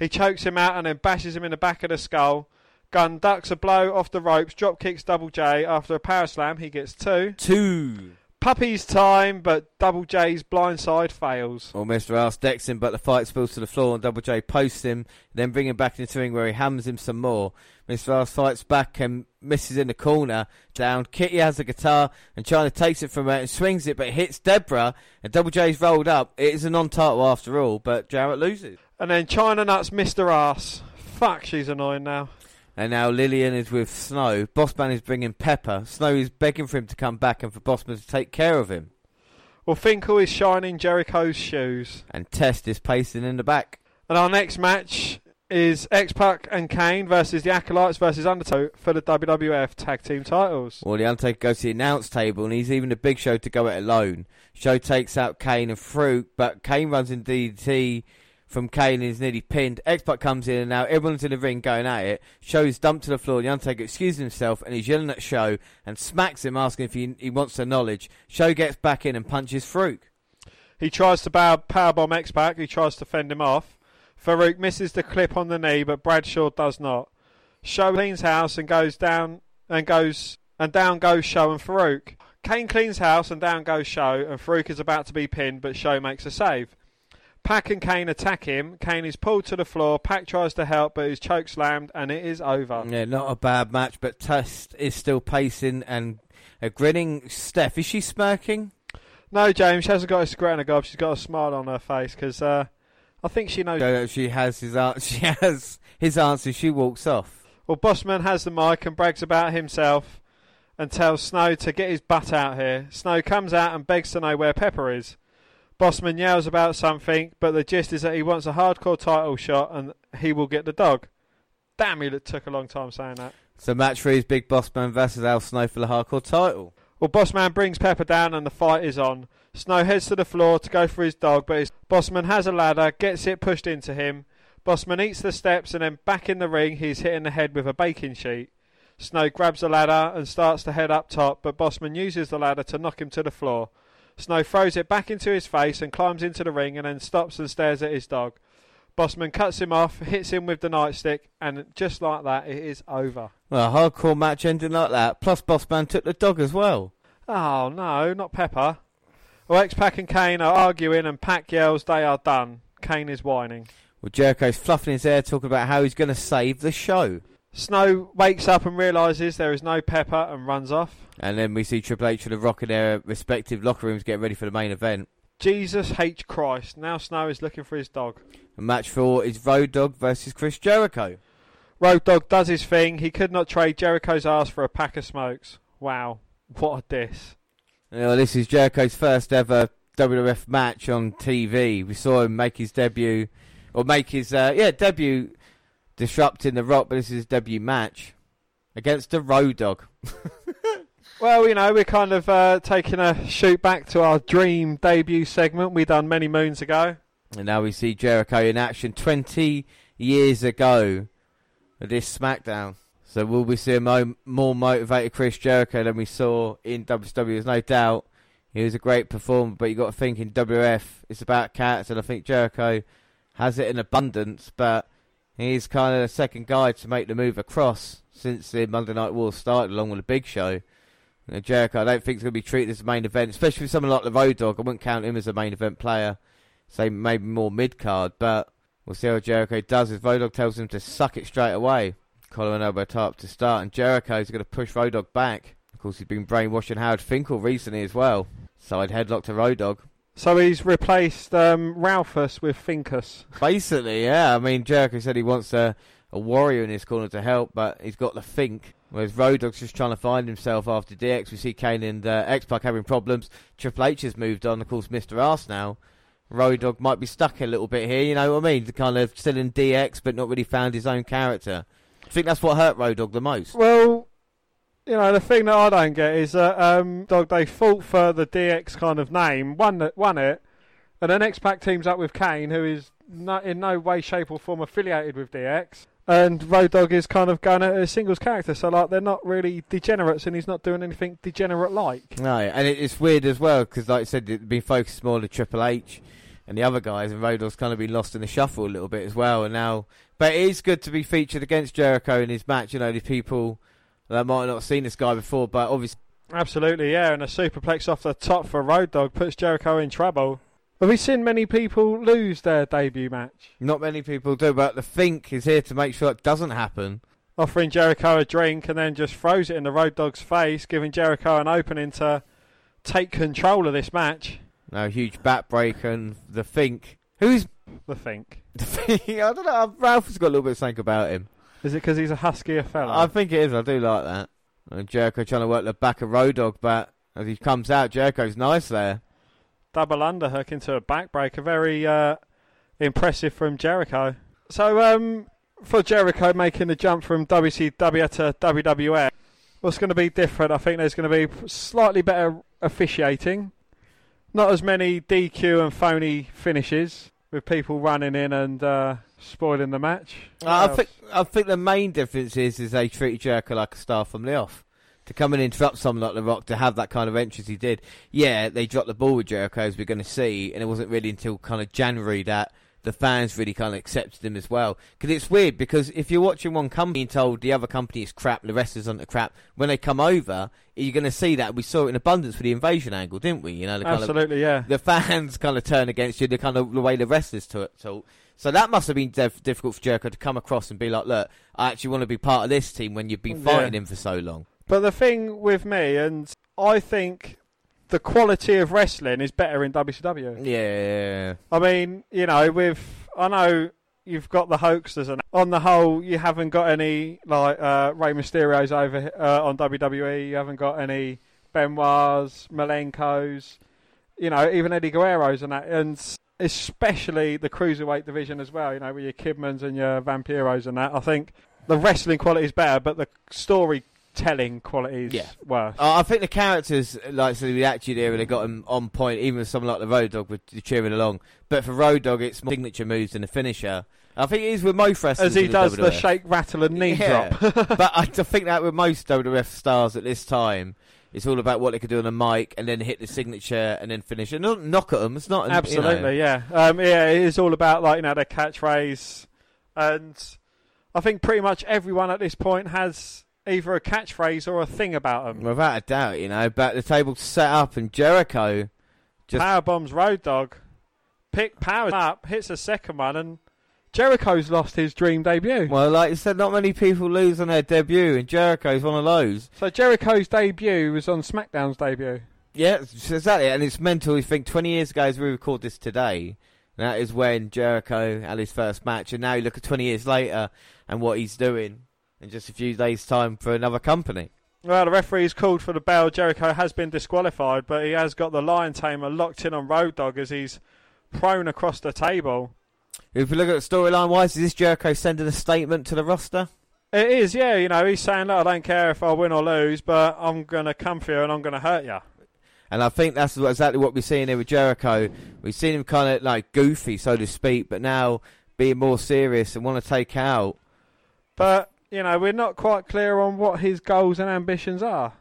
He chokes him out and then bashes him in the back of the skull. Gunn ducks a blow off the ropes, drop kicks Double J. After a power slam, he gets two. Two. Puppy's time, but Double J's blindside fails. Well, Mr. Ass decks him, but the fight spills to the floor and Double J posts him, then bring him back into the ring where he hams him some more. Mr. Ass fights back and misses in the corner. Down, Kitty has the guitar and Chyna takes it from her and swings it, but it hits Debra and Double J's rolled up. It is a non-title after all, but Jarrett loses. And then Chyna nuts Mr. Ass. Fuck, she's annoying now. And now Lillian is with Snow. Bossman is bringing Pepper. Snow is begging for him to come back and for Bossman to take care of him. Well, Finkel is shining Jericho's shoes. And Test is pacing in the back. And our next match is X Pac and Kane versus the Acolytes versus Undertow for the WWF Tag Team titles. Well, the Undertaker goes to the announce table and he's even a big show to go it alone. Show takes out Kane and Fruit, but Kane runs in DDT from Kane is nearly pinned. X Pac comes in and now everyone's in the ring going at it. Show is dumped to the floor. The Undertaker excuses himself and he's yelling at Show and smacks him, asking if he, he wants the knowledge. Show gets back in and punches Fruit. He tries to bow, powerbomb X Pac. He tries to fend him off. Faarooq misses the clip on the knee, but Bradshaw does not. Show cleans house and goes down and goes and down goes Show and Faarooq. Kane cleans house and down goes Show, and Faarooq is about to be pinned, but Show makes a save. Pac and Kane attack him. Kane is pulled to the floor. Pac tries to help, but is choke slammed, and it is over. Yeah, not a bad match, but Test is still pacing and a grinning Steph. Is she smirking? No, James, she hasn't got a cigarette in her gob. She's got a smile on her face because uh, I think she knows. No, she has his an- she has his answer. She walks off. Well, Bossman has the mic and brags about himself and tells Snow to get his butt out here. Snow comes out and begs to know where Pepper is. Bossman yells about something, but the gist is that he wants a hardcore title shot and he will get the dog. Damn, he took a long time saying that. So match three is Big Bossman versus Al Snow for the hardcore title. Well, Bossman brings Pepper down and the fight is on. Snow heads to the floor to go for his dog, but his Bossman has a ladder, gets it pushed into him. Bossman eats the steps and then back in the ring, he's hit in the head with a baking sheet. Snow grabs the ladder and starts to head up top, but Bossman uses the ladder to knock him to the floor. Snow throws it back into his face and climbs into the ring and then stops and stares at his dog. Bossman cuts him off, hits him with the nightstick, and just like that, it is over. Well, a hardcore match ending like that. Plus, Bossman took the dog as well. Oh no, not Pepper. Well, X Pac and Kane are arguing, and Pac yells, They are done. Kane is whining. Well, Jericho's fluffing his hair, talking about how he's going to save the show. Snow wakes up and realises there is no Pepper and runs off. And then we see Triple H and The Rock in their respective locker rooms getting ready for the main event. Jesus H. Christ. Now Snow is looking for his dog. And match four is Road Dogg versus Chris Jericho. Road Dogg does his thing. He could not trade Jericho's ass for a pack of smokes. Wow. What a diss. Well, this is Jericho's first ever WWF match on TV. We saw him make his debut, or make his, uh, yeah, debut disrupting The Rock, but this is his debut match against the Road Dogg. Well, you know, we're kind of uh, taking a shoot back to our dream debut segment we done many moons ago. And now we see Jericho in action 20 years ago at this SmackDown. So will we see a mo- more motivated Chris Jericho than we saw in WWE? There's no doubt. He was a great performer, but you got to think in WF it's about cats, and I think Jericho has it in abundance. But he's kind of the second guy to make the move across since the Monday Night War started, along with the Big Show. Know, Jericho, I don't think he's going to be treated as a main event, especially with someone like the Road Dogg. I wouldn't count him as a main event player. Say maybe more mid card, but we'll see how Jericho does. If Road Dogg tells him to suck it straight away, collar and elbow tie up to start, and Jericho's going to push Road Dogg back. Of course, he's been brainwashing Howard Finkel recently as well. Side headlock to Road Dogg. So he's replaced um, Ralphus with Finkus. Basically, yeah. I mean, Jericho said he wants a, a warrior in his corner to help, but he's got the Fink. Whereas Road Dogg's just trying to find himself after DX. We see Kane and uh, X Pac having problems. Triple H has moved on. Of course, Mr. Arse now. Road Dogg might be stuck a little bit here, you know what I mean? Kind of still in DX, but not really found his own character. I think that's what hurt Road Dogg the most. Well, you know, the thing that I don't get is that um, Dog they fought for the DX kind of name, won it, won it, and then X Pac teams up with Kane, who is no, in no way, shape, or form affiliated with DX. And Road Dogg is kind of going at a singles character, so like they're not really degenerates, and he's not doing anything degenerate like. No, and it, it's weird as well because, like I said, it's been focused more on Triple H and the other guys, and Road Dogg's kind of been lost in the shuffle a little bit as well. And now, but it is good to be featured against Jericho in his match. You know, the people that might not have seen this guy before, but obviously, Absolutely, yeah, and a superplex off the top for Road Dogg puts Jericho in trouble. Have we seen many people lose their debut match? not many people do. But the Fink is here to make sure it doesn't happen. offering Jericho a drink and then just throws it in the Road Dogg's face, giving Jericho an opening to take control of this match. No huge back break and the Fink. Who's The think. the Think? I don't know. Ralph has got a little bit of something about him. Is it because he's a huskier fella? I think it is. I do like that. And Jericho trying to work the back of Road Dogg, but as he comes out, Jericho's nice there. Double underhook into a backbreaker. Very uh, impressive from Jericho. So, um, for Jericho making the jump from WCW to WWF, what's going to be different? I think there's going to be slightly better officiating. Not as many DQ and phony finishes with people running in and uh, spoiling the match. What I think I think the main difference is is they treated Jericho like a star from the off. To come and interrupt someone like The Rock to have that kind of entrance he did. Yeah, they dropped the ball with Jericho as we're going to see, and it wasn't really until kind of January that the fans really kind of accepted him as well. Because it's weird because if you're watching one company and told the other company is crap, the rest is on the crap, when they come over, you're going to see that. We saw it in abundance for the invasion angle, didn't we? You know, the kind of Absolutely, yeah. the fans kind of turn against you, the kind of the way the wrestlers talk. talk. So that must have been def- difficult for Jericho to come across and be like, look, I actually want to be part of this team when you've been Yeah. fighting him for so long. But the thing with me, and I think the quality of wrestling is better in WCW. Yeah. I mean, you know, with I know you've got the hoaxers, and on the whole, you haven't got any like uh, Rey Mysterio's over uh, on WWE. You haven't got any Benoit's, Malenko's, you know, even Eddie Guerrero's and that, and especially the cruiserweight division as well. You know, with your Kidmans and your Vampiros and that. I think the wrestling quality is better, but the storytelling quality is Yeah. worse. Uh, I think the characters, like so the Attitude Era, they got him on point, even with someone like the Road Dogg with the cheering along. But for Road Dogg, it's more signature moves than the finisher. I think it is with most wrestlers. as he does the WWF. shake, rattle, and knee Yeah. drop. but I th- think that with most WWF stars at this time, it's all about what they can do on the mic and then hit the signature and then finish. And not knock at them. It's not you know. Absolutely, yeah, um, yeah. It is all about like you know their catchphrase, and I think pretty much everyone at this point has either a catchphrase or a thing about them. Without a doubt, you know. But the table set up and Jericho just Power bombs Road Dogg, pick powers up, hits a second one, and Jericho's lost his dream debut. well, like you said, not many people lose on their debut, and Jericho's one of those. So Jericho's debut was on SmackDown's debut. Yeah, exactly. And it's mental. You think 20 years ago, as we record this today, that is when Jericho had his first match. And now you look at 20 years later and what he's doing in just a few days' time for another company. Well, the referee's called for the bell. Jericho has been disqualified, but he has got the Lion Tamer locked in on Road Dogg as he's prone across the table. If we look at storyline wise, is this Jericho sending a statement to the roster? It is, yeah. You know, he's saying, "Look, I don't care if I win or lose, but I'm going to come for you and I'm going to hurt you." And I think that's exactly what we're seeing here with Jericho. We've seen him kind of like goofy, so to speak, but now being more serious and want to take out. But you know, we're not quite clear on what his goals and ambitions are.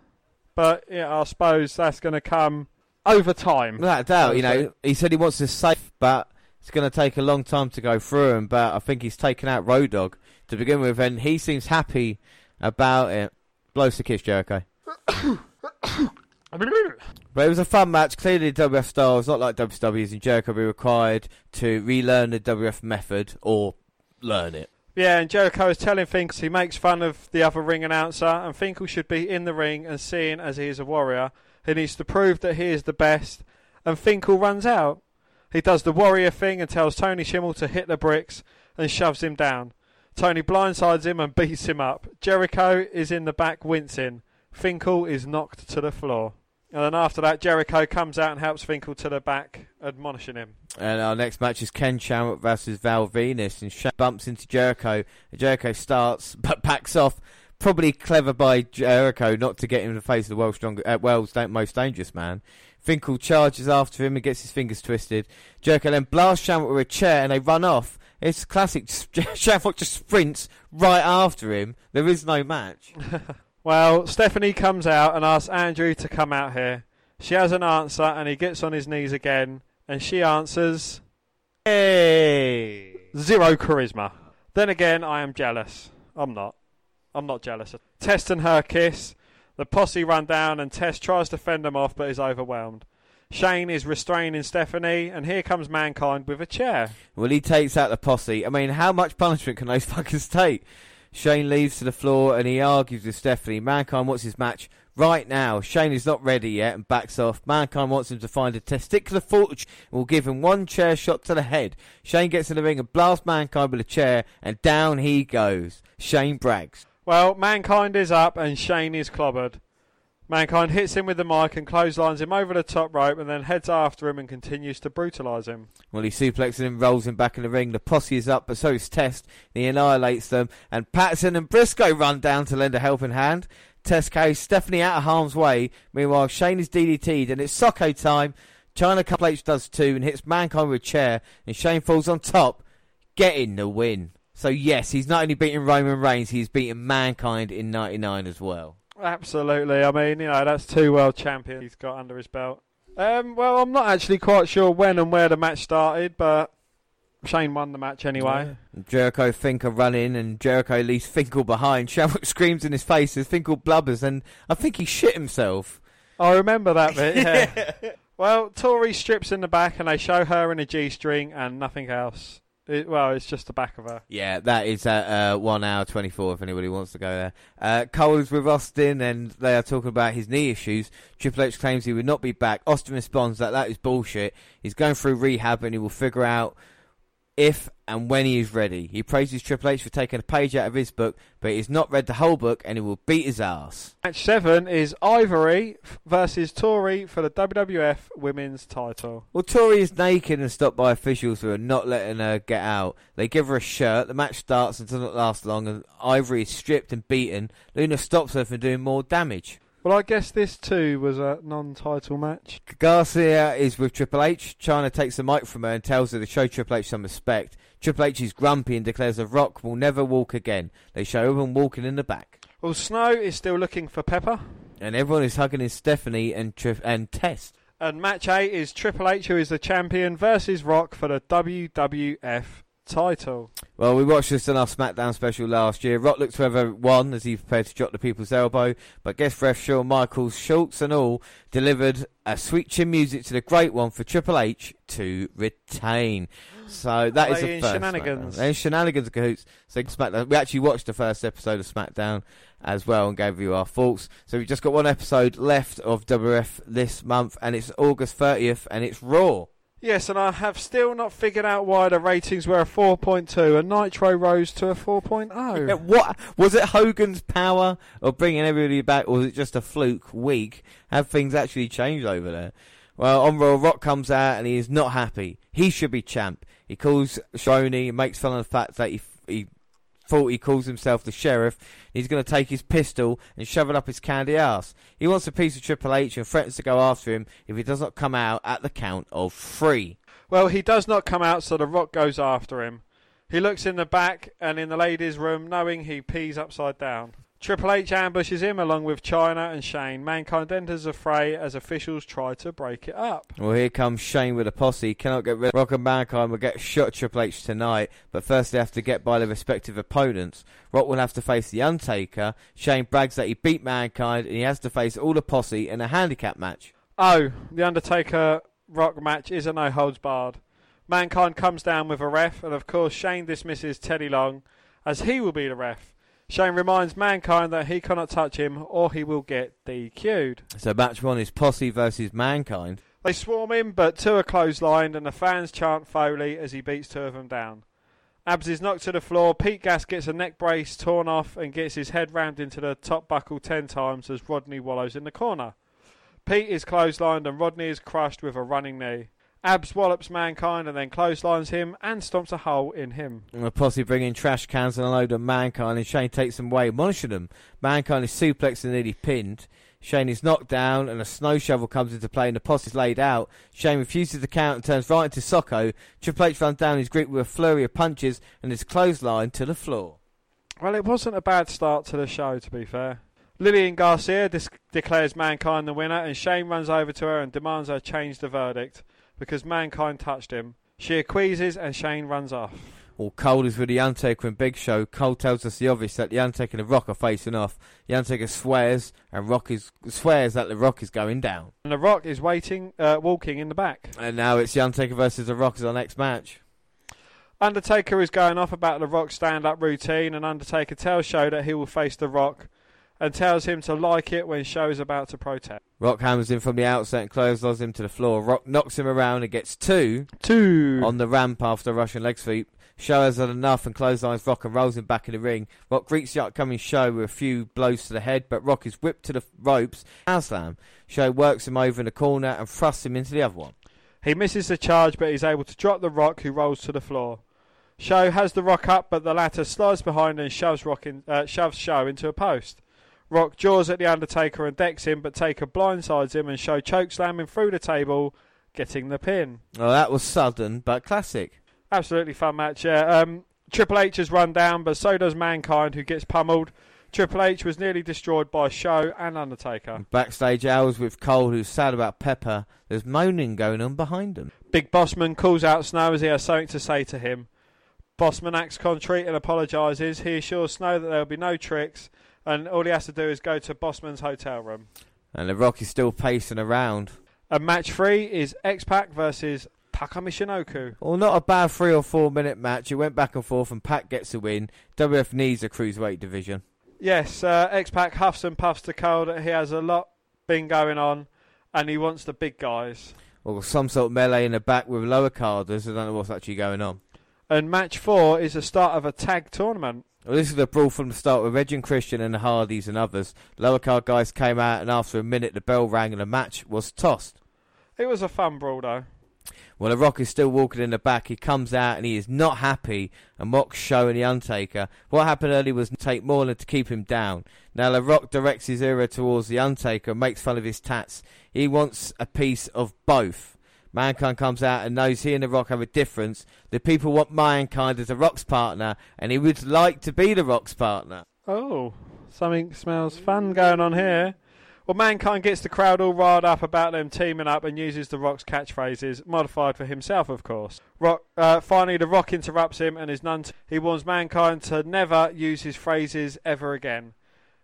But yeah, I suppose that's going to come over time. Without a doubt, you know, he said he wants to save, but it's going to take a long time to go through him. But I think he's taken out Road Dogg to begin with, and he seems happy about it. Blows the kiss, Jericho. But it was a fun match. Clearly, WF style is not like WWE's, and Jericho will be required to relearn the WF method or learn it. Yeah, and Jericho is telling Finkel he makes fun of the other ring announcer, and Finkel should be in the ring and seen as he is a warrior. He needs to prove that he is the best, and Finkel runs out. He does the warrior thing and tells Tony Chimel to hit the bricks and shoves him down. Tony blindsides him and beats him up. Jericho is in the back wincing. Finkel is knocked to the floor. And then after that, Jericho comes out and helps Finkel to the back, admonishing him. And our next match is Ken Shamrock versus Val Venis, and Shamrock bumps into Jericho. Jericho starts but backs off. Probably clever by Jericho not to get him in the face of the world's, strong, uh, world's most dangerous man. Finkel charges after him and gets his fingers twisted. Jericho then blasts Shamrock with a chair and they run off. It's classic. Shamrock just sprints right after him. There is no match. Well, Stephanie comes out and asks Andrew to come out here. She has an answer and he gets on his knees again and she answers Hey! zero charisma. Then again, I am jealous. I'm not. I'm not jealous. Test and her kiss. The posse run down and Test tries to fend them off but is overwhelmed. Shane is restraining Stephanie and here comes Mankind with a chair. Well, he takes out the posse. I mean, how much punishment can those fuckers take? Shane leaves to the floor and he argues with Stephanie. Mankind wants his match right now. Shane is not ready yet and backs off. Mankind wants him to find a testicular fortune and will give him one chair shot to the head. Shane gets in the ring and blasts Mankind with a chair and down he goes. Shane brags. Well, Mankind is up and Shane is clobbered. Mankind hits him with the mic and clotheslines him over the top rope and then heads after him and continues to brutalise him. Well, he suplexes him, rolls him back in the ring. The posse is up, but so is Test. He annihilates them, and Patterson and Brisco run down to lend a helping hand. Test carries Stephanie out of harm's way. Meanwhile, Shane is DDT'd, and it's Socko time. Chyna Couple H does too and hits Mankind with a chair, and Shane falls on top, getting the win. So yes, he's not only beating Roman Reigns, he's beating Mankind in '99 as well. Absolutely. I mean, you know, that's two world champions he's got under his belt. Um, well, I'm not actually quite sure when and where the match started, but Shane won the match anyway. Jericho Finkel running in and Jericho leaves Finkel behind. Shamrock screams in his face as Finkel blubbers and I think he shit himself. I remember that bit, yeah. well, Tori strips in the back and they show her in a G string and nothing else. It, well, it's just the back of her. Yeah, that is at uh, 1 hour 24 if anybody wants to go there. Uh, Cole is with Austin and they are talking about his knee issues. Triple H claims he would not be back. Austin responds that that is bullshit. He's going through rehab and he will figure out if and when he is ready. He praises Triple H for taking a page out of his book, but he has not read the whole book and he will beat his ass. Match seven is Ivory versus Tori for the WWF Women's title. Well, Tori is naked and stopped by officials who are not letting her get out. They give her a shirt. The match starts and does not last long, and Ivory is stripped and beaten. Luna stops her from doing more damage. Well, I guess this too was a non-title match. Garcia is with Triple H. Chyna takes the mic from her and tells her to show Triple H some respect. Triple H is grumpy and declares The Rock will never walk again. They show him walking in the back. Well, Snow is still looking for Pepper. And everyone is hugging in Stephanie and Tri- and Test. And match eight is Triple H, who is the champion, versus Rock for the WWF title. Well, we watched this on our SmackDown special last year. Rock looked to have won as he prepared to drop the people's elbow, but guest ref Shawn Michaels, Schultz and all delivered a sweet chin music to the great one for Triple H to retain. So that is Are is they the in first shenanigans? They're in shenanigans, cahoots. So SmackDown. We actually watched the first episode of SmackDown as well and gave you our thoughts. So we've just got one episode left of WF this month, and it's August 30th, and it's Raw. Yes, and I have still not figured out why the ratings were a 4.2 and Nitro rose to a 4.0. Yeah, what was it? Hogan's power of bringing everybody back, or was it just a fluke week? Have things actually changed over there? Well, on Raw, Rock comes out and he is not happy. He should be champ. He calls Shoney, makes fun of the fact that he thought he calls himself the sheriff. He's going to take his pistol and shove it up his candy ass. He wants a piece of Triple H and threatens to go after him if he does not come out at the count of three. Well, he does not come out, so The Rock goes after him. He looks in the back and in the ladies' room, knowing he pees upside down. Triple H ambushes him along with Chyna and Shane. Mankind enters the fray as officials try to break it up. Well, here comes Shane with a posse. Cannot get rid of Rock and Mankind will get shot Triple H tonight, but first they have to get by their respective opponents. Rock will have to face The Undertaker. Shane brags that he beat Mankind and he has to face all the posse in a handicap match. Oh, the Undertaker Rock match is a no holds barred. Mankind comes down with a ref, and of course Shane dismisses Teddy Long as he will be the ref. Shane reminds Mankind that he cannot touch him or he will get DQ'd. So match one is Posse versus Mankind. They swarm him, but two are clotheslined, and the fans chant Foley as he beats two of them down. Abs is knocked to the floor. Pete Gas gets a neck brace torn off and gets his head rammed into the top buckle ten times as Rodney wallows in the corner. Pete is clotheslined and Rodney is crushed with a running knee. Abs wallops Mankind and then clotheslines him and stomps a hole in him. And the posse bring in trash cans and a load of Mankind, and Shane takes them away, admonishing them. Mankind is suplexed and nearly pinned. Shane is knocked down, and a snow shovel comes into play, and the posse is laid out. Shane refuses to count and turns right into Socko. Triple H runs down his grip with a flurry of punches and is clotheslined to the floor. Well, it wasn't a bad start to the show, to be fair. Lillian Garcia dis- declares Mankind the winner, and Shane runs over to her and demands her change the verdict because Mankind touched him. She acquiesces, and Shane runs off. Well, Cole is with the Undertaker and Big Show. Cole tells us the obvious that the Undertaker and the Rock are facing off. The Undertaker swears, and Rock is swears that the Rock is going down. And The Rock is waiting, uh, walking in the back. And now it's the Undertaker versus the Rock as our next match. Undertaker is going off about The Rock's stand-up routine, and Undertaker tells Show that he will face The Rock, and tells him to like it when Show is about to protest. Rock hammers him from the outset and clotheslines him to the floor. Rock knocks him around and gets two Two. on the ramp after Russian leg sweep. Show has had enough and clotheslines Rock and rolls him back in the ring. Rock greets the upcoming Show with a few blows to the head, but Rock is whipped to the ropes. Aslam. Show works him over in the corner and thrusts him into the other one. He misses the charge, but he's able to drop the Rock, who rolls to the floor. Show has the Rock up, but the latter slides behind and shoves Rock in, uh, shoves Show into a post. Rock jaws at the Undertaker and decks him, but Taker blindsides him and Show chokeslam him through the table, getting the pin. Oh, that was sudden, but classic. Absolutely fun match. Yeah. Um, Triple H has run down, but so does Mankind, who gets pummeled. Triple H was nearly destroyed by Show and Undertaker. Backstage hours with Cole, who's sad about Pepper. There's moaning going on behind him. Big Bossman calls out Snow as he has something to say to him. Bossman acts contrite and apologises. He assures Snow that there will be no tricks, and all he has to do is go to Bossman's hotel room. And the Rock is still pacing around. And match three is X Pac versus Taka Michinoku. Well, not a bad three or four minute match. It went back and forth, and Pac gets a win. WF needs a cruiserweight division. Yes, uh, X Pac huffs and puffs to Cole that he has a lot been going on, and he wants the big guys. Or some sort of melee in the back with lower carders. I don't know what's actually going on. And match four is the start of a tag tournament. Well, this is a brawl from the start with and Christian and the Hardys and others. Lower card guys came out, and after a minute, the bell rang and the match was tossed. It was a fun brawl though. Well, The Rock is still walking in the back. He comes out and he is not happy and mocks Show and The Undertaker. What happened earlier was take Moreland to keep him down. Now, The Rock directs his era towards The Undertaker and makes fun of his tats. He wants a piece of both. Mankind comes out and knows he and The Rock have a difference. The people want Mankind as The Rock's partner, and he would like to be The Rock's partner. Oh, something smells fun going on here. Well, Mankind gets the crowd all riled up about them teaming up and uses The Rock's catchphrases, modified for himself, of course. Rock, uh, finally, The Rock interrupts him and is none. T- he warns Mankind to never use his phrases ever again.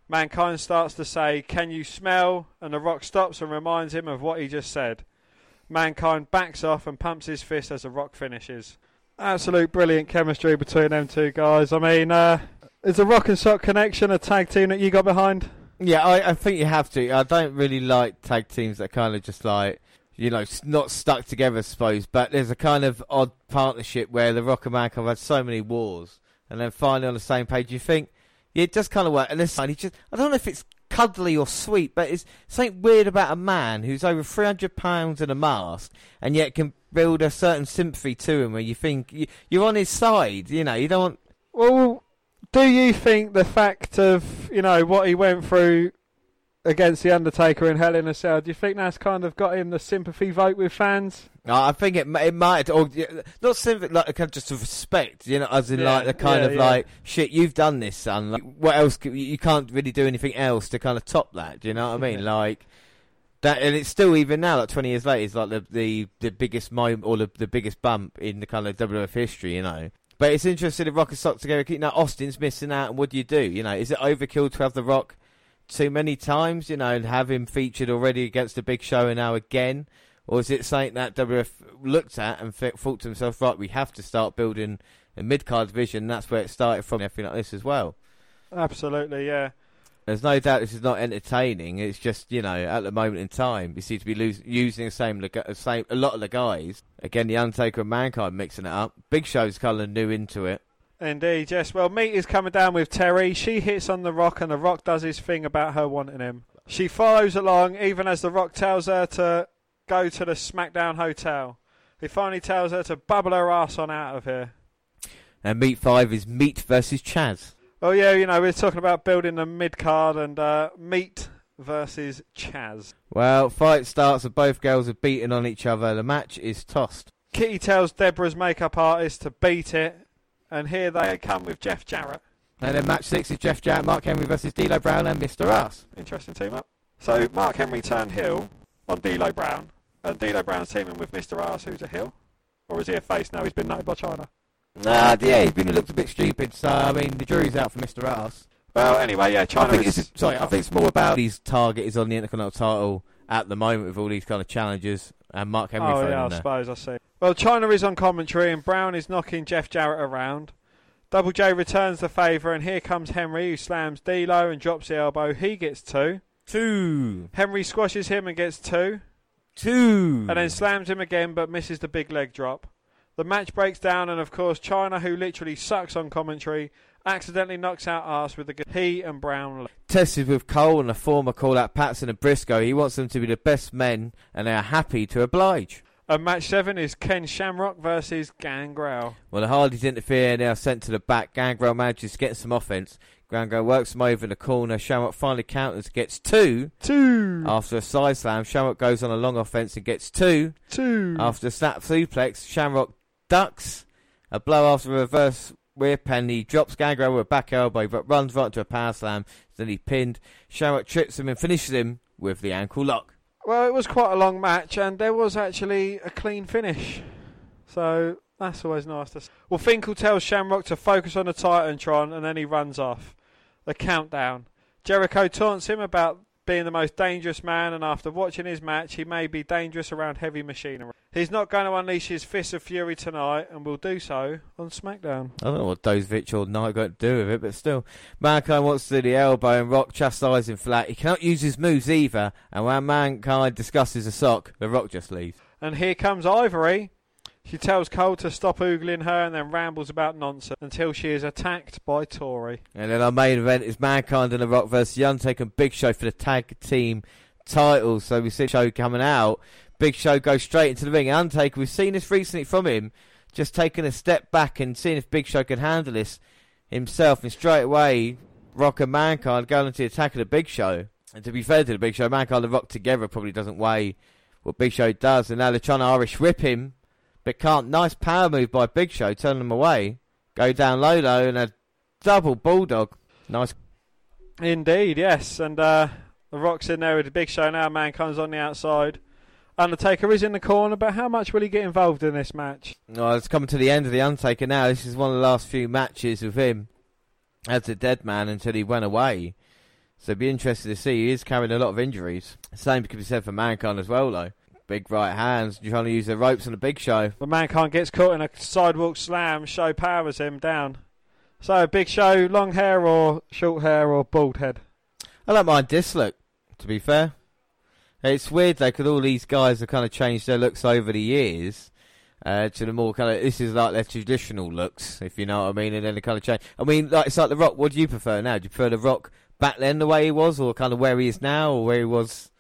Mankind starts to say, Can you smell? And The Rock stops and reminds him of what he just said. Mankind backs off and pumps his fist as The Rock finishes. Absolute brilliant chemistry between them two guys. I mean, uh, is the Rock and Sock Connection a tag team that you got behind? Yeah, I, I think you have to. I don't really like tag teams that kind of just like, you know, not stuck together, I suppose. But there's a kind of odd partnership where The Rock and Mankind have had so many wars, and then finally on the same page, you think, yeah, it does kind of work. And this time, he just, I don't know if it's cuddly or sweet, but it's something weird about a man who's over 300 pounds in a mask, and yet can build a certain sympathy to him where you think you, you're on his side. You know, you don't want. Well, do you think the fact of you know what he went through against the Undertaker in Hell in a Cell, do you think that's kind of got him the sympathy vote with fans? No, I think it, it might, or not simply like a kind of just respect, you know, as in Yeah, like the kind yeah, of yeah. like shit, you've done this, son. Like, what else? You can't really do anything else to kind of top that. Do you know what I mean? Like that, and it's still even now, like twenty years later, it's like the the, the biggest moment or the, the biggest bump in the kind of WWF history, you know. But it's interesting if Rock and Sock together. Know, Austin's missing out, and what do you do? You know, is it overkill to have the Rock too many times? You know, and have him featured already against a big show, and now again. Or is it something that WF looked at and thought to himself, right, we have to start building a mid card division? That's where it started from, everything like this as well. Absolutely, yeah. There's no doubt this is not entertaining. It's just, you know, at the moment in time, you seem to be lose- using the same, the same, a lot of the guys. Again, The Undertaker and Mankind mixing it up. Big Show's kind of new into it. Indeed, yes. Well, Meat is coming down with Terri. She hits on The Rock, and The Rock does his thing about her wanting him. She follows along, even as The Rock tells her to go to the SmackDown Hotel. He finally tells her to bubble her ass on out of here. And Meat 5 is Meat versus Chaz. Oh yeah, you know we're talking about building the mid card and uh, Meat versus Chaz. Well, fight starts and both girls are beating on each other. The match is tossed. Kitty tells Debra's makeup artist to beat it, and here they come with Jeff Jarrett. And then match six is Jeff Jarrett, Mark Henry versus D'Lo Brown and Mr. Ass. Interesting team up. So Mark Henry turned heel on D'Lo Brown, and D'Lo Brown's teaming with Mr. Arse, who's a heel, or is he a face now? He's been known by Chyna. Nah, yeah, he's been looked a bit stupid. So I mean, the jury's out for Mr. Ass. Well, anyway, yeah, I Chyna think is. it's sorry. I think it's more about his target is on the Intercontinental title at the moment with all these kind of challenges and Mark Henry oh yeah, I there. suppose I see. Well, Chyna is on commentary, and Brown is knocking Jeff Jarrett around. Double J returns the favour, and here comes Henry, who slams D'Lo and drops the elbow. He gets two. Two, Henry squashes him and gets two. two, and then slams him again but misses the big leg drop. The match breaks down, and of course, Chyna, who literally sucks on commentary, accidentally knocks out Arse with the. He and Brown. tested with Cole and a former call out Patterson and Brisco. He wants them to be the best men, and they are happy to oblige. And match seven is Ken Shamrock versus Gangrel. Well, the Hardys interfere are sent to the back. Gangrel manages to get some offense. Gangrel works him over the corner. Shamrock finally counters, gets two. Two. After a side slam, Shamrock goes on a long offense and gets two. Two. After a snap suplex, Shamrock ducks. A blow after a reverse rear pen. He drops Gangrel with a back elbow, but runs right into a power slam. Then he pinned. Shamrock trips him and finishes him with the ankle lock. Well, it was quite a long match, and there was actually a clean finish. So that's always nice to see. Well, Finkel tells Shamrock to focus on the Titantron, and then he runs off. The countdown. Jericho taunts him about being the most dangerous man, and after watching his match, he may be dangerous around heavy machinery. He's not going to unleash his fists of fury tonight, and will do so on SmackDown. I don't know what Dozevich or Knight got to do with it, but still. Mankind wants to do the elbow and Rock chastises him flat. He cannot use his moves either, and when Mankind discusses a sock, the Rock just leaves. And here comes Ivory. She tells Cole to stop oogling her and then rambles about nonsense until she is attacked by Tori. And then our main event is Mankind and the Rock versus The Undertaker and Big Show for the tag team titles. So we see show coming out, Big Show goes straight into the ring. Undertaker, we've seen this recently from him, just taking a step back and seeing if Big Show can handle this himself. And straight away, Rock and Mankind going into the attack of the Big Show. And to be fair to the Big Show, Mankind and The Rock together probably doesn't weigh what Big Show does. And now they're trying to Irish whip him, but can't. Nice power move by Big Show, turn them away. Go down low low and a double bulldog. Nice. Indeed, yes. And uh, the Rock's in there with the Big Show now. Mankind's on the outside. Undertaker is in the corner, but how much will he get involved in this match? Oh, it's coming to the end of the Undertaker now. This is one of the last few matches with him as a dead man until he went away. So it'd be interested to see. He is carrying a lot of injuries. Same could be said for Mankind as well, though. Big right hands, trying to use the ropes on the big show. But Mankind gets caught in a sidewalk slam. Show powers him down. So, Big Show, long hair or short hair or bald head? I don't mind this look, to be fair. It's weird though, because all these guys have kind of changed their looks over the years uh, to the more kind of. This is like their traditional looks, if you know what I mean, and then they kind of change. I mean, like it's like the Rock. What do you prefer now? Do you prefer the Rock back then, the way he was, or kind of where he is now, or where he was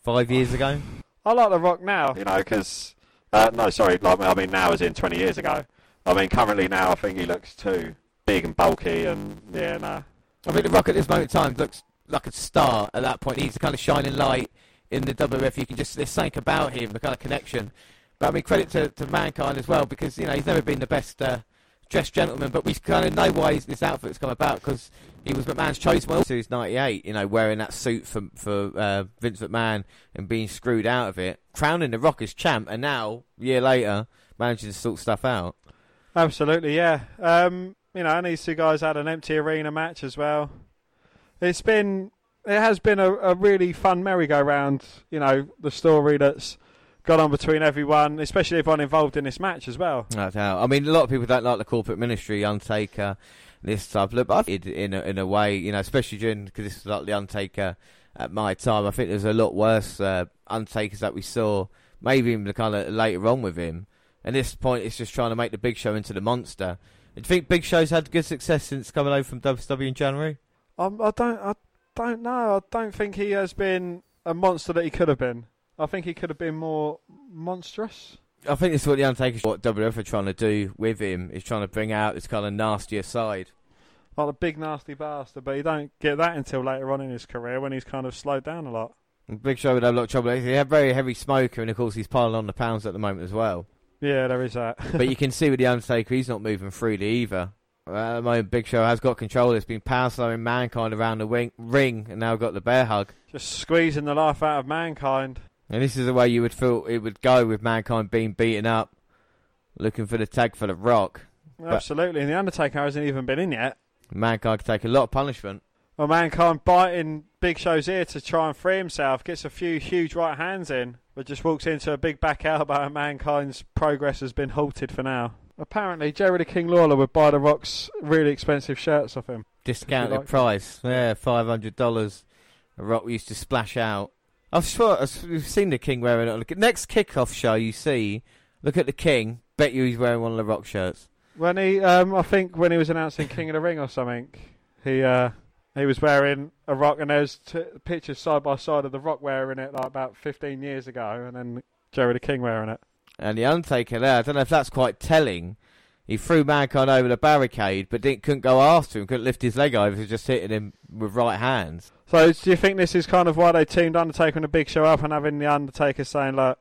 five years ago? I like The Rock now. You know, because uh, no, sorry, like I mean now as in 20 years ago. I mean currently now I think he looks too big and bulky and yeah, no. I mean, the Rock at this moment in time looks like a star. At that point, he's the kind of shining light in the WWF. You can just there's something about him, the kind of connection. But I mean, credit to, to Mankind as well because you know he's never been the best uh, dressed gentleman, but we kind of know why this outfit's come about because he was McMahon's choice well since '98. You know, wearing that suit for for uh, Vince McMahon and being screwed out of it, crowning the Rock as champ, and now a year later managing to sort stuff out. Absolutely, yeah. Um, you know, and these two guys had an empty arena match as well. It's been, it has been a, a really fun merry-go-round. You know, the story that's gone on between everyone, especially everyone involved in this match as well. No doubt. I mean, a lot of people don't like the corporate ministry, Undertaker, this stuff. Look, I think in a, in a way, you know, especially during because this was like the Undertaker at my time. I think there's a lot worse uh, Undertakers that we saw, maybe even the kind of later on with him. And this point, it's just trying to make the Big Show into the monster. Do you think Big Show's had good success since coming over from WWE in January? Um, I don't, I don't know. I don't think he has been a monster that he could have been. I think he could have been more monstrous. I think this is what the Undertaker's what WWF are trying to do with him is trying to bring out this kind of nastier side. Like a big nasty bastard, but you don't get that until later on in his career when he's kind of slowed down a lot. And Big Show would have a lot of trouble. He's a very heavy smoker, and of course he's piling on the pounds at the moment as well. Yeah, there is that. but you can see with the Undertaker, he's not moving freely either. At the moment, Big Show has got control. It's been power slamming Mankind around the wing, ring, and now got the bear hug. Just squeezing the life out of mankind. And this is the way you would feel it would go with Mankind being beaten up, looking for the tag for the Rock. Absolutely, and the Undertaker hasn't even been in yet. Mankind could take a lot of punishment. Well, mankind biting Big Show's ear to try and free himself, gets a few huge right hands in, but just walks into a big back elbow, and mankind's progress has been halted for now. Apparently, Jerry the King Lawler would buy the Rock's really expensive shirts off him. Discounted like price, yeah, five hundred dollars. The Rock used to splash out. I've sure we've seen the King wearing it. Look at next kickoff show you see. Look at the King. Bet you he's wearing one of the Rock shirts. When he, um, I think, when he was announcing King of the Ring or something, he uh, he was wearing a Rock, and there's t- pictures side by side of the Rock wearing it like about 15 years ago, and then Jerry the King wearing it. And the Undertaker there, I don't know if that's quite telling. He threw Mankind over the barricade, but didn't, couldn't go after him, couldn't lift his leg over, so just hitting him with right hands. So, do you think this is kind of why they teamed Undertaker and the Big Show up, and having the Undertaker saying, "Look,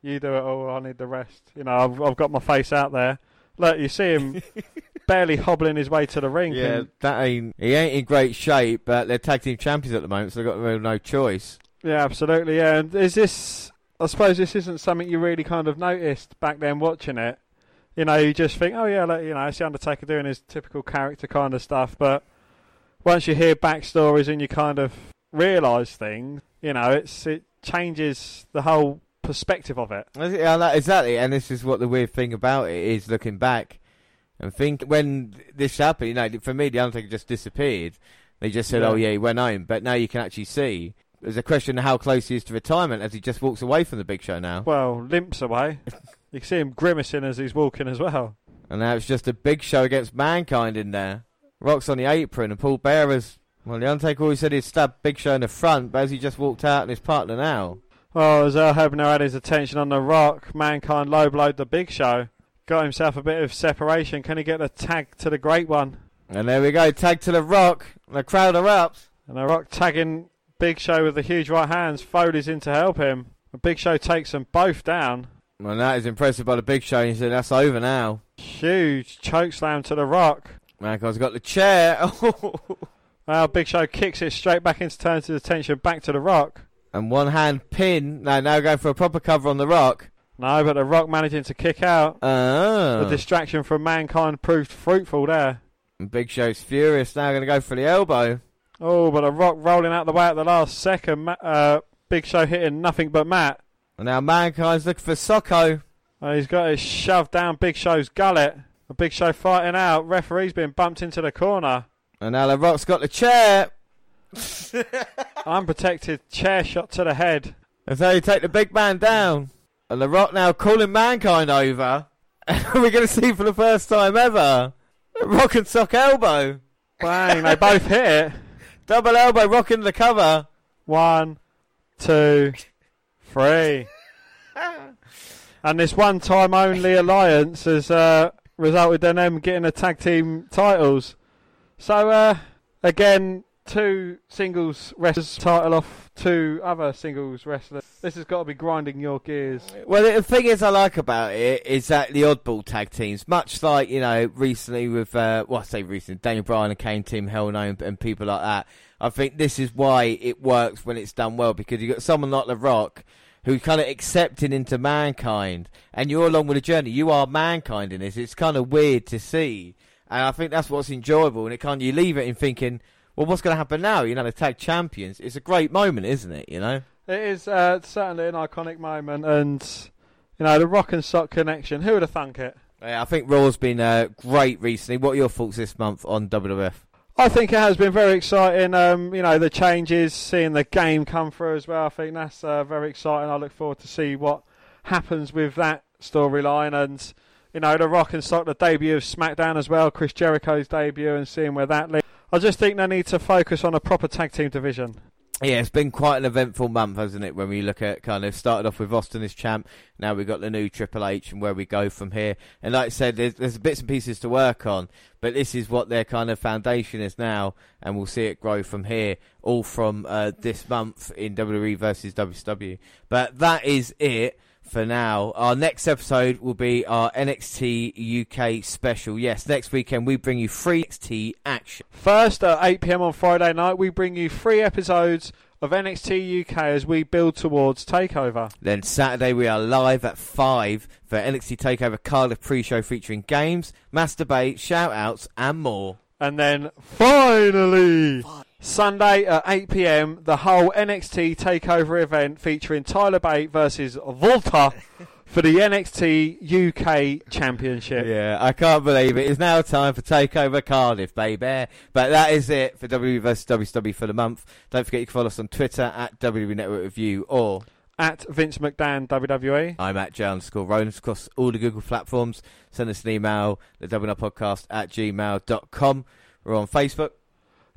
you do it all, I need the rest." You know, I've, I've got my face out there. Look, you see him barely hobbling his way to the ring. Yeah, and- that ain't. He ain't in great shape, but they're tag team champions at the moment, so they've got really no choice. Yeah, absolutely. Yeah, and is this? I suppose this isn't something you really kind of noticed back then watching it. You know, you just think, oh yeah, like, you know, it's the Undertaker doing his typical character kind of stuff. But once you hear backstories and you kind of realise things, you know, it's it changes the whole perspective of it. Yeah, exactly. And this is what the weird thing about it is looking back and think when this happened, you know, for me, the Undertaker just disappeared. They just said, oh, Yeah. oh, yeah, he went home. But now you can actually see. There's a question of how close he is to retirement as he just walks away from the big show now. Well, limps away. you can see him grimacing as he's walking as well. And now it's just a big show against Mankind in there. Rock's on the apron and Paul Bearer's. Well, the Undertaker always said he'd stab Big Show in the front, but as he just walked out and his partner now. Oh, as Earl Hebner had his attention on The Rock, Mankind low blowed the Big Show. Got himself a bit of separation. Can he get the tag to the Great One? And there we go, tag to the Rock. The crowd erupts. And The Rock tagging Big Show with the huge right hands. Foley's in to help him. The Big Show takes them both down. Well, that is impressive by the Big Show. He said that's over now. Huge choke slam to The Rock. Mankind's got the chair. Well, Big Show kicks it straight back into turns his attention back to The Rock. and one hand pin. No, now going for a proper cover on the Rock. No, but The Rock managing to kick out. Oh. The distraction from Mankind proved fruitful there. And Big Show's furious now, going to go for the elbow. Oh, but The Rock rolling out the way at the last second. Uh, Big Show hitting nothing but mat. And now Mankind's looking for Socko. Uh, he's got it shoved down Big Show's gullet. The Big Show fighting out. Referee's been bumped into the corner. And now the Rock's got the chair. Unprotected chair shot to the head. And so you take the big man down. And the Rock now calling Mankind over. And we're going to see for the first time ever. the Rock and Sock elbow. Bang, they both hit it. Double elbow, Rock into the cover. One, two, three. And this one time only alliance has uh, resulted in them getting the tag team titles. So, uh, again, two singles wrestlers title off two other singles wrestlers. This has got to be grinding your gears. Well, the thing is, I like about it is that the oddball tag teams, much like you know recently with, uh, well, I say recently, Daniel Bryan and Kane Team Hell No and, and people like that. I think this is why it works when it's done well because you have got someone like The Rock who kind of accepting into mankind, and you're along with the journey. You are mankind in this. It's kind of weird to see, and I think that's what's enjoyable. And it kind of you leave it in thinking, well, what's going to happen now? You know, the tag champions. It's a great moment, isn't it? You know. It is uh, certainly an iconic moment, and you know the Rock and Sock connection. Who would have thunk it? Yeah, I think Raw's been uh, great recently. What are your thoughts this month on WWF? I think it has been very exciting. Um, you know the changes, seeing the game come through as well. I think that's uh, very exciting. I look forward to see what happens with that storyline, and you know the Rock and Sock, the debut of SmackDown as well, Chris Jericho's debut, and seeing where that leads. I just think they need to focus on a proper tag team division. Yeah, it's been quite an eventful month, hasn't it? When we look at kind of started off with Austin as champ, now we've got the new Triple H and where we go from here. And like I said, there's, there's bits and pieces to work on, but this is what their kind of foundation is now, and we'll see it grow from here, all from uh, this month in WWE versus WCW. But that is it for now. Our next episode will be our NXT UK special. Yes, next weekend we bring you free NXT action. First, at 8 pm on Friday night, we bring you three episodes of NXT UK as we build towards Takeover. Then Saturday we are live at 5 for NXT TakeOver Cardiff pre-show featuring games, mass debate, shout-outs and more. And then finally, Sunday at 8 pm, the whole NXT Takeover event featuring Tyler Bate versus Walter for the NXT UK Championship. Yeah, I can't believe it. It's now time for TakeOver Cardiff, baby. But that is it for WWE vs WCW for the month. Don't forget you can follow us on Twitter at WWE Network Review or At Vince McDan WWE. I'm at J underscore Rollins across all the Google platforms. Send us an email, the WNR podcast at gmail.com. We're on Facebook.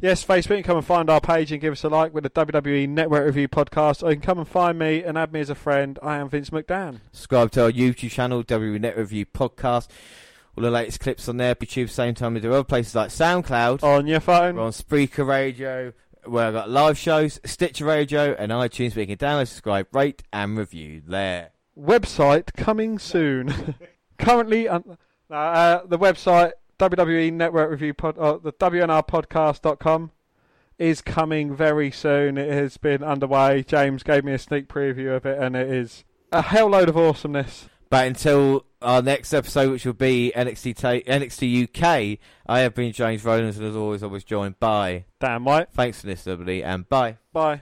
Yes, Facebook, you can come and find our page and give us a like with the WWE Network Review podcast. Or you can come and find me and add me as a friend. I am Vince McDan. Subscribe to our YouTube channel, WWE Net Review Podcast. All the latest clips on there, YouTube, same time we do other places like SoundCloud. On your phone. We're on Spreaker Radio, where I've got live shows, Stitcher Radio, and iTunes, where you can download, subscribe, rate, and review there. website coming soon. Currently, un- uh, uh, the website WWE Network Review pod, uh, the WNRpodcast.com is coming very soon. It has been underway. James gave me a sneak preview of it, and it is a hell load of awesomeness. But until our next episode, which will be NXT, ta- NXT UK, I have been James Rollins, and as always, I was joined by. Damn right. Thanks for listening, everybody, and bye. Bye.